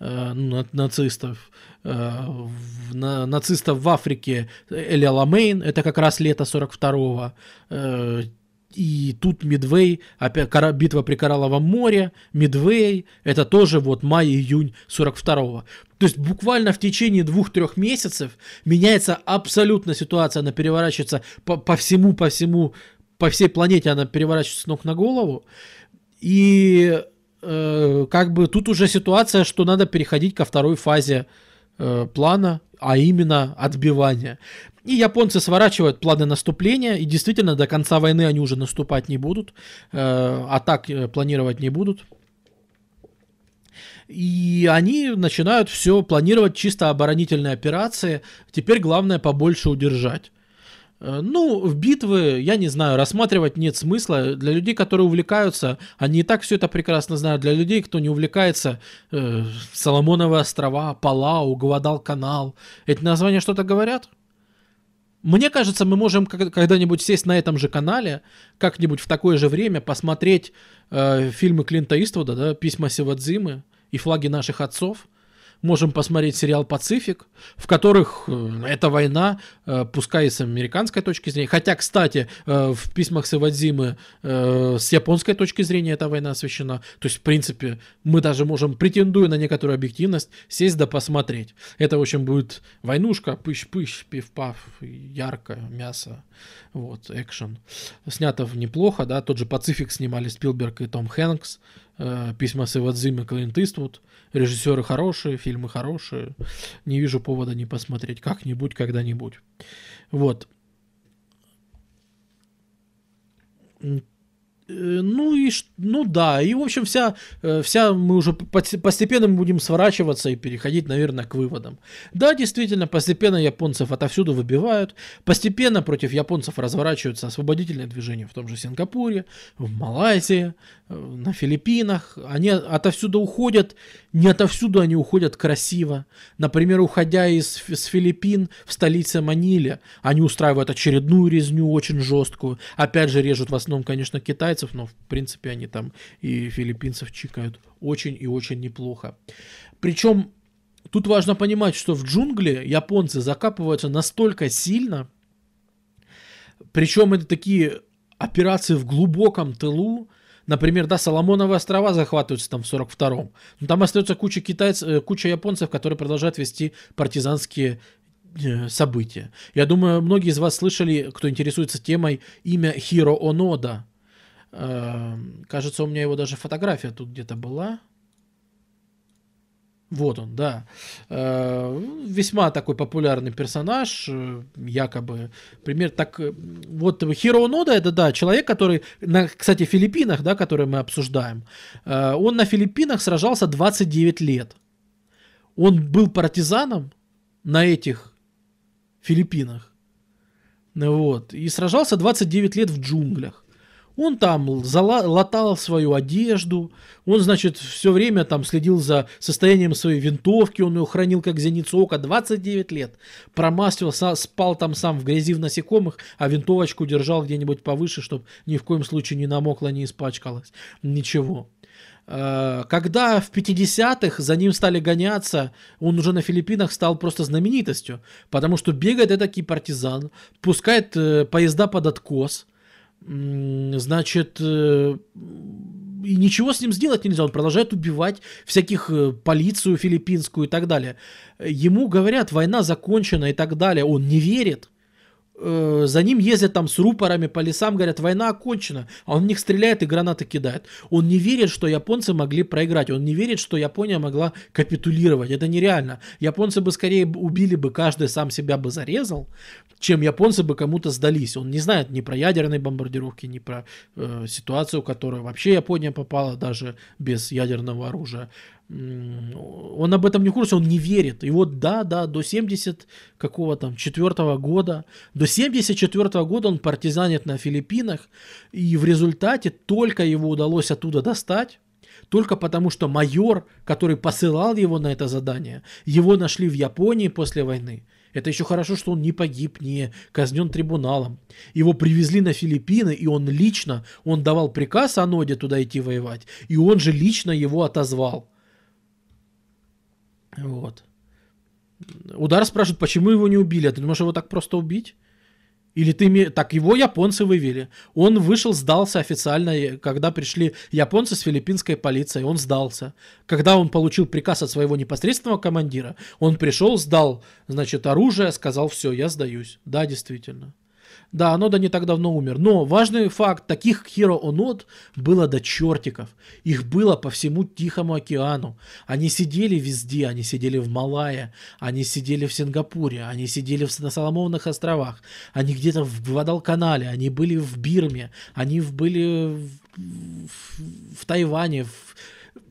э, нацистов, э, на, нацистов в Африке Эля Ламейн, это как раз лето 42-го, и тут Мидвей, опять битва при Коралловом море, Мидвей, это тоже вот май-июнь 42-го. То есть буквально в течение двух-трех месяцев меняется абсолютно ситуация, она переворачивается по, по всему, по всему по всей планете она переворачивается с ног на голову. И э, как бы тут уже ситуация, что надо переходить ко второй фазе э, плана, а именно отбивание. И японцы сворачивают планы наступления, и действительно до конца войны они уже наступать не будут, э, атак э, планировать не будут. И они начинают все планировать чисто оборонительные операции. Теперь главное побольше удержать. Э, ну, в битвы, я не знаю, рассматривать нет смысла. Для людей, которые увлекаются, они и так все это прекрасно знают. Для людей, кто не увлекается, э, Соломоновые острова, Палау, Гвадал-канал, эти названия что-то говорят? Мне кажется, мы можем когда-нибудь сесть на этом же канале, как-нибудь в такое же время посмотреть э, фильмы Клинта Иствуда, да, «Письма Севадзимы» и «Флаги наших отцов», можем посмотреть сериал «Пацифик», в которых э, эта война, э, пускай с американской точки зрения, хотя, кстати, э, в письмах Савадзимы с японской точки зрения эта война освещена. То есть, в принципе, мы даже можем, претендуя на некоторую объективность, сесть да посмотреть. Это, в общем, будет войнушка, пыщ-пыщ, пиф-паф, ярко, мясо, вот, экшен. Снято неплохо, да, тот же «Пацифик» снимали Спилберг и Том Хэнкс, письма Савадзимы, Клинт Иствуд, Режиссеры хорошие, фильмы хорошие. Не вижу повода не посмотреть как-нибудь, когда-нибудь. Вот. Э, ну и ну да, и в общем вся, э, вся мы уже постепенно будем сворачиваться и переходить, наверное, к выводам. Да, действительно, постепенно японцев отовсюду выбивают, постепенно против японцев разворачиваются освободительные движения в том же Сингапуре, в Малайзии, э, на Филиппинах. Они отовсюду уходят, не отовсюду они уходят красиво. Например, уходя из с Филиппин в столице Маниле, они устраивают очередную резню очень жесткую. Опять же режут в основном, конечно, китайцев но в принципе они там и филиппинцев чикают очень и очень неплохо. Причем тут важно понимать, что в джунгли японцы закапываются настолько сильно, причем это такие операции в глубоком тылу, Например, да, Соломоновые острова захватываются там в 42-м. Но там остается куча китайцев, э, куча японцев, которые продолжают вести партизанские э, события. Я думаю, многие из вас слышали, кто интересуется темой, имя Хиро Онода. Эм, кажется, у меня его даже фотография тут где-то была. Вот он, да. Э, весьма такой популярный персонаж, э, якобы. Пример так... Э, вот Хиро Нода, это, да, человек, который, на, кстати, Филиппинах, да, который мы обсуждаем, он на Филиппинах сражался 29 лет. Он был партизаном на этих Филиппинах. Вот. И сражался 29 лет в джунглях. Он там латал свою одежду, он, значит, все время там следил за состоянием своей винтовки, он ее хранил как зеницу ока 29 лет. Промастил, спал там сам в грязи в насекомых, а винтовочку держал где-нибудь повыше, чтобы ни в коем случае не намокла, не испачкалась. Ничего. Э, когда в 50-х за ним стали гоняться, он уже на Филиппинах стал просто знаменитостью, потому что бегает этакий партизан, пускает э, поезда под откос – значит, э, и ничего с ним сделать нельзя. Он продолжает убивать всяких э, полицию филиппинскую и так далее. Ему говорят, война закончена и так далее. Он не верит. Э, за ним ездят там с рупорами по лесам, говорят, война окончена, а он в них стреляет и гранаты кидает. Он не верит, что японцы могли проиграть, он не верит, что Япония могла капитулировать. Это нереально. Японцы бы скорее убили бы, каждый сам себя бы зарезал, чем японцы бы кому-то сдались. Он не знает ни про ядерные бомбардировки, ни про э, ситуацию, в которую вообще Япония попала даже без ядерного оружия он об этом не в курсе, он не верит. И вот да, да, до 70 какого там четвертого года, до 74 года он партизанит на Филиппинах, и в результате только его удалось оттуда достать, только потому что майор, который посылал его на это задание, его нашли в Японии после войны. Это еще хорошо, что он не погиб, не казнен трибуналом. Его привезли на Филиппины, и он лично, он давал приказ Аноде туда идти воевать, и он же лично его отозвал. Вот. Удар спрашивает, почему его не убили? А ты думаешь, его так просто убить? Или ты... Так, его японцы вывели. Он вышел, сдался официально, когда пришли японцы с филиппинской полицией. Он сдался. Когда он получил приказ от своего непосредственного командира, он пришел, сдал, значит, оружие, сказал, все, я сдаюсь. Да, действительно. Да, Анода не так давно умер. Но важный факт, таких Хиро Онод было до чертиков. Их было по всему Тихому океану. Они сидели везде, они сидели в Малайе, они сидели в Сингапуре, они сидели в, на Соломонных островах, они где-то в Гвадалканале, они были в Бирме, они были в, в, в Тайване, в,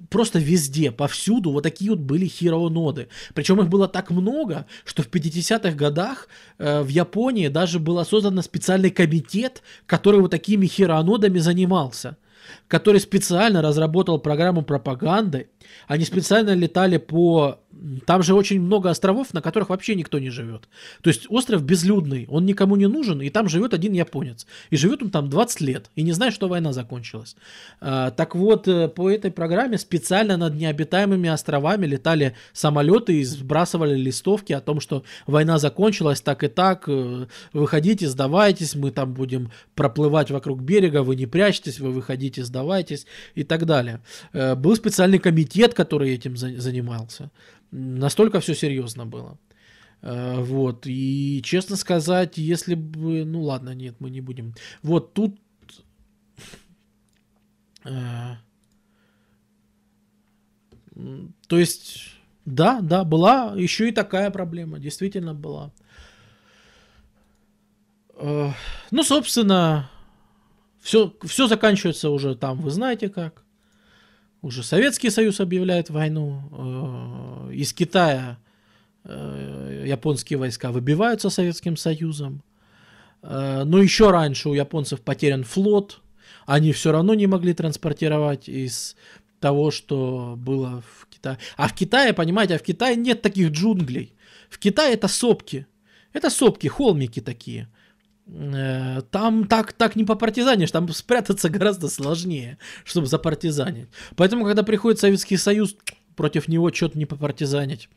просто везде, повсюду вот такие вот были хироноды. Причем их было так много, что в 50-х годах э, в Японии даже был создан специальный комитет, который вот такими хиронодами занимался который специально разработал программу пропаганды. Они специально летали по там же очень много островов, на которых вообще никто не живет. То есть остров безлюдный, он никому не нужен, и там живет один японец. И живет он там 20 лет, и не знает, что война закончилась. А, так вот, э, по этой программе специально над необитаемыми островами летали самолеты и сбрасывали листовки о том, что война закончилась так и так, э, выходите, сдавайтесь, мы там будем проплывать вокруг берега, вы не прячьтесь, вы выходите, сдавайтесь и так далее. Э, был специальный комитет, который этим занимался. Настолько все серьезно было. Э, вот. И, честно сказать, если бы... Ну ладно, нет, мы не будем. Вот тут... Э, то есть, да, да, была еще и такая проблема. Действительно была. Э, ну, собственно, Все, все заканчивается уже там, вы знаете как. Уже Советский Союз объявляет войну. Э, из Китая э, японские войска выбиваются Советским Союзом. Э, но еще раньше у японцев потерян флот. Они все равно не могли транспортировать из того, что было в Китае. А в Китае, понимаете, а в Китае нет таких джунглей. В Китае это сопки. Это сопки, холмики такие. Э, там так, так не попартизанишь, там спрятаться гораздо сложнее, чтобы запартизанить. Поэтому, когда приходит Советский Союз, против него что-то не попартизанить.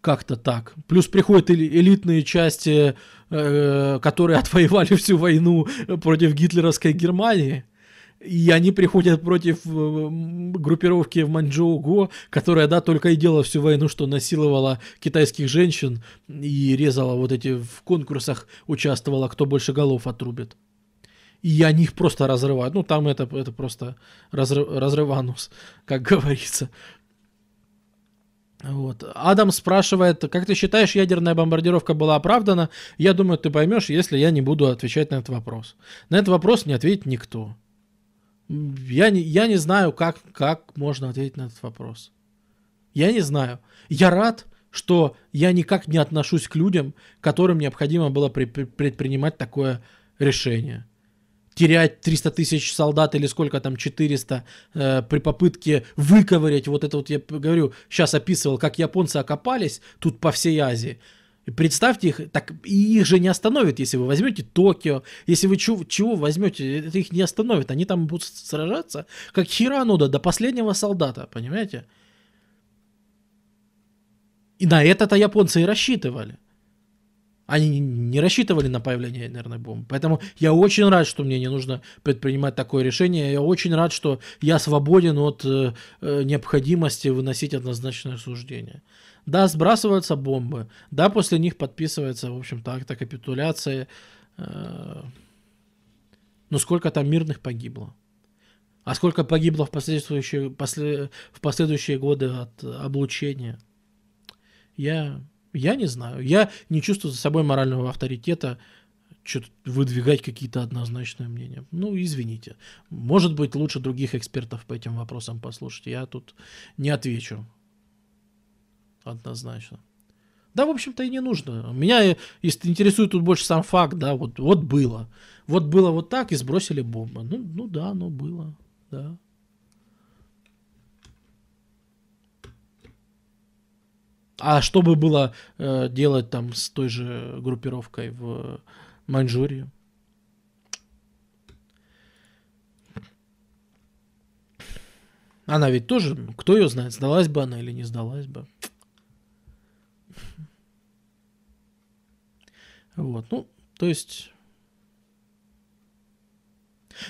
Как-то так. Плюс приходят элитные части, э, которые отвоевали всю войну против гитлеровской Германии. И они приходят против э, группировки в Маньчжоу-Го, которая, да, только и делала всю войну, что насиловала китайских женщин и резала вот эти в конкурсах, участвовала, кто больше голов отрубит. И они их просто разрывают. Ну, там это, это просто разрыв, разрыванус, как [laughs] говорится. Вот. Адам спрашивает, как ты считаешь, ядерная бомбардировка была оправдана? Я думаю, ты поймешь, если я не буду отвечать на этот вопрос. На этот вопрос не ответит никто. Я не, я не знаю, как, как можно ответить на этот вопрос. Я не знаю. Я рад, что я никак не отношусь к людям, которым необходимо было при, при, предпринимать такое решение. Терять 300 тысяч солдат или сколько там, 400, э, при попытке выковырять вот это вот, я говорю, сейчас описывал, как японцы окопались тут по всей Азии. И представьте их, так и их же не остановит, если вы возьмете Токио, если вы чего, чего возьмете, это их не остановит, они там будут сражаться, как Хирануда до последнего солдата, понимаете? И на это-то японцы и рассчитывали. Они не рассчитывали на появление ядерной бомбы. Поэтому я очень рад, что мне не нужно предпринимать такое решение. Я очень рад, что я свободен от э, э необходимости выносить однозначное суждение. Да, сбрасываются бомбы. Да, после них подписывается, в общем-то, акт капитуляции. Э, но сколько там мирных погибло? А сколько погибло в последующие, после, в последующие годы от облучения? Я, я не знаю. Я не чувствую за собой морального авторитета что-то выдвигать какие-то однозначные мнения. Ну, извините. Может быть, лучше других экспертов по этим вопросам послушать. Я тут не отвечу Однозначно. Да, в общем-то, и не нужно. Меня интересует тут больше сам факт, да, вот, вот было. Вот было вот так, и сбросили бомбу. Ну, ну да, ну было, да. А что бы было э, делать там с той же группировкой в Маньчжурии? Она ведь тоже, кто ее знает, сдалась бы она или не сдалась бы. Вот, ну, то есть...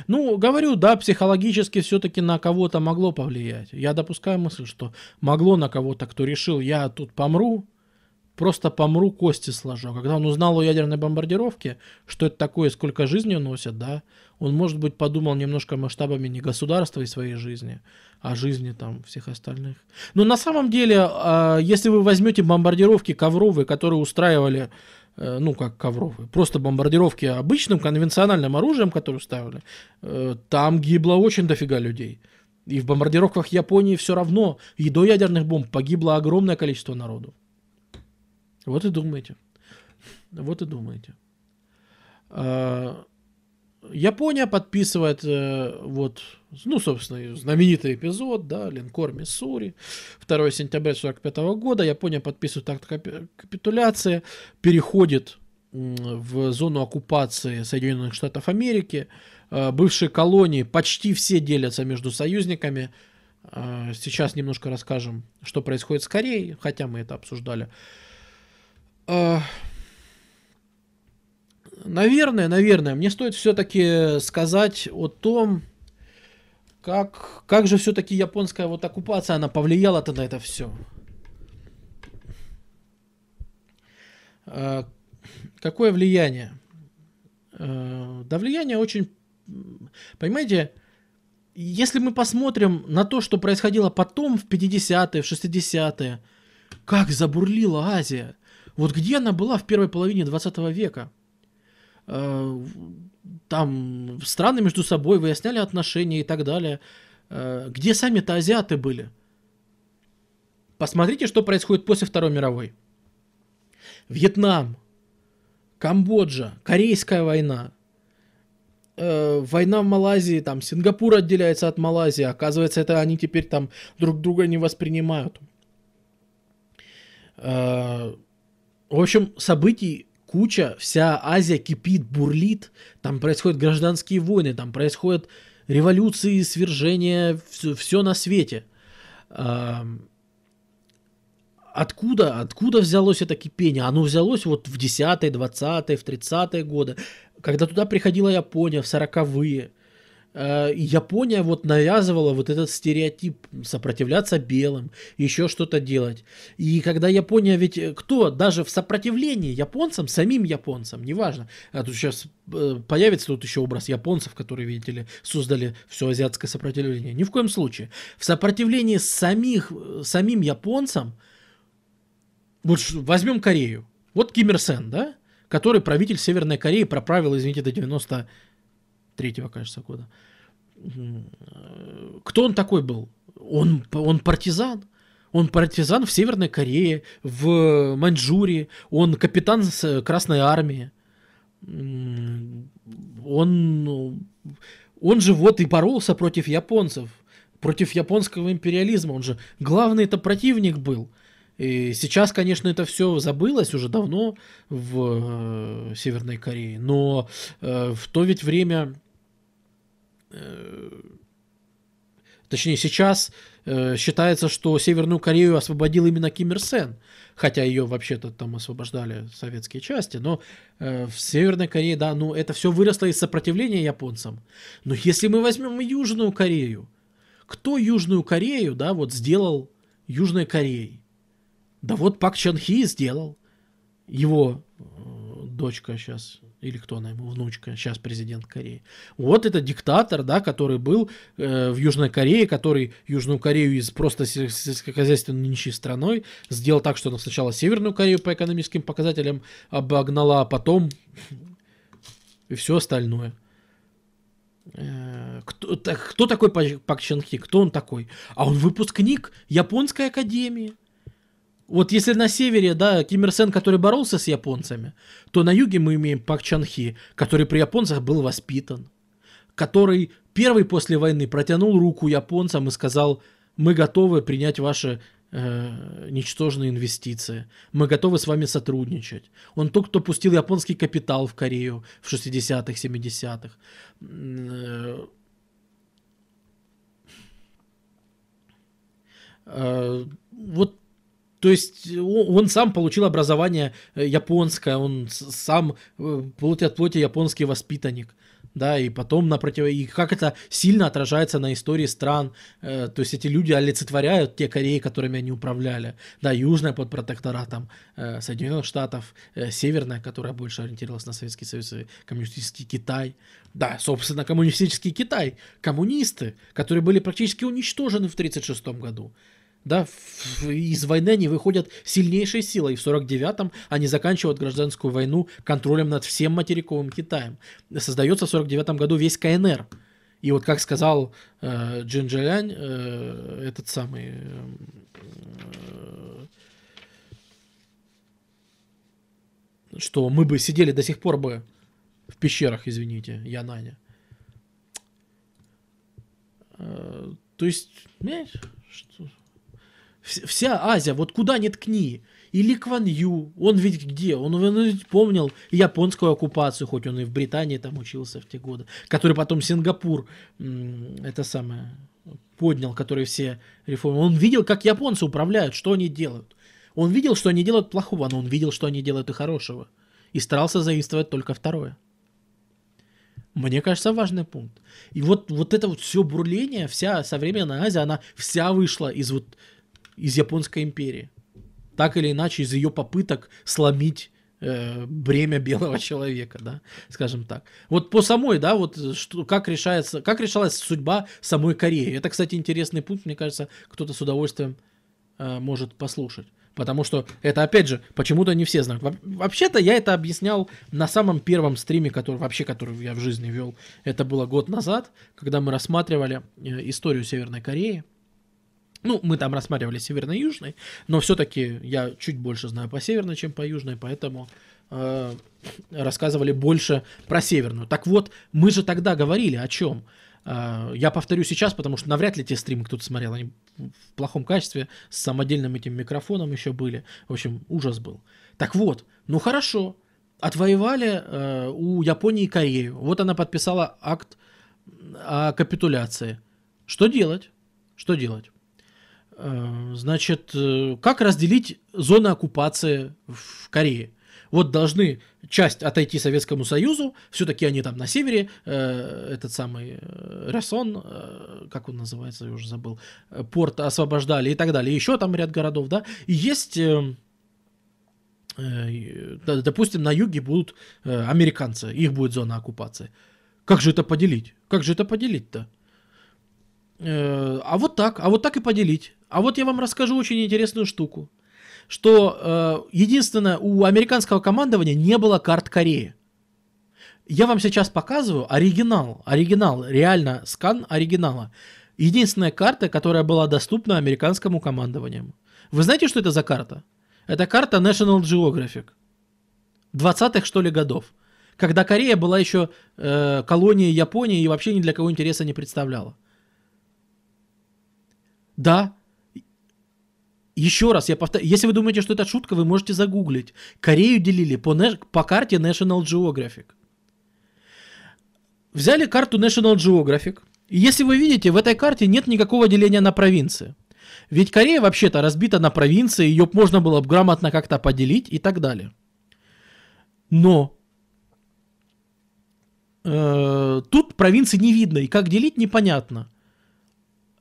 Ну, говорю, да, психологически все-таки на кого-то могло повлиять. Я допускаю мысль, что могло на кого-то, кто решил, я тут помру, просто помру, кости сложу. Когда он узнал о ядерной бомбардировке, что это такое, сколько жизни носят, да, он, может быть, подумал немножко масштабами не государства и своей жизни, а жизни там всех остальных. Но на самом деле, а, если вы возьмете бомбардировки ковровые, которые устраивали ну, как ковровые, просто бомбардировки обычным конвенциональным оружием, которое ставили, э, там гибло очень дофига людей. И в бомбардировках Японии все равно и до ядерных бомб погибло огромное количество народу. Вот и думаете. Вот и думаете. А, Япония подписывает э, вот, ну, собственно, знаменитый эпизод, да, линкор Миссури, 2 сентября 1945 года, Япония подписывает акт капитуляции, переходит в зону оккупации Соединенных Штатов Америки, э, бывшие колонии почти все делятся между союзниками, э, сейчас немножко расскажем, что происходит с Кореей, хотя мы это обсуждали. Наверное, наверное, мне стоит все-таки сказать о том, как, как же все-таки японская вот оккупация, она повлияла-то на это все. А, какое влияние? А, да влияние очень... Понимаете, если мы посмотрим на то, что происходило потом, в 50-е, в 60-е, как забурлила Азия. Вот где она была в первой половине 20 века? Э, там страны между собой выясняли отношения и так далее. Э, где сами-то азиаты были? Посмотрите, что происходит после Второй мировой. Вьетнам, Камбоджа, Корейская война, э, война в Малайзии, там Сингапур отделяется от Малайзии, оказывается, это они теперь там друг друга не воспринимают. Э, в общем, событий куча, вся Азия кипит, бурлит, там происходят гражданские войны, там происходят революции, свержения, все, все на свете. Откуда, откуда взялось это кипение? Оно взялось вот в 10-е, 20-е, в 30-е годы, когда туда приходила Япония в 40-е. Э, Япония вот навязывала вот этот стереотип сопротивляться белым, еще что-то делать. И когда Япония ведь э, кто даже в сопротивлении японцам, самим японцам, неважно, а тут сейчас э, появится тут еще образ японцев, которые, видите ли, создали все азиатское сопротивление. Ни в коем случае. В сопротивлении самих, самим японцам, вот возьмем Корею. Вот Ким Ир Сен, да? Который правитель Северной Кореи проправил, извините, до 93-го, кажется, года. Кто он такой был? Он, он партизан. Он партизан в Северной Корее, в Маньчжурии. Он капитан Красной Армии. Он, он же вот и боролся против японцев, против японского империализма. Он же главный это противник был. И сейчас, конечно, это все забылось уже давно в э, Северной Корее, но э, в то ведь время, э, точнее сейчас э, считается, что Северную Корею освободил именно Ким Ир Сен, хотя ее вообще-то там освобождали советские части, но э, в Северной Корее, да, ну это все выросло из сопротивления японцам. Но если мы возьмем Южную Корею, кто Южную Корею, да, вот сделал Южной Кореей? Да вот Пак Чан Хи сделал. Его э, дочка сейчас, или кто она ему, внучка, сейчас президент Кореи. Вот это диктатор, да, который был э, в Южной Корее, который Южную Корею из просто сельскохозяйственной нищей страной сделал так, что она сначала Северную Корею по экономическим показателям обогнала, а потом и все остальное. Э, кто, так, кто такой Пак Чан Хи? Кто он такой? А он выпускник Японской академии. Вот если на севере, да, Ким Ир Сен, который боролся с японцами, то на юге мы имеем Пак Чан Хи, который при японцах был воспитан, который первый после войны протянул руку японцам и сказал, мы готовы принять ваши э, ничтожные инвестиции, мы готовы с вами сотрудничать. Он тот, кто пустил японский капитал в Корею в 60-х, 70-х. Э, вот то есть он сам получил образование э, японское, он сам э, плоть от плоти японский воспитанник. Да, и потом напротив, и как это сильно отражается на истории стран. Э, то есть эти люди олицетворяют те Кореи, которыми они управляли. Да, южная под протекторатом э, Соединенных Штатов, э, северная, которая больше ориентировалась на Советский Союз и коммунистический Китай. Да, собственно, коммунистический Китай. Коммунисты, которые были практически уничтожены в 1936 году да, из войны они выходят сильнейшей силой. В 49-м они заканчивают гражданскую войну контролем над всем материковым Китаем. Создается в 49-м году весь КНР. И вот как сказал э, Джин Джалянь, э, этот самый... Э, что мы бы сидели до сих пор бы в пещерах, извините, я Наня. Э, то есть, понимаешь, что, Вся Азия, вот куда ни ткни. Или Кван Ю, он ведь где? Он, он ведь помнил японскую оккупацию, хоть он и в Британии там учился в те годы, который потом Сингапур, это самое, поднял, который все реформы. Он видел, как японцы управляют, что они делают. Он видел, что они делают плохого, но он видел, что они делают и хорошего. И старался заимствовать только второе. Мне кажется, важный пункт. И вот, вот это вот все бурление, вся современная Азия, она вся вышла из вот из Японской империи. Так или иначе, из ее попыток сломить э, бремя белого [laughs] человека, да, скажем так. Вот по самой, да, вот что, как решается, как решалась судьба самой Кореи. Это, кстати, интересный пункт, мне кажется, кто-то с удовольствием э, может послушать. Потому что это, опять же, почему-то не все знают. Вообще-то я это объяснял на самом первом стриме, который вообще, который я в жизни вел. Это было год назад, когда мы рассматривали э, историю Северной Кореи. Ну, мы там рассматривали южной, но все-таки я чуть больше знаю по северной, чем по южной, поэтому э, рассказывали больше про северную. Так вот, мы же тогда говорили о чем? Э, я повторю сейчас, потому что навряд ли те стримы кто-то смотрел, они в плохом качестве, с самодельным этим микрофоном еще были. В общем, ужас был. Так вот, ну хорошо, отвоевали э, у Японии Корею. Вот она подписала акт о капитуляции. Что делать? Что делать? Э, значит, э, как разделить зоны оккупации в Корее? Вот должны часть отойти Советскому Союзу, все-таки они там на севере, э, этот самый э, э, как он называется, я уже забыл, э, порт освобождали и так далее, еще там ряд городов, да, и есть... Э, э, допустим, на юге будут э, американцы, их будет зона оккупации. Как же это поделить? Как же это поделить-то? Э, а вот так, а вот так и поделить. А вот я вам расскажу очень интересную штуку, что э, единственное, у американского командования не было карт Кореи. Я вам сейчас показываю оригинал, оригинал, реально скан оригинала. Единственная карта, которая была доступна американскому командованию. Вы знаете, что это за карта? Это карта National Geographic. 20-х, что ли, годов. Когда Корея была еще э, колонией Японии и вообще ни для кого интереса не представляла. Да. Еще раз, я повторяю, если вы думаете, что это шутка, вы можете загуглить. Корею делили по, по карте National Geographic. Взяли карту National Geographic. И если вы видите, в этой карте нет никакого деления на провинции. Ведь Корея вообще-то разбита на провинции, ее можно было бы грамотно как-то поделить и так далее. Но э, тут провинции не видно, и как делить непонятно.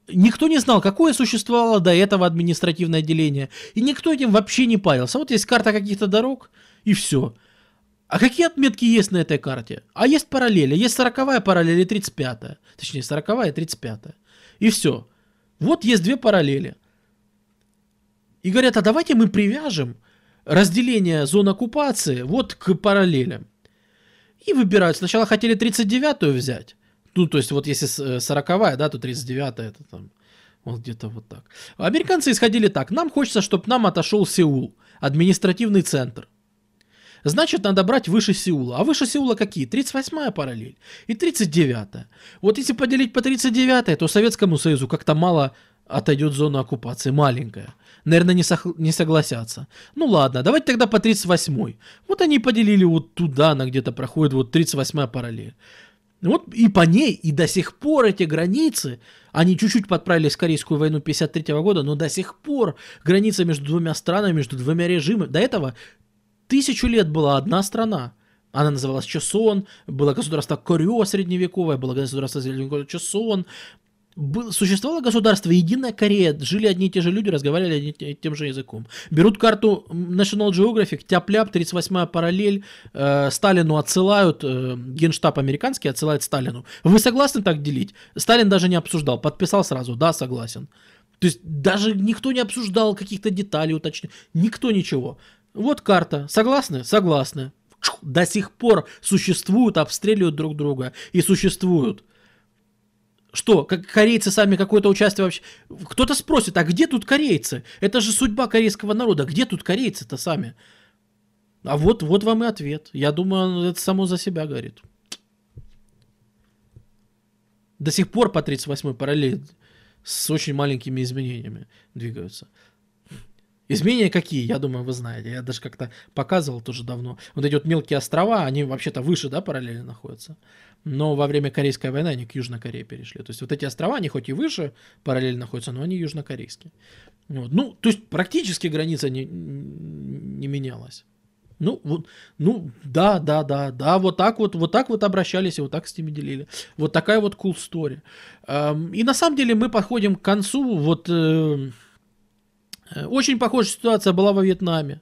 Никто не знал, какое существовало до этого административное отделение. И никто этим вообще не парился. Вот есть карта каких-то дорог, и все. А какие отметки есть на этой карте? А есть параллели. Есть 40 параллель и 35 -я. Точнее, 40 и 35 -я. И все. Вот есть две параллели. И говорят, а давайте мы привяжем разделение зон оккупации вот к параллелям. И выбирают. Сначала хотели 39-ю взять. Ну, то есть, вот если 40-я, э, да, то 39-я это там вот где-то вот так. Американцы исходили так. Нам хочется, чтобы нам отошел Сеул, административный центр. Значит, надо брать выше Сеула. А выше Сеула какие? 38-я параллель и 39-я. Вот если поделить по 39-й, то Советскому Союзу как-то мало отойдет зона оккупации, маленькая. Наверное, не, сох- не согласятся. Ну ладно, давайте тогда по 38-й. Вот они поделили вот туда, она где-то проходит вот 38-я параллель. Вот и по ней, и до сих пор эти границы, они чуть-чуть подправились в Корейскую войну 53 года, но до сих пор граница между двумя странами, между двумя режимами, до этого тысячу лет была одна страна. Она называлась Чосон, было государство Корё средневековое, было государство средневековое Чосон, существовало государство Единая Корея, жили одни и те же люди, разговаривали одним и тем же языком. Берут карту National Geographic, тяп-ляп, 38-я параллель, э, Сталину отсылают, э, генштаб американский отсылает Сталину. Вы согласны так делить? Сталин даже не обсуждал, подписал сразу, да, согласен. То есть даже никто не обсуждал каких-то деталей, уточнений, никто ничего. Вот карта, согласны? Согласны. До сих пор существуют, обстреливают друг друга и существуют. Что, как корейцы сами какое-то участие вообще... Кто-то спросит, а где тут корейцы? Это же судьба корейского народа. Где тут корейцы-то сами? А вот, вот вам и ответ. Я думаю, это само за себя говорит. До сих пор по 38-й параллели с очень маленькими изменениями двигаются. Изменения какие, я думаю, вы знаете. Я даже как-то показывал тоже давно. Вот эти вот мелкие острова, они вообще-то выше, да, параллельно находятся но во время Корейской войны они к Южной Корее перешли. То есть вот эти острова, они хоть и выше параллельно находятся, но они южнокорейские. Вот. Ну, то есть практически граница не, не менялась. Ну, вот, ну, да, да, да, да, вот так вот, вот так вот обращались и вот так с ними делили. Вот такая вот cool story. Эм, и на самом деле мы подходим к концу. Вот э, очень похожая ситуация была во Вьетнаме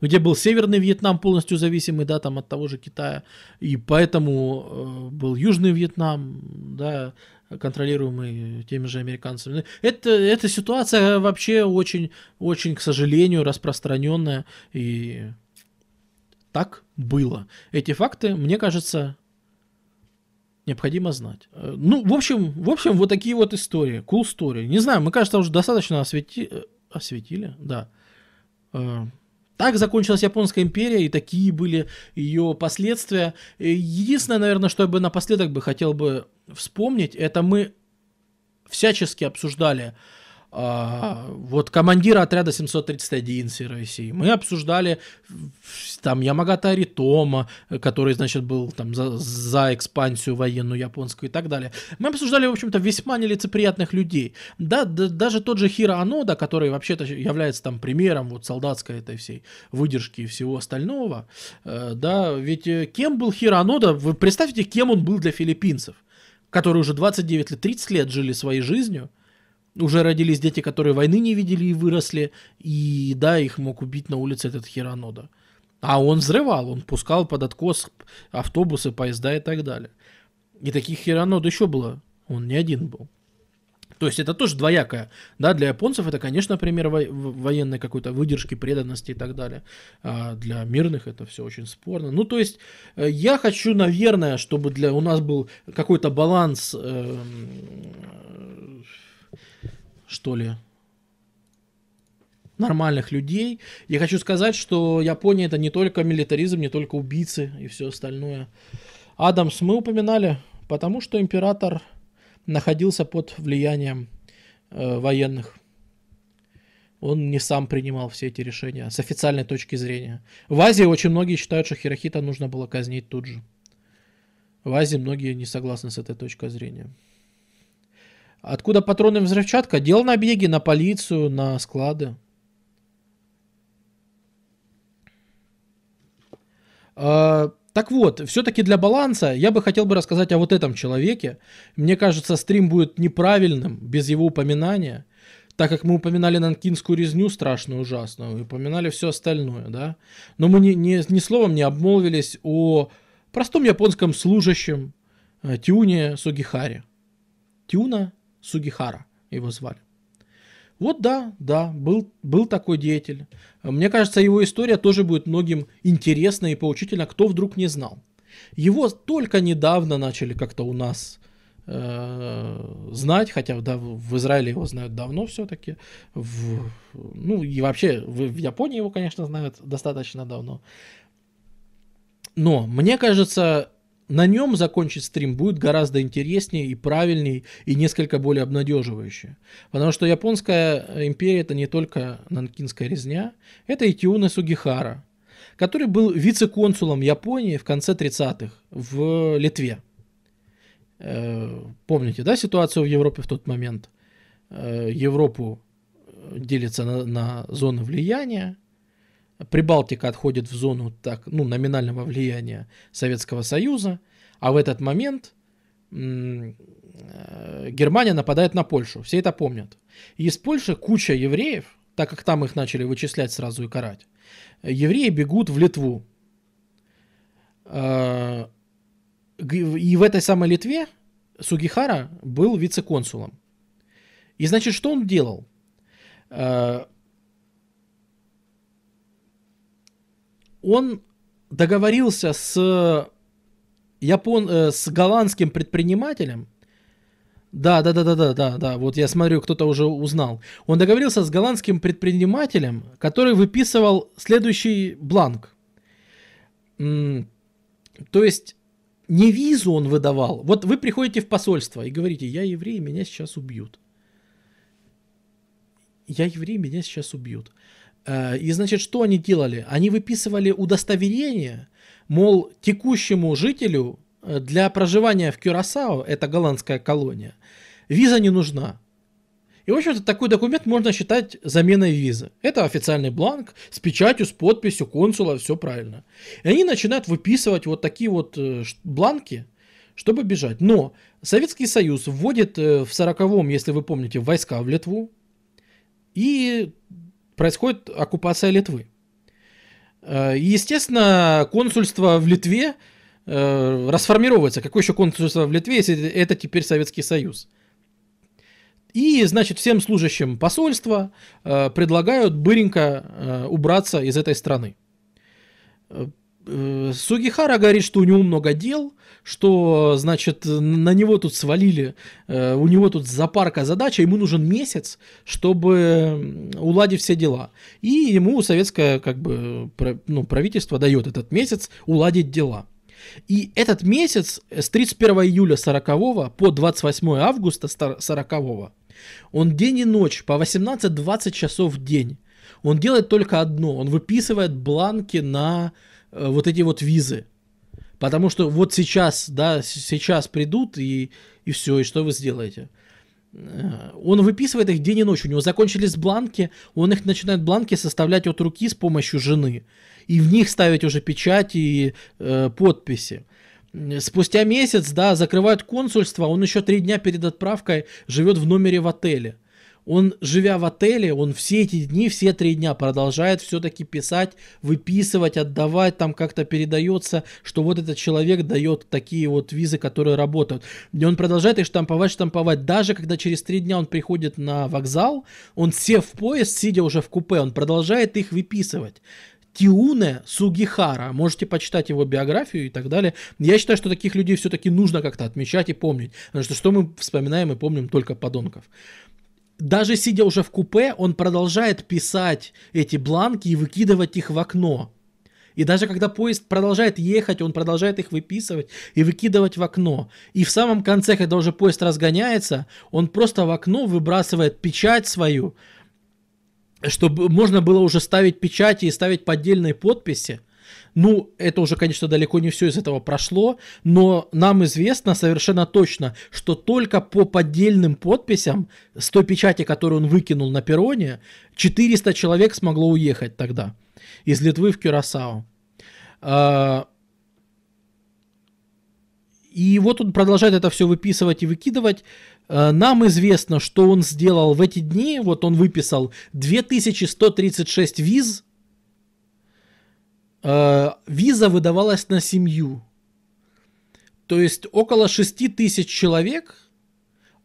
где был Северный Вьетнам полностью зависимый, да, там от того же Китая, и поэтому э, был Южный Вьетнам, да, контролируемый теми же американцами. Это, эта ситуация вообще очень, очень, к сожалению, распространенная. И так было. Эти факты, мне кажется, необходимо знать. Э, ну, в общем, в общем, вот такие вот истории. Cool story. Не знаю, мы, кажется, уже достаточно освети... Э, осветили, да. Э, так закончилась Японская империя, и такие были ее последствия. Единственное, наверное, что я бы напоследок бы хотел бы вспомнить, это мы всячески обсуждали а, вот командира отряда 731 России. Мы обсуждали там Ямагата Аритома, который, значит, был там за, за экспансию военную японскую и так далее. Мы обсуждали, в общем-то, весьма нелицеприятных людей. Да, да даже тот же Хиро Анода, который вообще-то является там примером вот солдатской этой всей выдержки и всего остального. Э, да, ведь э, кем был Хиро Анода? Вы представьте, кем он был для филиппинцев, которые уже 29 или 30 лет жили своей жизнью, уже родились дети, которые войны не видели и выросли, и да, их мог убить на улице этот Хиронода. А он взрывал, он пускал под откос автобусы, поезда и так далее. И таких Хиронод еще было, он не один был. То есть это тоже двоякое. Да, для японцев это, конечно, пример во- военной какой-то выдержки, преданности и так далее. А для мирных это все очень спорно. Ну, то есть э, я хочу, наверное, чтобы для у нас был какой-то баланс э, что ли, нормальных людей. Я хочу сказать, что Япония это не только милитаризм, не только убийцы и все остальное. Адамс мы упоминали, потому что император находился под влиянием э, военных. Он не сам принимал все эти решения с официальной точки зрения. В Азии очень многие считают, что Хирохита нужно было казнить тут же. В Азии многие не согласны с этой точкой зрения. Откуда патроны взрывчатка? Дел набеги на полицию, на склады. А, так вот, все-таки для баланса я бы хотел бы рассказать о вот этом человеке. Мне кажется, стрим будет неправильным без его упоминания, так как мы упоминали нанкинскую резню страшную, ужасную, и упоминали все остальное, да. Но мы ни, ни, ни словом не обмолвились о простом японском служащем э, Тюне Сугихаре. Тюна Сугихара его звали. Вот да, да, был, был такой деятель. Мне кажется, его история тоже будет многим интересна и поучительна, кто вдруг не знал. Его только недавно начали как-то у нас э, знать, хотя да, в Израиле его знают давно все-таки. В, ну и вообще в, в Японии его, конечно, знают достаточно давно. Но мне кажется, на нем закончить стрим будет гораздо интереснее и правильнее, и несколько более обнадеживающе. Потому что японская империя это не только нанкинская резня, это и Тиуна Сугихара, который был вице-консулом Японии в конце 30-х в Литве. Э, помните, да, ситуацию в Европе в тот момент? Э, Европу делится на, на зоны влияния, Прибалтика отходит в зону так, ну, номинального влияния Советского Союза, а в этот момент э, Германия нападает на Польшу. Все это помнят. Из Польши куча евреев, так как там их начали вычислять сразу и карать, евреи бегут в Литву. Э, и в этой самой Литве Сугихара был вице-консулом. И значит, что он делал? Он договорился с, япон, э, с голландским предпринимателем, да, да, да, да, да, да, да. Вот я смотрю, кто-то уже узнал. Он договорился с голландским предпринимателем, который выписывал следующий бланк. То есть не визу он выдавал. Вот вы приходите в посольство и говорите, я еврей, меня сейчас убьют. Я еврей, меня сейчас убьют. Э, и значит, что они делали? Они выписывали удостоверение, мол, текущему жителю э, для проживания в Кюрасао, это голландская колония, виза не нужна. И, в общем-то, такой документ можно считать заменой визы. Это официальный бланк с печатью, с подписью консула, все правильно. И они начинают выписывать вот такие вот э, бланки, чтобы бежать. Но Советский Союз вводит в 40-м, если вы помните, войска в Литву. И происходит оккупация Литвы. Э, естественно, консульство в Литве э, расформировывается. Какое еще консульство в Литве, если это теперь Советский Союз? И, значит, всем служащим посольства э, предлагают быренько убраться из этой страны. Э, Сугихара говорит, что у него много дел, что, значит, на него тут свалили, э, у него тут запарка задача, ему нужен месяц, чтобы уладить все дела. И ему советское, как бы, ну, правительство дает этот месяц уладить дела. И этот месяц с 31 июля 40 по 28 августа 40 он день и ночь по 18-20 часов в день. Он делает только одно. Он выписывает бланки на вот эти вот визы. Потому что вот сейчас, да, сейчас придут и, и все, и что вы сделаете? Э, он выписывает их день и ночь. У него закончились бланки, он их начинает бланки составлять от руки с помощью жены. И в них ставить уже печати и э, подписи. Спустя месяц, да, закрывают консульство, он еще три дня перед отправкой живет в номере в отеле. Он, живя в отеле, он все эти дни, все три дня продолжает все-таки писать, выписывать, отдавать, там как-то передается, что вот этот человек дает такие вот визы, которые работают. И он продолжает их штамповать, штамповать. Даже когда через три дня он приходит на вокзал, он сев в поезд, сидя уже в купе, он продолжает их выписывать. Тиуне Сугихара. Можете почитать его биографию и так далее. Я считаю, что таких людей все-таки нужно как-то отмечать и помнить. Потому что что мы вспоминаем и помним только подонков. Даже сидя уже в купе, он продолжает писать эти бланки и выкидывать их в окно. И даже когда поезд продолжает ехать, он продолжает их выписывать и выкидывать в окно. И в самом конце, когда уже поезд разгоняется, он просто в окно выбрасывает печать свою, чтобы можно было уже ставить печати и ставить поддельные подписи. Ну, это уже, конечно, далеко не все из этого прошло, но нам известно совершенно точно, что только по поддельным подписям с той печати, которую он выкинул на перроне, 400 человек смогло уехать тогда из Литвы в Кюрасао. А, и вот он продолжает это все выписывать и выкидывать. Э, нам известно, что он сделал в эти дни. Вот он выписал 2136 виз. Э, виза выдавалась на семью. То есть около 6 тысяч человек,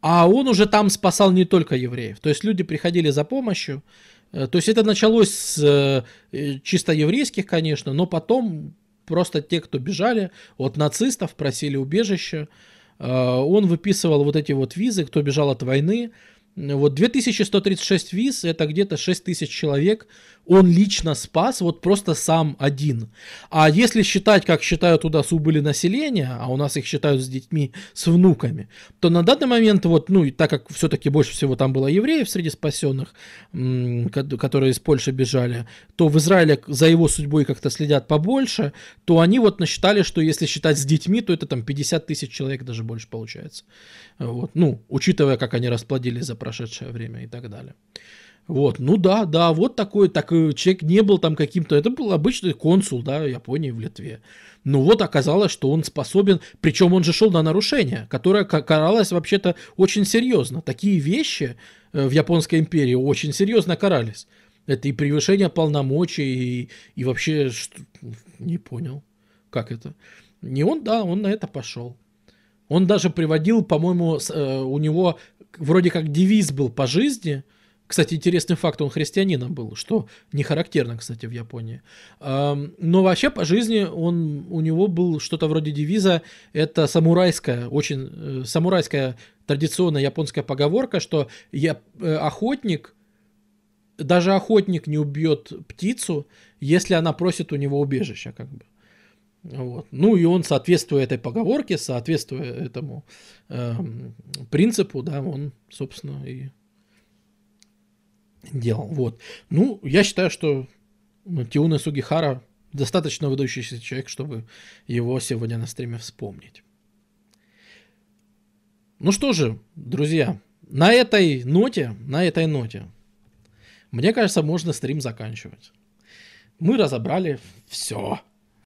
а он уже там спасал не только евреев. То есть люди приходили за помощью. Э, то есть это началось с чисто еврейских, конечно, но потом просто те, кто бежали от нацистов, просили убежища. Э, он выписывал вот эти вот визы, кто бежал от войны. Вот 2136 виз, это где-то 6000 человек, он лично спас, вот просто сам один. А если считать, как считают туда с убыли населения, а у нас их считают с детьми, с внуками, то на данный момент, вот, ну, так как все-таки больше всего там было евреев среди спасенных, которые из Польши бежали, то в Израиле за его судьбой как-то следят побольше, то они вот насчитали, что если считать с детьми, то это там 50 тысяч человек даже больше получается. Вот, ну, учитывая, как они расплодились за прошедшее время и так далее. Вот, ну да, да, вот такой, такой человек не был там каким-то, это был обычный консул, да, Японии в Литве. Ну вот оказалось, что он способен, причем он же шел на нарушение, которое каралось вообще-то очень серьезно. Такие вещи э, в Японской империи очень серьезно карались. Это и превышение полномочий, и, и вообще, что, не понял, как это. Не он, да, он на это пошел. Он даже приводил, по-моему, э, у него вроде как девиз был по жизни – кстати, интересный факт, он христианином был, что не характерно, кстати, в Японии. Но вообще по жизни он, у него был что-то вроде девиза, это самурайская, очень э, самурайская традиционная японская поговорка, что я, э, охотник, даже охотник не убьет птицу, если она просит у него убежища, как бы. Вот. Ну и он, соответствуя этой поговорке, соответствуя этому э, принципу, да, он, собственно, и делал. Вот. Ну, я считаю, что ну, Тиуна Сугихара достаточно выдающийся человек, чтобы его сегодня на стриме вспомнить. Ну что же, друзья, на этой ноте, на этой ноте, мне кажется, можно стрим заканчивать. Мы разобрали все.